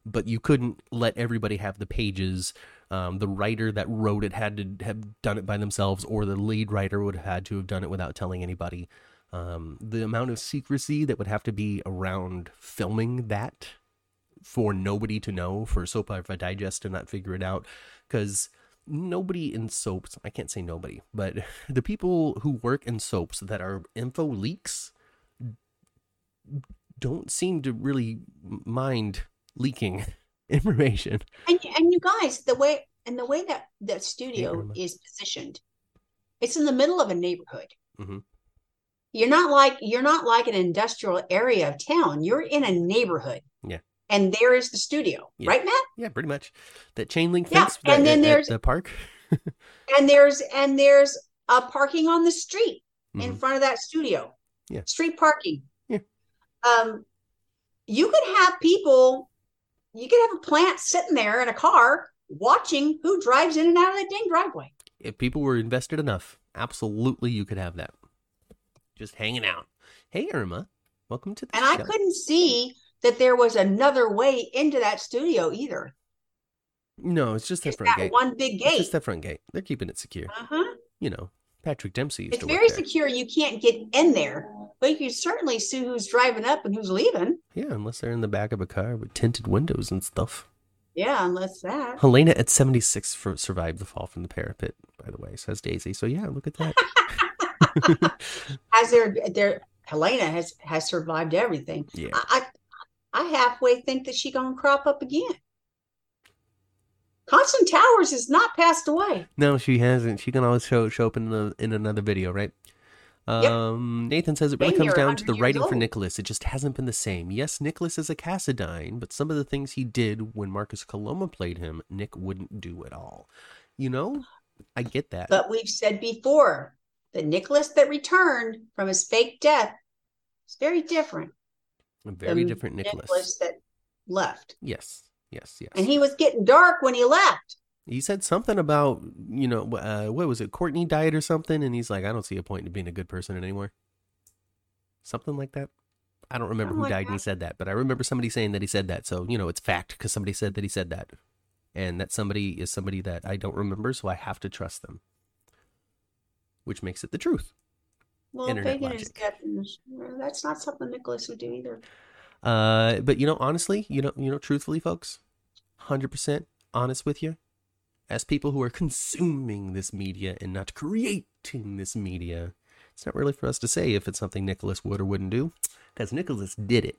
But you couldn't let everybody have the pages. Um, the writer that wrote it had to have done it by themselves, or the lead writer would have had to have done it without telling anybody. Um, the amount of secrecy that would have to be around filming that for nobody to know, for Soap Opera Digest to not figure it out, because nobody in soaps, I can't say nobody, but [laughs] the people who work in soaps that are info leaks don't seem to really mind leaking [laughs] information. And and you guys, the way and the way that that studio is positioned, it's in the middle of a neighborhood. Mhm. You're not like you're not like an industrial area of town. You're in a neighborhood. Yeah. And there is the studio, Yeah. right, Matt? Yeah, pretty much. That chain link Yeah, fence and that- then at- at there's- the park. [laughs] And there's and there's a parking on the street in Mhm. front of that studio. Yeah. Street parking. Yeah. Um, you could have people, you could have a plant sitting there in a car watching who drives in and out of that dang driveway. if people were invested enough, absolutely you could have that. Just hanging out. Hey Irma, welcome to the And I couldn't see that there was another way into that studio either. No, it's just that front that gate. one big It's gate. just that front gate. They're keeping it secure. Uh-huh. You know, Patrick Dempsey used It's to very work there. secure. You can't get in there, but you can certainly see who's driving up and who's leaving. Yeah, unless they're in the back of a car with tinted windows and stuff. Yeah, unless that. Helena at 76 for, survived the fall from the parapet, by the way, says Daisy. So yeah, look at that. [laughs] Has there there Helena has has survived everything. Yeah. I I, I halfway think that she gonna crop up again. Constance Towers has not passed away. No, she hasn't. She can always show show up in the, in another video, right? Um, Nathan says it really comes down to the 100 years writing for. Nicholas. It just hasn't been the same. Yes, Nicholas is a Cassadine, but some of the things he did when Marcus Coloma played him, Nick wouldn't do at all. You know, I get that. But we've said before, the Nicholas that returned from his fake death is very different. a very different Nicholas. Nicholas that left. Yes, yes, yes. And he was getting dark when he left. He said something about you know uh, what was it? Courtney died or something, and he's like, I don't see a point in being a good person anymore. Something like that. I don't remember Something who like died and he said that, but I remember somebody saying that he said that. So you know, it's fact because somebody said that he said that, and that somebody is somebody that I don't remember, so I have to trust them, which makes it the truth. Well, Internet is logic. and That's not something Nicholas would do either. Uh, but you know, honestly, you know, you know, truthfully, folks, hundred percent honest with you, as people who are consuming this media and not creating this media, it's not really for us to say if it's something Nicholas would or wouldn't do, because Nicholas did it.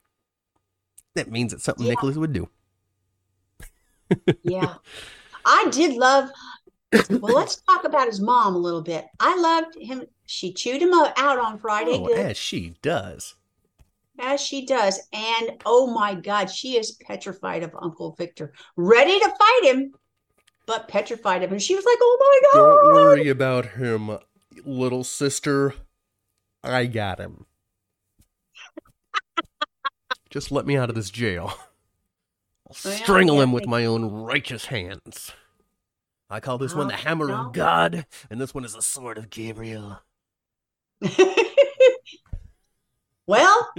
That means it's something Yeah. Nicholas would do. Yeah. [laughs] I did love. Well, let's talk about his mom a little bit. I loved him. She chewed him out on Friday, Oh, good, as she does. as she does. And oh my God, she is petrified of Uncle Victor, ready to fight him, but petrified of him. She was like, "Oh my God!" Don't worry about him, little sister. I got him. Just let me out of this jail. I'll strangle him with my own righteous hands. I call this one the Oh, hammer no. of God, and this one is the sword of Gabriel. [laughs] well,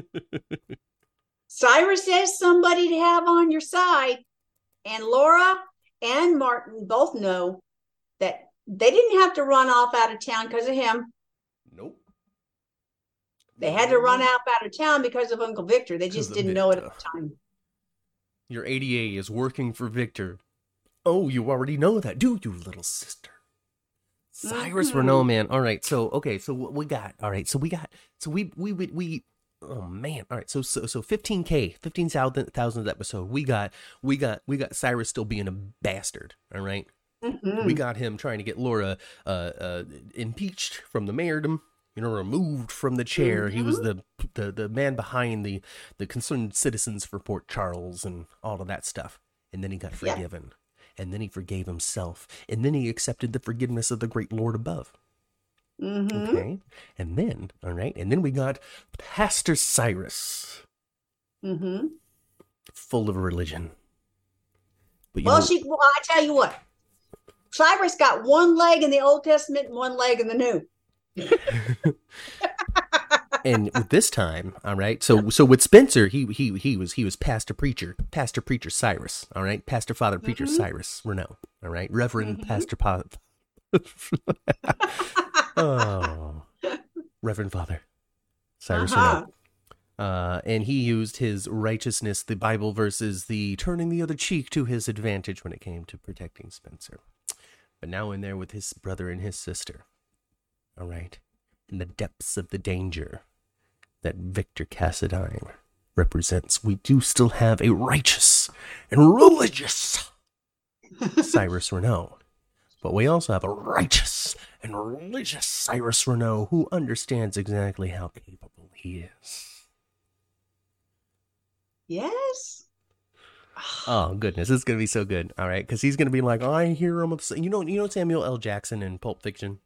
[laughs] Cyrus says somebody to have on your side, and Laura and Martin both know that they didn't have to run off out of town because of him. Nope. They had to run out out of town because of Uncle Victor. They just didn't know it at the time. Your ADA is working for Victor. Oh, you already know that, do you, little sister? Cyrus Mhm. Renault, man. All right, so okay, so what we got? All right, so we got, so we we we, we oh man. All right, so so so 15k, 15,000th episode. We got we got we got Cyrus still being a bastard. All right, Mhm. we got him trying to get Laura uh, uh, impeached from the mayordom, you know, removed from the chair. He was the, the the man behind the the concerned citizens for Port Charles and all of that stuff. And then he got Yeah. forgiven, and then he forgave himself, and then he accepted the forgiveness of the great Lord above. Mhm. Okay, and then all right, and then we got Pastor Cyrus, Mm-hmm. full of religion. But Well, know- she. Well, I tell you what, Cyrus got one leg in the Old Testament and one leg in the New. [laughs] and with this time, all right. So so with Spencer, he he he was he was pastor preacher, pastor preacher Cyrus, all right, pastor father preacher Mhm. Cyrus Renault, all right, Reverend Mhm. pastor pa- [laughs] [laughs] oh, Reverend Father Cyrus Uh-huh. Renault. Uh, and he used his righteousness, the Bible verses, the turning the other cheek to his advantage when it came to protecting Spencer. But now in there with his brother and his sister. All right. In the depths of the danger that Victor Cassadine represents, we do still have a righteous and religious [laughs] Cyrus Renault. But we also have a righteous and religious Cyrus Renault who understands exactly how capable he is. Yes. Oh goodness, it's gonna be so good. All right, because he's gonna be like, I hear him. Upset. You know, you know Samuel L. Jackson in Pulp Fiction.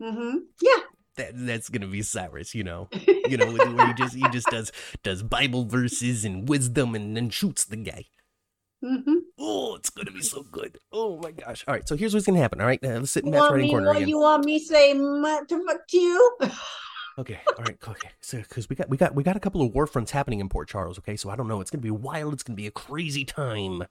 Mm-hmm. Yeah. That that's gonna be Cyrus. You know, you know where he just he just does does Bible verses and wisdom and then shoots the guy. Mm-hmm. Oh, it's gonna be so good. Oh my gosh! All right, so here's what's gonna happen. All right, uh, let's sit in You Matt's writing corner What again. you want me to say? "Ma- To fuck you? [laughs] Okay, all right, okay. So because we got we got we got a couple of war fronts happening in Port Charles. Okay, so I don't know. It's gonna be wild. It's gonna be a crazy time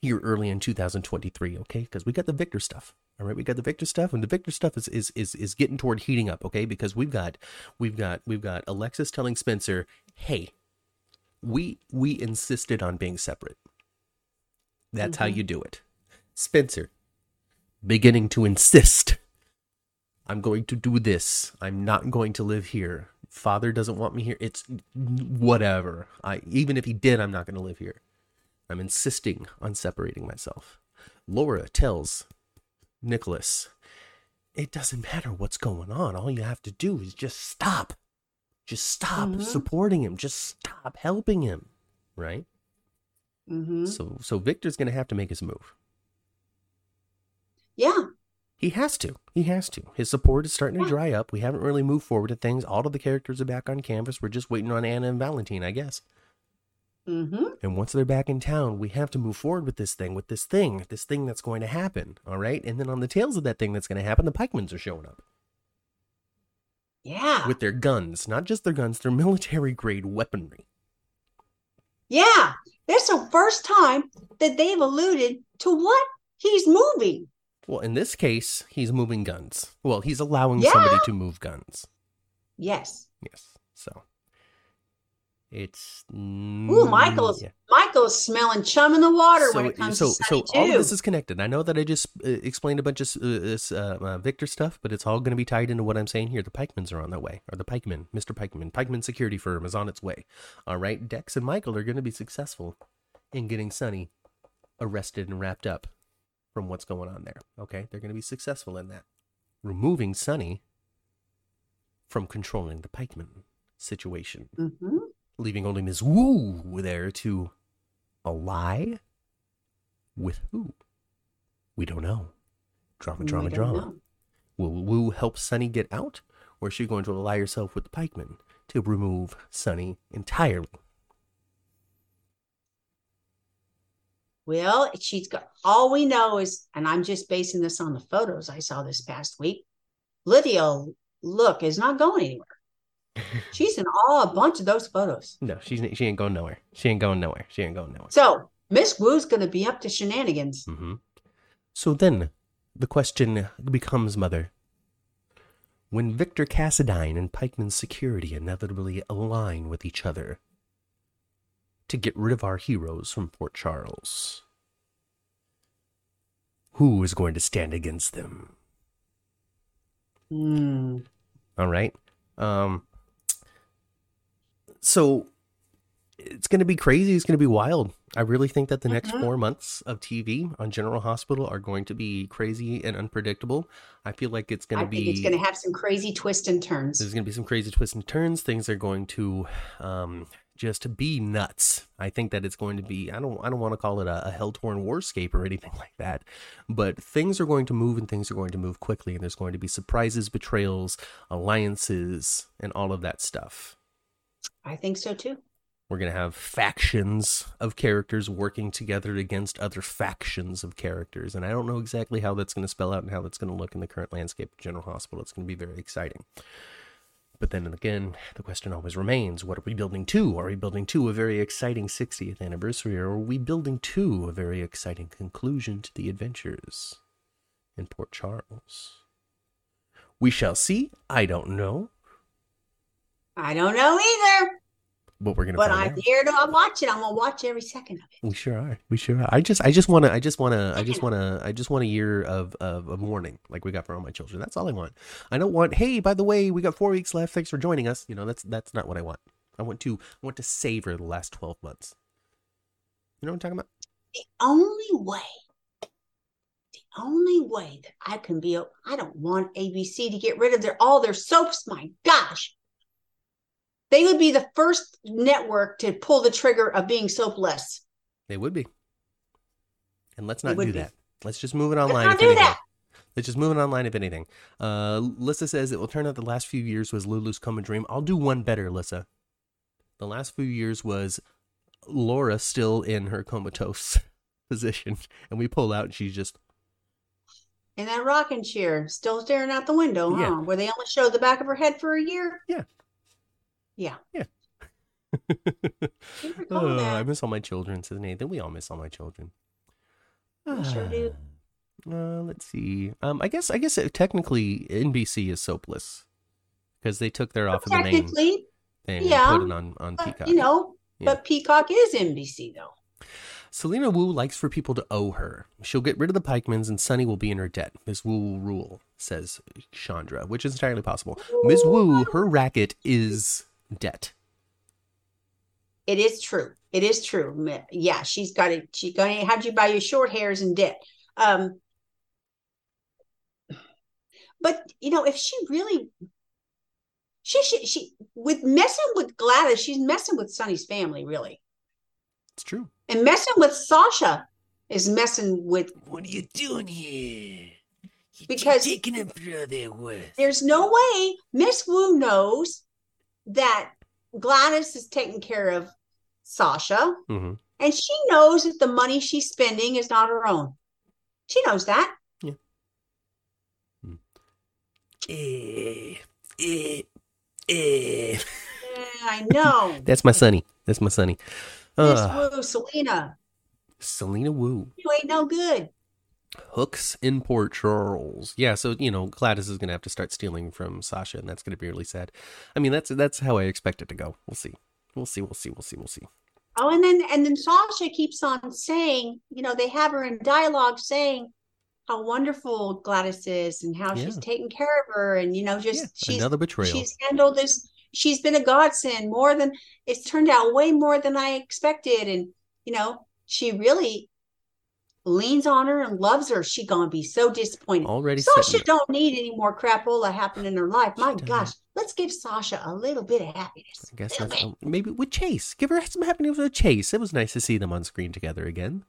here early in 2023. Okay, because we got the Victor stuff. All right, we got the Victor stuff, and the Victor stuff is is is is getting toward heating up. Okay, because we've got we've got we've got Alexis telling Spencer, "Hey, we we insisted on being separate. That's how Mhm. you do it." Spencer beginning to insist I'm going to do this. I'm not going to live here. father doesn't want me here. It's whatever. I even if he did, I'm not going to live here. I'm insisting on separating myself. Laura tells Nicholas, it doesn't matter what's going on. All you have to do is just stop. Just stop Mhm. supporting him. Just stop helping him. Right? Hmm So so Victor's going to have to make his move. Yeah. He has to. He has to. His support is starting to dry up. We haven't really moved forward to things. All of the characters are back on canvas. We're just waiting on Anna and Valentine, I guess. Mm-hmm. And once they're back in town, we have to move forward with this thing, with this thing, this thing that's going to happen. All right. And then on the tails of that thing that's going to happen, the Pikemans are showing up Yeah. with their guns. Not just their guns, their military grade weaponry. yeah. That's the first time that they've alluded to what he's moving. Well, in this case, he's moving guns. Well, he's allowing Yeah. somebody to move guns. Yes. Yes. So it's. Ooh, Michael's yeah. Michael's smelling chum in the water when it comes so, to Sonny so all of this is connected. I know that I just uh, explained a bunch of uh, this uh, uh, Victor stuff, but it's all going to be tied into what I'm saying here. The Pikemans are on their way, or the Pikeman, Mr. Pikeman, Pikeman Security Firm is on its way. All right, Dex and Michael are going to be successful in getting Sonny arrested and wrapped up from what's going on there. Okay, they're going to be successful in that, removing Sonny from controlling the Pikeman situation hmm leaving only Ms. Wu there to ally with who? We don't know. Drama, drama, We drama. know. Will Wu help Sonny get out, or is she going to ally herself with the pikemen to remove Sonny entirely? Well, she's got all we know is, and I'm just basing this on the photos I saw this past week. Lydia Look, is not going anywhere. She's in all a bunch of those photos. No, she's she ain't going nowhere. She ain't going nowhere. She ain't going nowhere. So Miss Wu's going to be up to shenanigans. Mm-hmm. So then, the question becomes, Mother, when Victor Cassadine and Pikeman's security inevitably align with each other to get rid of our heroes from Port Charles, who is going to stand against them? Hmm. All right. Um. So it's going to be crazy. It's going to be wild. I really think that the next Mhm. four months of TV on General Hospital are going to be crazy and unpredictable. I feel like it's going to be. Think be. it's going to have some crazy twists and turns. There's going to be some crazy twists and turns. Things are going to um, just be nuts. I think that it's going to be. I don't. I don't want to call it a, a hell torn warscape or anything like that. But things are going to move, and things are going to move quickly. And there's going to be surprises, betrayals, alliances, and all of that stuff. I think so too. We're going to have factions of characters working together against other factions of characters. And I don't know exactly how that's going to spell out and how that's going to look in the current landscape of General Hospital. It's going to be very exciting. But then again, the question always remains what are we building to? Are we building to a very exciting 60th anniversary, or are we building to a very exciting conclusion to the adventures in Port Charles? We shall see. I don't know, I don't know either, but we're going to but I'm out. here to watch it. I'm going to watch every second of it. We sure are. We sure are. I just, I just want to, I just want to, I just want to, I just want a year of, of, of mourning like we got for all my children. That's all I want. I don't want, hey, by the way, we got four weeks left. Thanks for joining us. You know, that's, that's not what I want. I want to, I want to savor the last 12 months. You know what I'm talking about? The only way, the only way that I can be, I don't want ABC to get rid of their all their soaps. My gosh. They would be the first network to pull the trigger of being soapless. They would be. And let's not do be. that. Let's just move it Let's online. not do anything. that. Let's just move it online if anything. Uh, Lissa says it will turn out the last few years was Lulu's Come a Dream. I'll do one better, Lissa. The last few years was Laura still in her comatose [laughs] position, and we pull out, and she's just In that rocking chair, still staring out the window, huh? Yeah. Where they only showed the back of her head for a year. Yeah. Yeah. Yeah. [laughs] Oh. I miss all my children, says Nathan. We all miss all my children. We sure do. Uh, let's see. Um, I guess I guess it, technically NBC is soapless because they took their off of the main Technically, thing yeah, and put it on on but, Peacock. you know, Yeah. but Peacock is NBC though. Selina Wu likes for people to owe her. She'll get rid of the Pikemans and Sonny will be in her debt. Miss Wu will rule, says Chandra, which is entirely possible. Miss Wu, her racket is debt. It is true. It is true. Yeah, she's got it. She's going to have you buy your short hairs and debt. Um, but you know, if she really, she she she with messing with Gladys, she's messing with Sonny's family, really, It's true. and messing with Sasha is messing with. What are you doing here? You Because- taking him for their worth. There's no way Miss Wu knows that Gladys is taking care of Sasha, hmm and she knows that the money she's spending is not her own. She knows that. Eh, eh, eh. Yeah, I know. [laughs] That's my sonny. That's my sonny. Miss Uh, Wu, Selina, Selina Wu. you ain't no good. Hooks in Port Charles. Yeah, so you know Gladys is gonna have to start stealing from Sasha, and that's gonna be really sad. I mean, that's that's how I expect it to go. We'll see. We'll see. We'll see. We'll see. We'll see. Oh, and then and then Sasha keeps on saying, you know, they have her in dialogue saying how wonderful Gladys is and how she's Yeah. taken care of her, and you know, just Yeah, she's another betrayal. she's handled this. She's been a godsend more than it's turned out way more than I expected, and you know, she really leans on her and loves her. She gonna be so disappointed. Already Sasha don't need any more crapola happening in her life. My gosh, let's give Sasha a little bit of happiness. I guess that's oh, maybe with Chase. Give her some happiness with Chase. It was nice to see them on screen together again.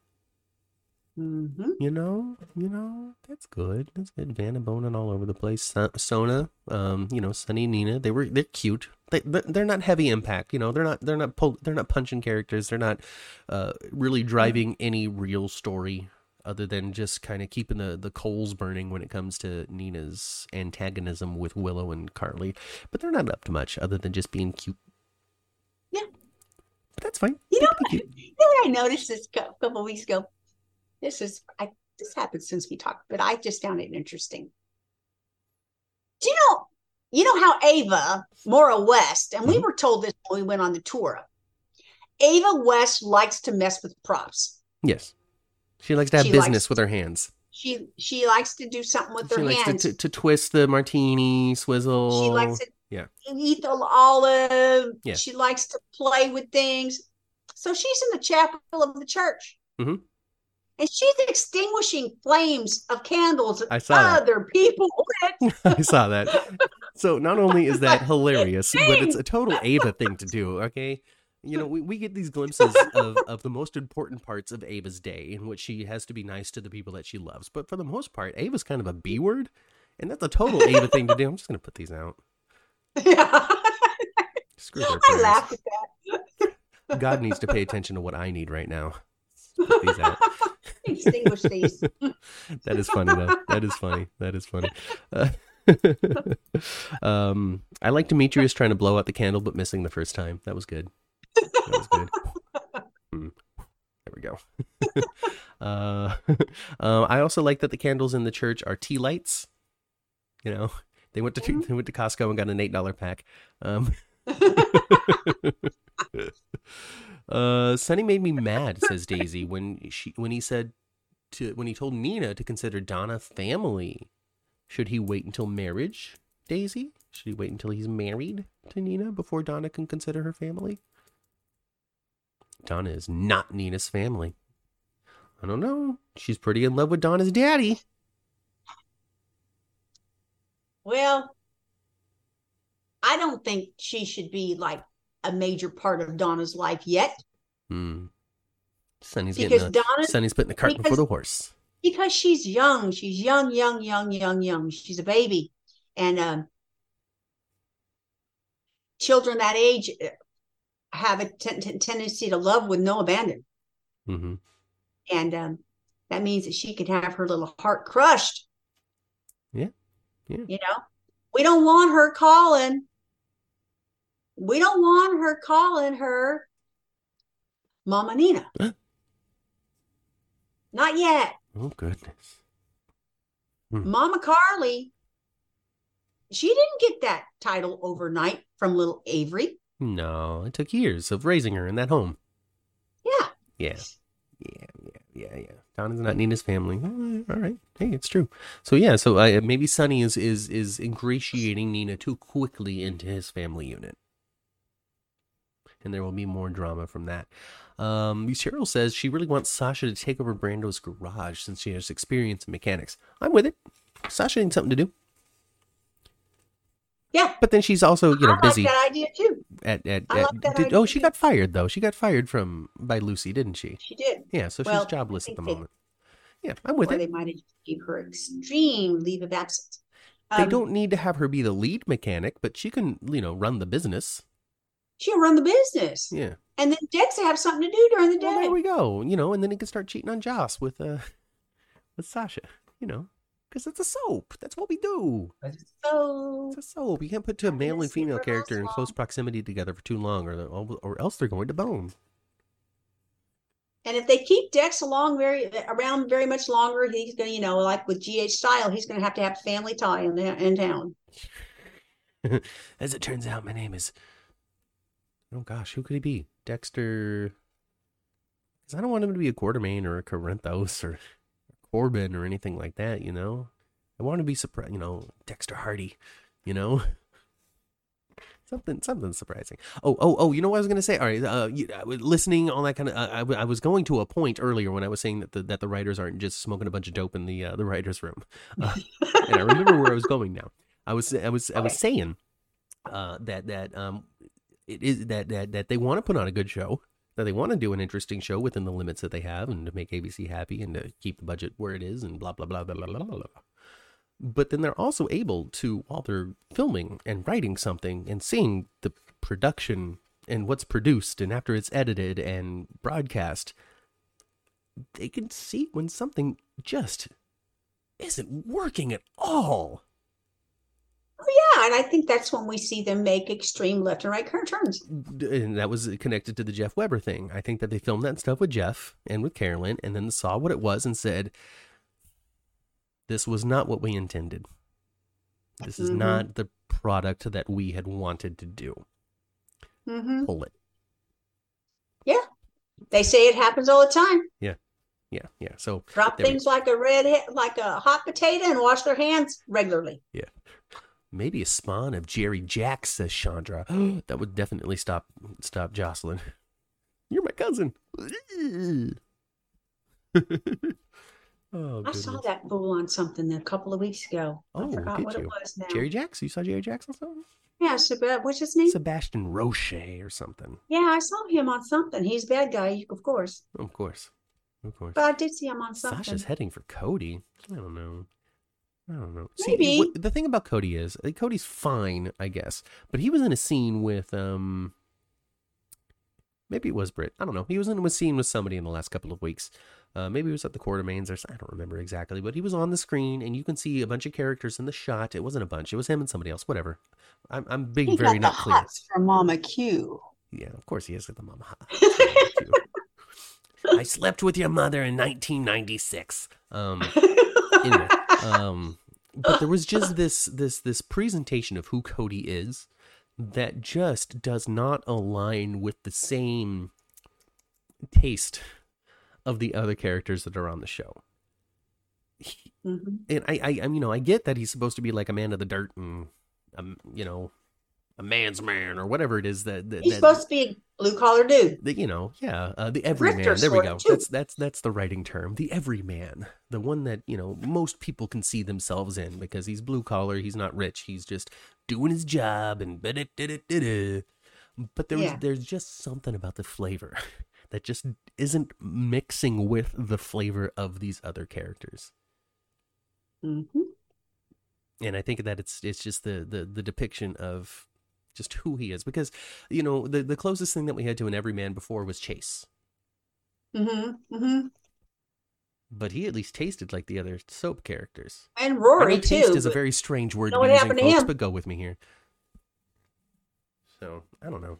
Mhm. You know, you know, that's good. That's good. Vanna boning all over the place. Sona, um, you know, Sonny Nina, they were they're cute. They they're not heavy impact. You know, they're not they're not pull, they're not punching characters. They're not uh really driving any real story other than just kind of keeping the the coals burning when it comes to Nina's antagonism with Willow and Carly. But they're not up to much other than just being cute. Yeah. But that's fine. You They know, be you know what I noticed this cou- couple weeks ago? This is I this happened since we talked, but I just found it interesting. Do you know you know how Ava Maura West, and we Mhm. were told this when we went on the tour. Ava West likes to mess with props. Yes. She likes to have She business likes- with her hands. She she likes to do something with she her likes hands. to, to, to twist the martini, swizzle. She likes to yeah. eat the olive. Yeah. She likes to play with things. So she's in the chapel of the church. Mhm. And she's extinguishing flames of candles I saw that. other people. [laughs] I saw that. [laughs] So not only is that [laughs] hilarious, but it's a total Ava thing to do, okay? You know, we, we get these glimpses of, of the most important parts of Ava's day in which she has to be nice to the people that she loves. But for the most part, Ava's kind of a B word, and that's a total Ava thing to do. I'm just going to put these out. Yeah. [laughs] Screw their I laughed at that. God needs to pay attention to what I need right now. Put these out. Extinguish these. [laughs] that is funny though. That is funny. That is funny. Uh, [laughs] um, I like Demetrius trying to blow out the candle but missing the first time. That was good. That was good. [laughs] Hmm. There we go. [laughs] uh, um, I also like that the candles in the church are tea lights. You know, they went to they went to Costco and got an eight dollar pack. Um, uh, Sonny made me mad, says Daisy, when she when he said to when he told Nina to consider Donna family. Should he wait until marriage, Daisy? Should he wait until he's married to Nina before Donna can consider her family? Donna is not Nina's family. I don't know. She's pretty in love with Donna's daddy. Well, I don't think she should be like a major part of Donna's life yet Hmm. Sonny's because getting Donna Sonny's putting the cart before the horse. Because she's young. She's young, young, young, young, young. She's a baby, and um, children that age uh, have a ten- ten- tendency to love with no abandon, hmm and um, that means that she can have her little heart crushed. Yeah. Yeah. You know, we don't want her calling. We don't want her calling her Mama Nina. [gasps] Not yet. Oh goodness. Mama Carly, she didn't get that title overnight from little Avery. No, it took years of raising her in that home. Yeah. Yeah. Yeah, yeah, yeah, yeah. Donna's not Nina's family. All right. Hey, it's true. So yeah, so uh, maybe Sonny is is is ingratiating Nina too quickly into his family unit, and there will be more drama from that. Um, Cheryl says she really wants Sasha to take over Brando's garage since she has experience in mechanics. I'm with it. Sasha needs something to do. Yeah, but then she's also you know I busy like that idea too. at at, at like did, oh she too. got fired though she got fired from by Lucy didn't she She did. yeah so Well, she's jobless at the they- moment yeah I'm with or it they might have gave her extreme leave of absence. they Um, don't need to have her be the lead mechanic but she can you know run the business She'll run the business, yeah and then Dex will have something to do during the day. well there we go you know and then he can start cheating on Joss with uh [laughs] with Sasha you know because it's a soap that's what we do So it's a soap you can't put two male and female never character in close proximity together for too long or or else they're going to bone And if they keep Dex along very around very much longer, he's going to, you know, like with GH style, he's going to have to have a family tie in, the, in town. [laughs] As it turns out, my name is. Oh gosh, who could he be? Dexter. Because I don't want him to be a Quartermaine or a Corinthos or Corbin or anything like that, you know? I want to be surprised, you know, Dexter Hardy, you know? [laughs] Something, something surprising. Oh, oh, oh! You know what I was gonna say? All right, uh, you, I was listening, all that kind of. Uh, I, w- I was going to a point earlier when I was saying that the that the writers aren't just smoking a bunch of dope in the uh, the writers' room, uh, and I remember where I was going now. I was I was I was saying uh, that that um it is that that that they want to put on a good show, that they want to do an interesting show within the limits that they have, and to make ABC happy and to keep the budget where it is, and blah blah blah blah blah blah. blah. But then they're also able to, while they're filming and writing something and seeing the production and what's produced, and after it's edited and broadcast, they can see when something just isn't working at all. Oh yeah, and I think that's when we see them make extreme left and right current turns. and that was connected to the Jeff Weber thing. I think that they filmed that stuff with Jeff and with Carolyn, and then saw what it was and said, "This was not what we intended. This is Mhm. not the product that we had wanted to do. hmm Pull it." Yeah, they say it happens all the time. Yeah, yeah. Yeah. So Drop There we- things like a red, like a hot potato, and wash their hands regularly. Maybe a spawn of Jerry Jacks, says Chandra. [gasps] that would definitely stop stop Josslyn. [laughs] You're my cousin. [laughs] oh, I saw that bull on something a couple of weeks ago. Oh, I forgot what you? it was now. Jerry Jacks? You saw Jerry Jacks on something? Yeah, but what's his name? Sebastian Roche or something. Yeah, I saw him on something. He's a bad guy, of course. Of course. Of course. But I did see him on something. Sasha's heading for Cody. I don't know. I don't know. Maybe. See, what, the thing about Cody is uh, Cody's fine, I guess, but he was in a scene with um, maybe it was Britt. I don't know. He was in a scene with somebody in the last couple of weeks. Uh, maybe it was at the Quartermaines or s- I don't remember exactly, but he was on the screen and you can see a bunch of characters in the shot. It wasn't a bunch. It was him and somebody else. Whatever. I'm I'm being He very got not the clear. from Mama Q. Yeah, of course he has got the mama. [laughs] I slept with your mother in 1996. Um, anyway, [laughs] um, but there was just this this this presentation of who Cody is that just does not align with the same taste of the other characters that are on the show. Mhm. And I, I, I, you know, I get that he's supposed to be like a man of the dirt and, um, you know, a man's man or whatever it is that, that He's that- supposed to be a blue collar dude. the, you know, yeah, uh, the everyman. There we go. That's that's that's the writing term. The everyman, the one that you know most people can see themselves in because he's blue collar. He's not rich. He's just doing his job and. But there's Yeah. there's just something about the flavor [laughs] that just isn't mixing with the flavor of these other characters. hmm and I think that it's it's just the the the depiction of just who he is because you know the the closest thing that we had to an everyman before was Chase, hmm hmm but he at least tasted like the other soap characters. And I Rory know taste too. is a very strange word to be what using, happened to folks, him? but go with me here. So I don't know.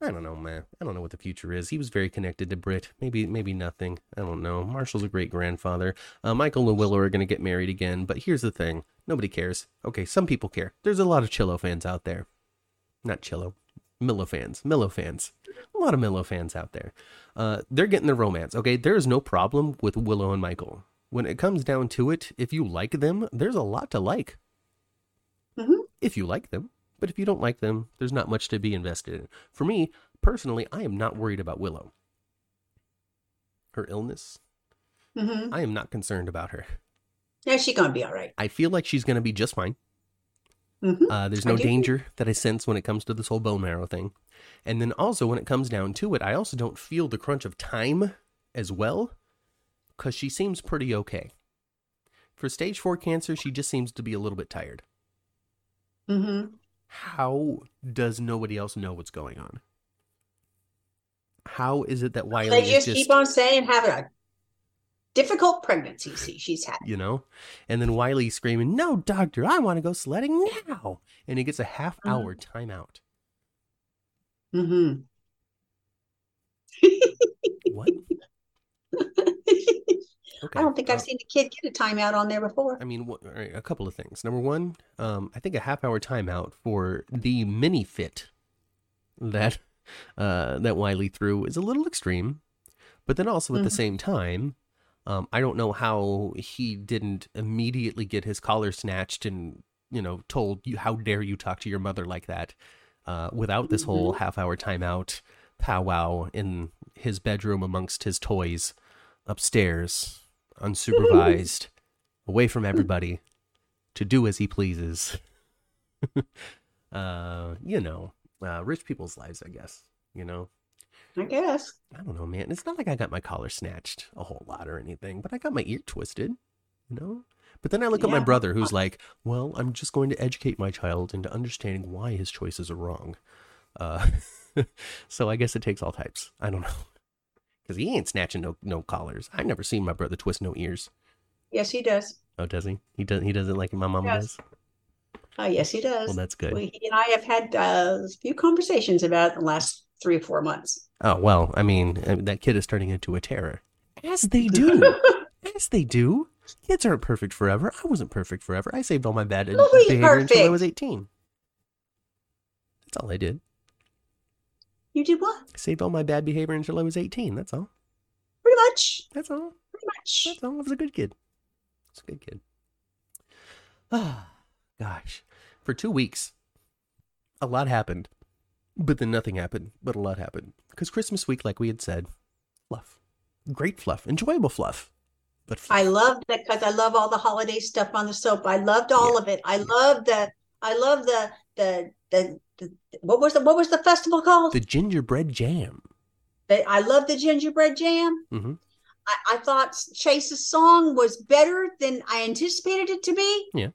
I don't know, man. I don't know what the future is. He was very connected to Britt. Maybe, maybe nothing. I don't know. Marshall's a great grandfather. Uh, Michael and Willow are going to get married again. But here's the thing: nobody cares. Okay, some people care. There's a lot of Chillo fans out there. Not Chillo, Milo fans, Milo fans, a lot of Milo fans out there. Uh, they're getting the romance. Okay, there is no problem with Willow and Michael. When it comes down to it, if you like them, there's a lot to like. Mhm. If you like them, but if you don't like them, there's not much to be invested in. For me personally, I am not worried about Willow. Her illness, hmm I am not concerned about her. Yeah, she's gonna be all right. I feel like she's going to be just fine. Mhm. Uh, there's no danger that I sense when it comes to this whole bone marrow thing. And then also, when it comes down to it, I also don't feel the crunch of time as well because she seems pretty okay. For stage four cancer, she just seems to be a little bit tired. Mm-hmm. How does nobody else know what's going on? How is it that Wiley They is just, just, keep on saying having a difficult pregnancy. See, she's had. you know? And then Wiley screaming, No, doctor, I want to go sledding now. And he gets a half hour timeout. Mm-hmm. [laughs] What? Okay. I don't think I've uh, seen a kid get a timeout on there before. I mean, wh- right, a couple of things. Number one, um, I think a half hour timeout for the mini fit that uh, that Wiley threw is a little extreme, but then also at the Mhm. same time, um, I don't know how he didn't immediately get his collar snatched and you know told you how dare you talk to your mother like that uh, without this whole half hour timeout powwow in his bedroom amongst his toys upstairs unsupervised [laughs] away from everybody to do as he pleases. [laughs] Uh you know uh rich people's lives i guess you know I guess. i don't know man it's not like i got my collar snatched a whole lot or anything but i got my ear twisted you know but then i look at my brother who's like well i'm just going to educate my child into understanding why his choices are wrong uh [laughs] so i guess it takes all types i don't know [laughs] because he ain't snatching no no collars I've never seen my brother twist no ears Yes, he does. Oh, does he? He does. He doesn't like it. My mom Yes. does. Oh, yes, he does. Well, that's good. We, he and I have had uh, a few conversations about the last three or four months. Oh well, I mean, uh, that kid is turning into a terror, as they [laughs] do, as they do. Kids aren't perfect forever. I wasn't perfect forever. I saved all my bad Nobody's behavior until I was eighteen. That's all I did. you did what? I saved all my bad behavior until I was eighteen. That's all. Pretty much. That's all. Pretty much. That's all. I was a good kid. I was a good kid. Ah, [sighs] gosh. For two weeks, a lot happened, but then nothing happened. But a lot happened because Christmas week, like we had said, fluff, great fluff, enjoyable fluff, but fluff. I loved that because I love all the holiday stuff on the soap. I loved all Yeah. of it. I loved the. I love the the the. the what was the what was the festival called? the gingerbread jam. The- I love the gingerbread jam. hmm I, I thought Chase's song was better than I anticipated it to be. Yeah.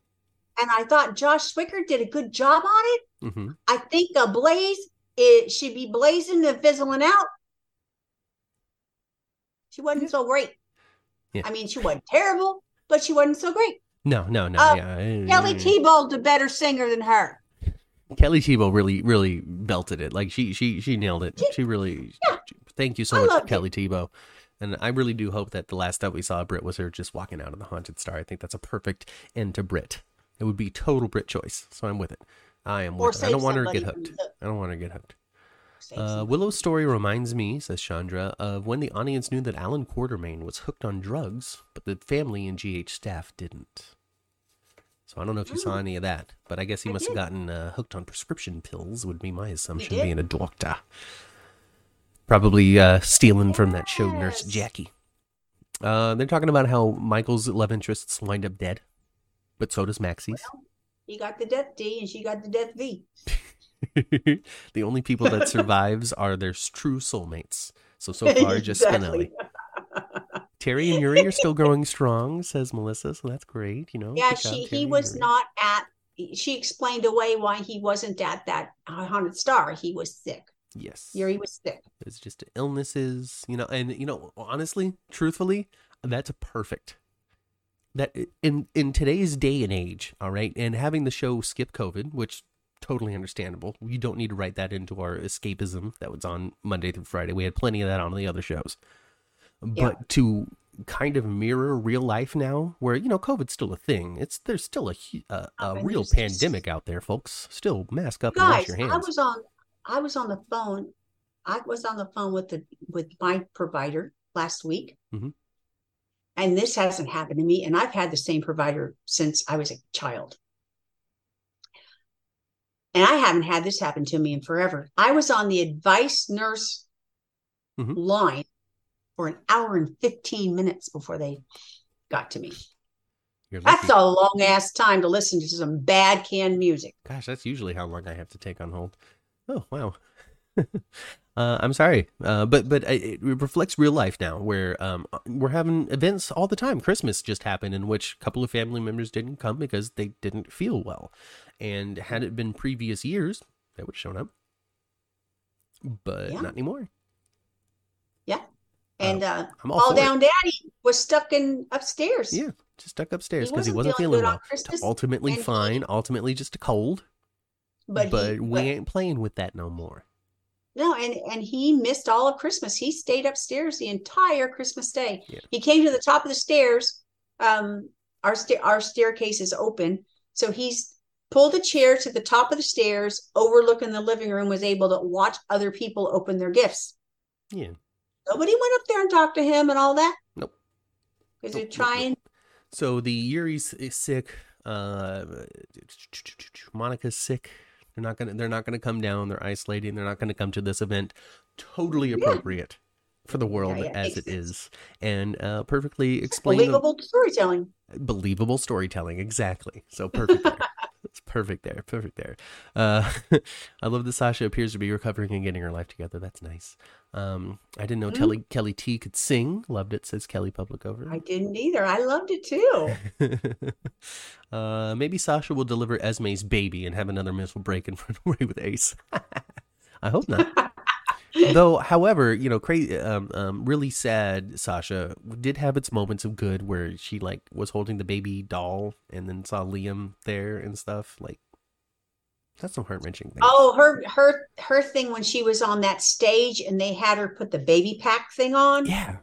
And I thought Josh Swickard did a good job on it. hmm I think a blaze it should be blazing and fizzling out. She wasn't so great. Yeah. I mean, she wasn't terrible, but she wasn't so great. No, no, no. Uh, yeah, Kelly Thiebaud's a better singer than her. Kelly Thiebaud really, really belted it. Like she, she, she nailed it. She- She really. Yeah. Thank you so I much, loved it. Kelly Thiebaud. And I really do hope that the last that we saw Britt was her just walking out of the haunted star. I think that's a perfect end to Britt. It would be total Britt choice. So I'm with it. I am with it. I don't want her to get hooked. I don't want her to get hooked. Uh. Willow's story reminds me, says Chandra, of when the audience knew that Alan Quartermaine was hooked on drugs, but the family and GH staff didn't. So I don't know if you saw any of that, but I guess he I must have gotten uh, hooked on prescription pills. Would be my assumption, being a doctor. Probably uh, stealing from that show nurse Jackie. Uh, they're talking about how Michael's love interests wind up dead, but so does Maxie's. He got the death D and she got the death V. [laughs] the only people that survives are their true soulmates. So so far, just [laughs] Spinelli. Terry and Yuri are still growing strong, says Melissa. So that's great. You know. Yeah, she he was not at. She explained away why he wasn't at that haunted star. He was sick. Yes. Yuri was sick. It's just illnesses, you know, and you know, honestly, truthfully, that's perfect. That in in today's day and age, all right, and having the show skip COVID, which totally understandable. We don't need to write that into our escapism that was on Monday through Friday. We had plenty of that on the other shows. But Yeah. to kind of mirror real life now, where you know COVID's still a thing. It's there's still a a, a real pandemic out there, folks. Still mask up and wash Guys, your I was on I was on the phone. I was on the phone with the with my provider last week. Mhm. And this hasn't happened to me. And I've had the same provider since I was a child. And I haven't had this happen to me in forever. I was on the advice nurse Mhm. line for an hour and 15 minutes before they got to me. That's a long ass time to listen to some bad canned music. Gosh, that's usually how long I have to take on hold. Oh wow. [laughs] uh, I'm sorry, uh, but but it, it reflects real life now, where um, we're having events all the time. Christmas just happened, in which a couple of family members didn't come because they didn't feel well, and had it been previous years, they would have shown up, but Yeah. not anymore. Yeah, and uh, all Fall for it. Down Daddy was stuck in upstairs. Yeah, just stuck upstairs because he wasn't wasn't feeling well. Ultimately he- fine. Ultimately just a cold. But, But, he, we but- ain't playing with that no more. No, and and he missed all of Christmas. He stayed upstairs the entire Christmas day. Yeah. He came to the top of the stairs. Um, our sta- our staircase is open, so he's pulled a chair to the top of the stairs, overlooking the living room. Was able to watch other people open their gifts. Yeah. Nobody went up there and talked to him and all that. Nope. Because Nope, they're nope, nope. trying. So the Yuri's is sick. Uh, Monica's sick. They're not gonna. They're not gonna come down. They're isolating. They're not gonna come to this event. Totally appropriate for the world yeah, as makes it is, and uh, perfectly explain Believable storytelling. believable storytelling. Exactly. So perfect [laughs] perfect there. Perfect there. Uh, [laughs] I love that Sasha appears to be recovering and getting her life together. That's nice. Um, I didn't know Mhm. Kelly Kelly T could sing. Loved it. Says Kelly Public over. I didn't either. I loved it too. [laughs] uh, maybe Sasha will deliver Esme's baby and have another missile break and run away with Ace. [laughs] I hope not. Though, however, you know, crazy, um, um, really sad. Sasha did have its moments of good where she like was holding the baby doll and then saw Liam there and stuff. Like, that's some heart wrenching thing. Oh, her her her thing when she was on that stage and they had her put the baby pack thing on. yeah,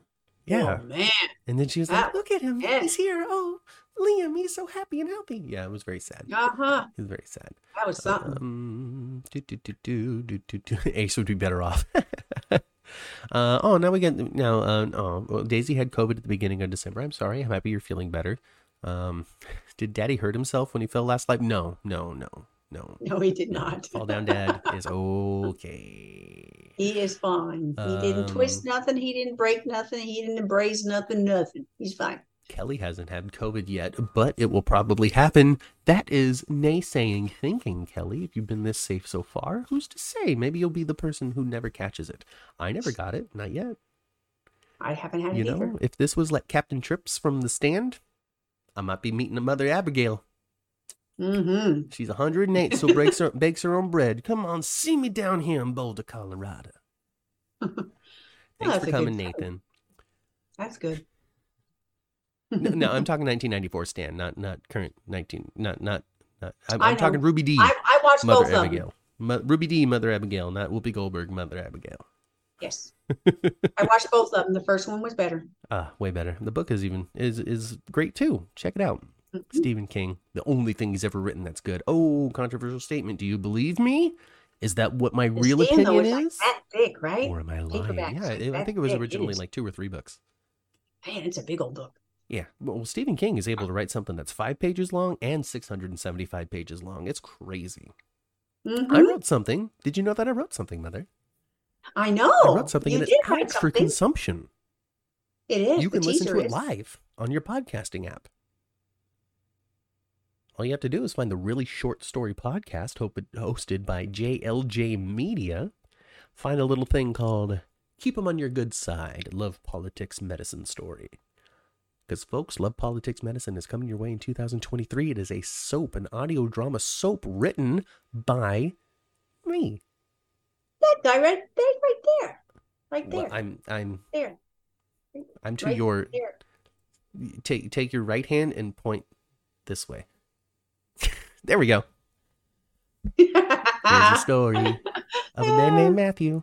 yeah. Oh, man. And then she was like, That- "Look at him, yeah. he's here. Oh, Liam, he's so happy and healthy." Yeah, it was very sad. Uh-huh. It was very sad. That was something. Um, do, do, do, do, do, do, do. [laughs] Ace would be better off. [laughs] uh, oh, now we get now. Uh, oh, well, Daisy had COVID at the beginning of December. I'm sorry. I'm happy you're feeling better. Um, [laughs] did Daddy hurt himself when he fell last night? No, no, no, no. no, he did not. Fall down, Dad is okay. He is fine. He didn't twist Um, nothing. He didn't break nothing. He didn't embrace nothing. Nothing. He's fine. Kelly hasn't had COVID yet, but it will probably happen. That is naysaying thinking, Kelly. If you've been this safe so far, who's to say? Maybe you'll be the person who never catches it. I never got it, not yet. I haven't had You it know, either. if this was like Captain Trips from the stand, I might be meeting a Mother Abigail. Mm-hmm. She's 108, so breaks her, [laughs] bakes her own bread. Come on, see me down here in Boulder, Colorado. [laughs] Thanks that's for coming, Nathan. That's good. No, no, I'm [laughs] talking 1994 Stan, not not current 19, not not. not I'm, I'm talking Ruby Dee, I, I watched both Mother of them. Abigail. Mo- Ruby Dee, Mother Abigail, not Whoopi Goldberg, Mother Abigail. Yes. [laughs] I watched both of them. The first one was better. Ah, way better. The book is even is is great too. Check it out. Mhm. Stephen King, the only thing he's ever written that's good. Oh, controversial statement. Do you believe me? Is that what my The real stand, though, opinion was like is? that big, right? Or am I lying? Paperback, Yeah, it- I think it was thick. It originally like two or three books. Man, it's a big old book. Yeah. Well, Stephen King is able to write something that's five pages long and 675 pages long. It's crazy. Mhm. I wrote something. Did you know that I wrote something, Mother? I know. I wrote something you and it's did write out for consumption. It is. you can listen to it is. live on your podcasting app. All you have to do is find the really short story podcast hosted by JLJ Media. Find a little thing called Keep 'em on Your Good Side Love Politics Medicine Story. Because, folks, Love Politics Medicine is coming your way in 2023. It is a soap, an audio drama soap written by me. That guy right there, right there, right there, Well, I'm, I'm, there, I'm to right your there. take take your right hand and point this way. [laughs] there we go. Here's a story of a man named Matthew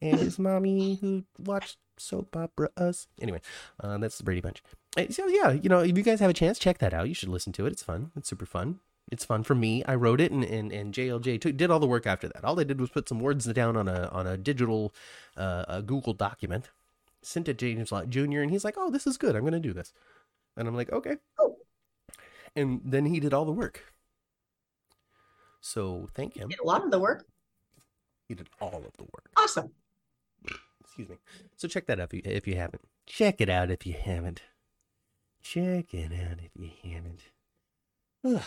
and his mommy who watched soap operas. Anyway, uh, that's the Brady Bunch. So yeah, you know, if you guys have a chance, check that out. You should listen to it. It's fun. It's super fun. It's fun for me. I wrote it, and and, and JLJ took, did all the work after that. All they did was put some words down on a on a digital uh, a Google document, sent it to James Lott Jr., and he's like, "Oh, this is good. I'm going to do this." And I'm like, "Okay." Oh. And then he did all the work. So thank him. Did a lot of the work. He did all of the work. Awesome. Excuse me. So check that out if you, if you haven't. Check it out if you haven't. Check it out if you haven't. Ugh,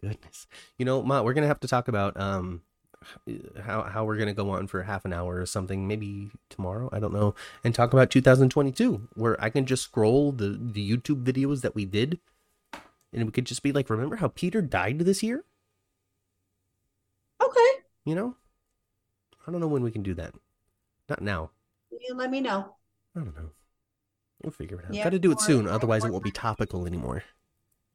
goodness. You know, Ma, we're gonna have to talk about um how how we're gonna go on for half an hour or something, maybe tomorrow. I don't know, and talk about 2022, where I can just scroll the the YouTube videos that we did, and we could just be like, remember how Peter died this year? Okay. You know, I don't know when we can do that. Not now. You let me know. I don't know. We'll figure it out. Yeah, Got to do it soon, otherwise it won't be topical anymore.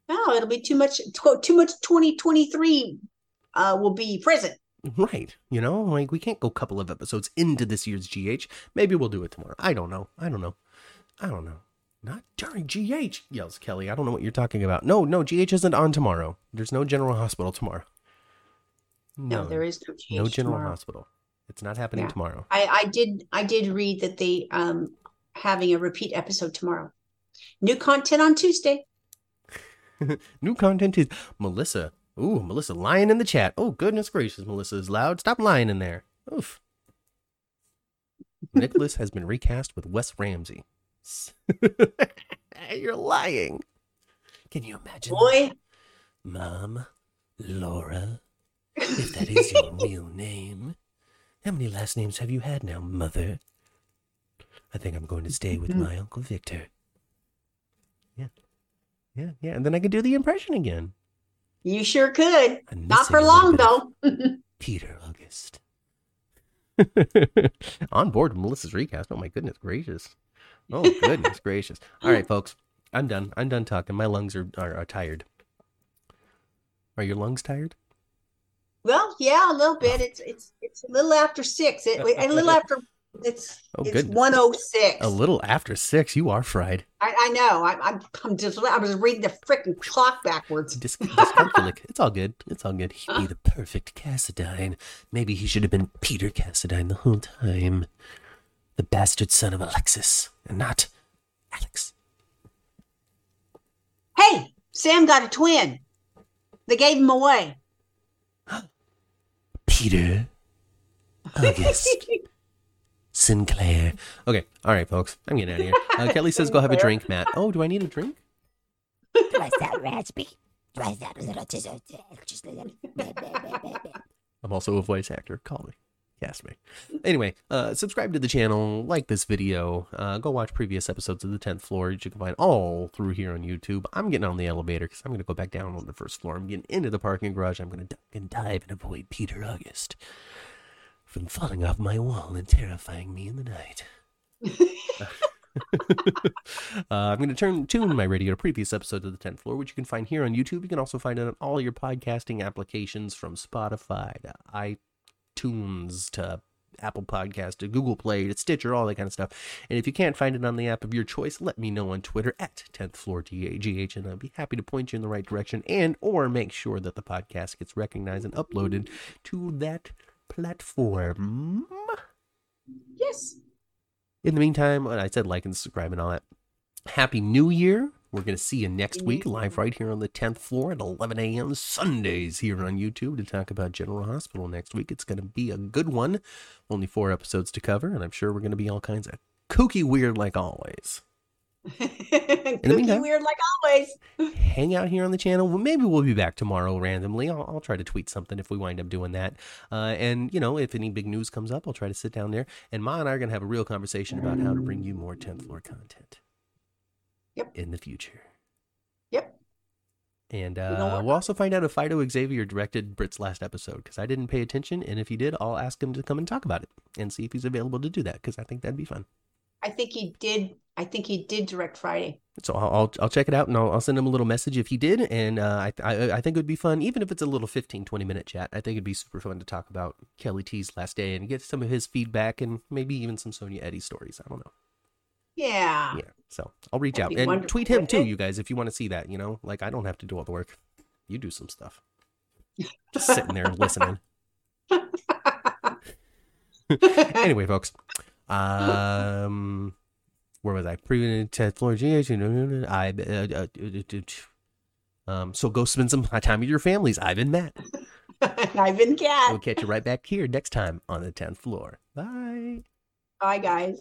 No, it'll be too much. Too much. Twenty twenty three uh, will be present. Right. You know, like we can't go a couple of episodes into this year's GH. Maybe we'll do it tomorrow. I don't know. I don't know. I don't know. Not during GH, yells Kelly. I don't know what you're talking about. No, no, GH isn't on tomorrow. There's no general hospital tomorrow. No, there is no no general tomorrow. hospital. It's not happening Yeah. tomorrow. I, I did I did read that they um having a repeat episode tomorrow. New content on Tuesday. [laughs] New content is Melissa. Ooh, Melissa lying in the chat. Oh, goodness gracious, Melissa is loud. Stop lying in there. Oof. Nicholas has been recast with Wes Ramsey. [laughs] You're lying. Can you imagine? that? Boy, Mom, Laura, if that is your [laughs] real name. How many last names have you had now, Mother? I think I'm going to stay with mm-hmm. my Uncle Victor. Yeah. Yeah, yeah. And then I can do the impression again. you sure could. Not for long though. [laughs] Peter August. [laughs] On board Melissa's recast. Oh my goodness gracious. Oh goodness [laughs] gracious. All right, folks. I'm done. I'm done talking. My lungs are, are, are tired. Are your lungs tired? well, yeah, a little bit. It's it's it's a little after six. It, a little after it's Oh, it's one oh six. A little after six. You are fried. I, I know. I, I'm I'm just I was reading the freaking clock backwards. Dis- [laughs] it's all good. It's all good. He'd be the perfect Cassadine. Maybe he should have been Peter Cassadine the whole time. The bastard son of Alexis, and not Alex. Hey, Sam got a twin. They gave him away. [gasps] Peter oh, August Sinclair. Okay, all right, folks. I'm getting out of here. Uh, [laughs] Kelly says, "Go have a drink, Matt." Oh, do I need a drink? Twice that raspy. Twice that little dessert. Just a little. I'm also a voice actor. Call me. Cast me. Anyway, uh, subscribe to the channel, like this video, uh, go watch previous episodes of the 10th floor, which you can find all through here on YouTube. I'm getting on the elevator because I'm going to go back down on the first floor. I'm getting into the parking garage. I'm going to duck and dive and avoid Peter August from falling off my wall and terrifying me in the night. [laughs] uh, I'm going to turn tune my radio to previous episodes of the 10th floor, which you can find here on YouTube. You can also find it on all your podcasting applications from Spotify to iTunes to Apple Podcast to Google Play to Stitcher, all that kind of stuff. And if you can't find it on the app of your choice, let me know on Twitter at 10th floor TAGH, and I'll be happy to point you in the right direction and or make sure that the podcast gets recognized and uploaded to that platform. Yes. In the meantime, I said like and subscribe and all that. Happy New Year. We're going to see you next week live right here on the 10th floor at 11 a.m. Sundays here on YouTube to talk about General Hospital next week. It's going to be a good one. Only four episodes to cover, and I'm sure we're going to be all kinds of kooky weird like always. [laughs] Cookie meantime- weird like always. [laughs] hang out here on the channel. Well, maybe we'll be back tomorrow randomly. I'll, I'll try to tweet something if we wind up doing that. Uh, and, you know, if any big news comes up, I'll try to sit down there. And Ma and I are going to have a real conversation about how to bring you more 10th floor content Yep. in the future. Yep. And uh, we'll also find out if Phideaux Xavier directed Britt's last episode because I didn't pay attention. And if he did, I'll ask him to come and talk about it and see if he's available to do that because I think that'd be fun. I think he did. I think he did direct Friday. So I'll, I'll I'll check it out and I'll, I'll send him a little message if he did. And uh, I, I I think it would be fun, even if it's a little 15, 20 minute chat. I think it'd be super fun to talk about Kelly T's last day and get some of his feedback and maybe even some Sonya Eddy stories. I don't know. Yeah. Yeah. So I'll reach That'd out and wonderful, tweet him too, you guys, if you want to see that. You know, like I don't have to do all the work. You do some stuff. [laughs] Just sitting there listening. [laughs] anyway, folks. Um, where was I? Pre Ted Floor. I. Uh, uh, um, so go spend some time with your families. I've been Matt. I've been cat. We'll catch you right back here next time on the 10th floor. Bye. Bye, guys.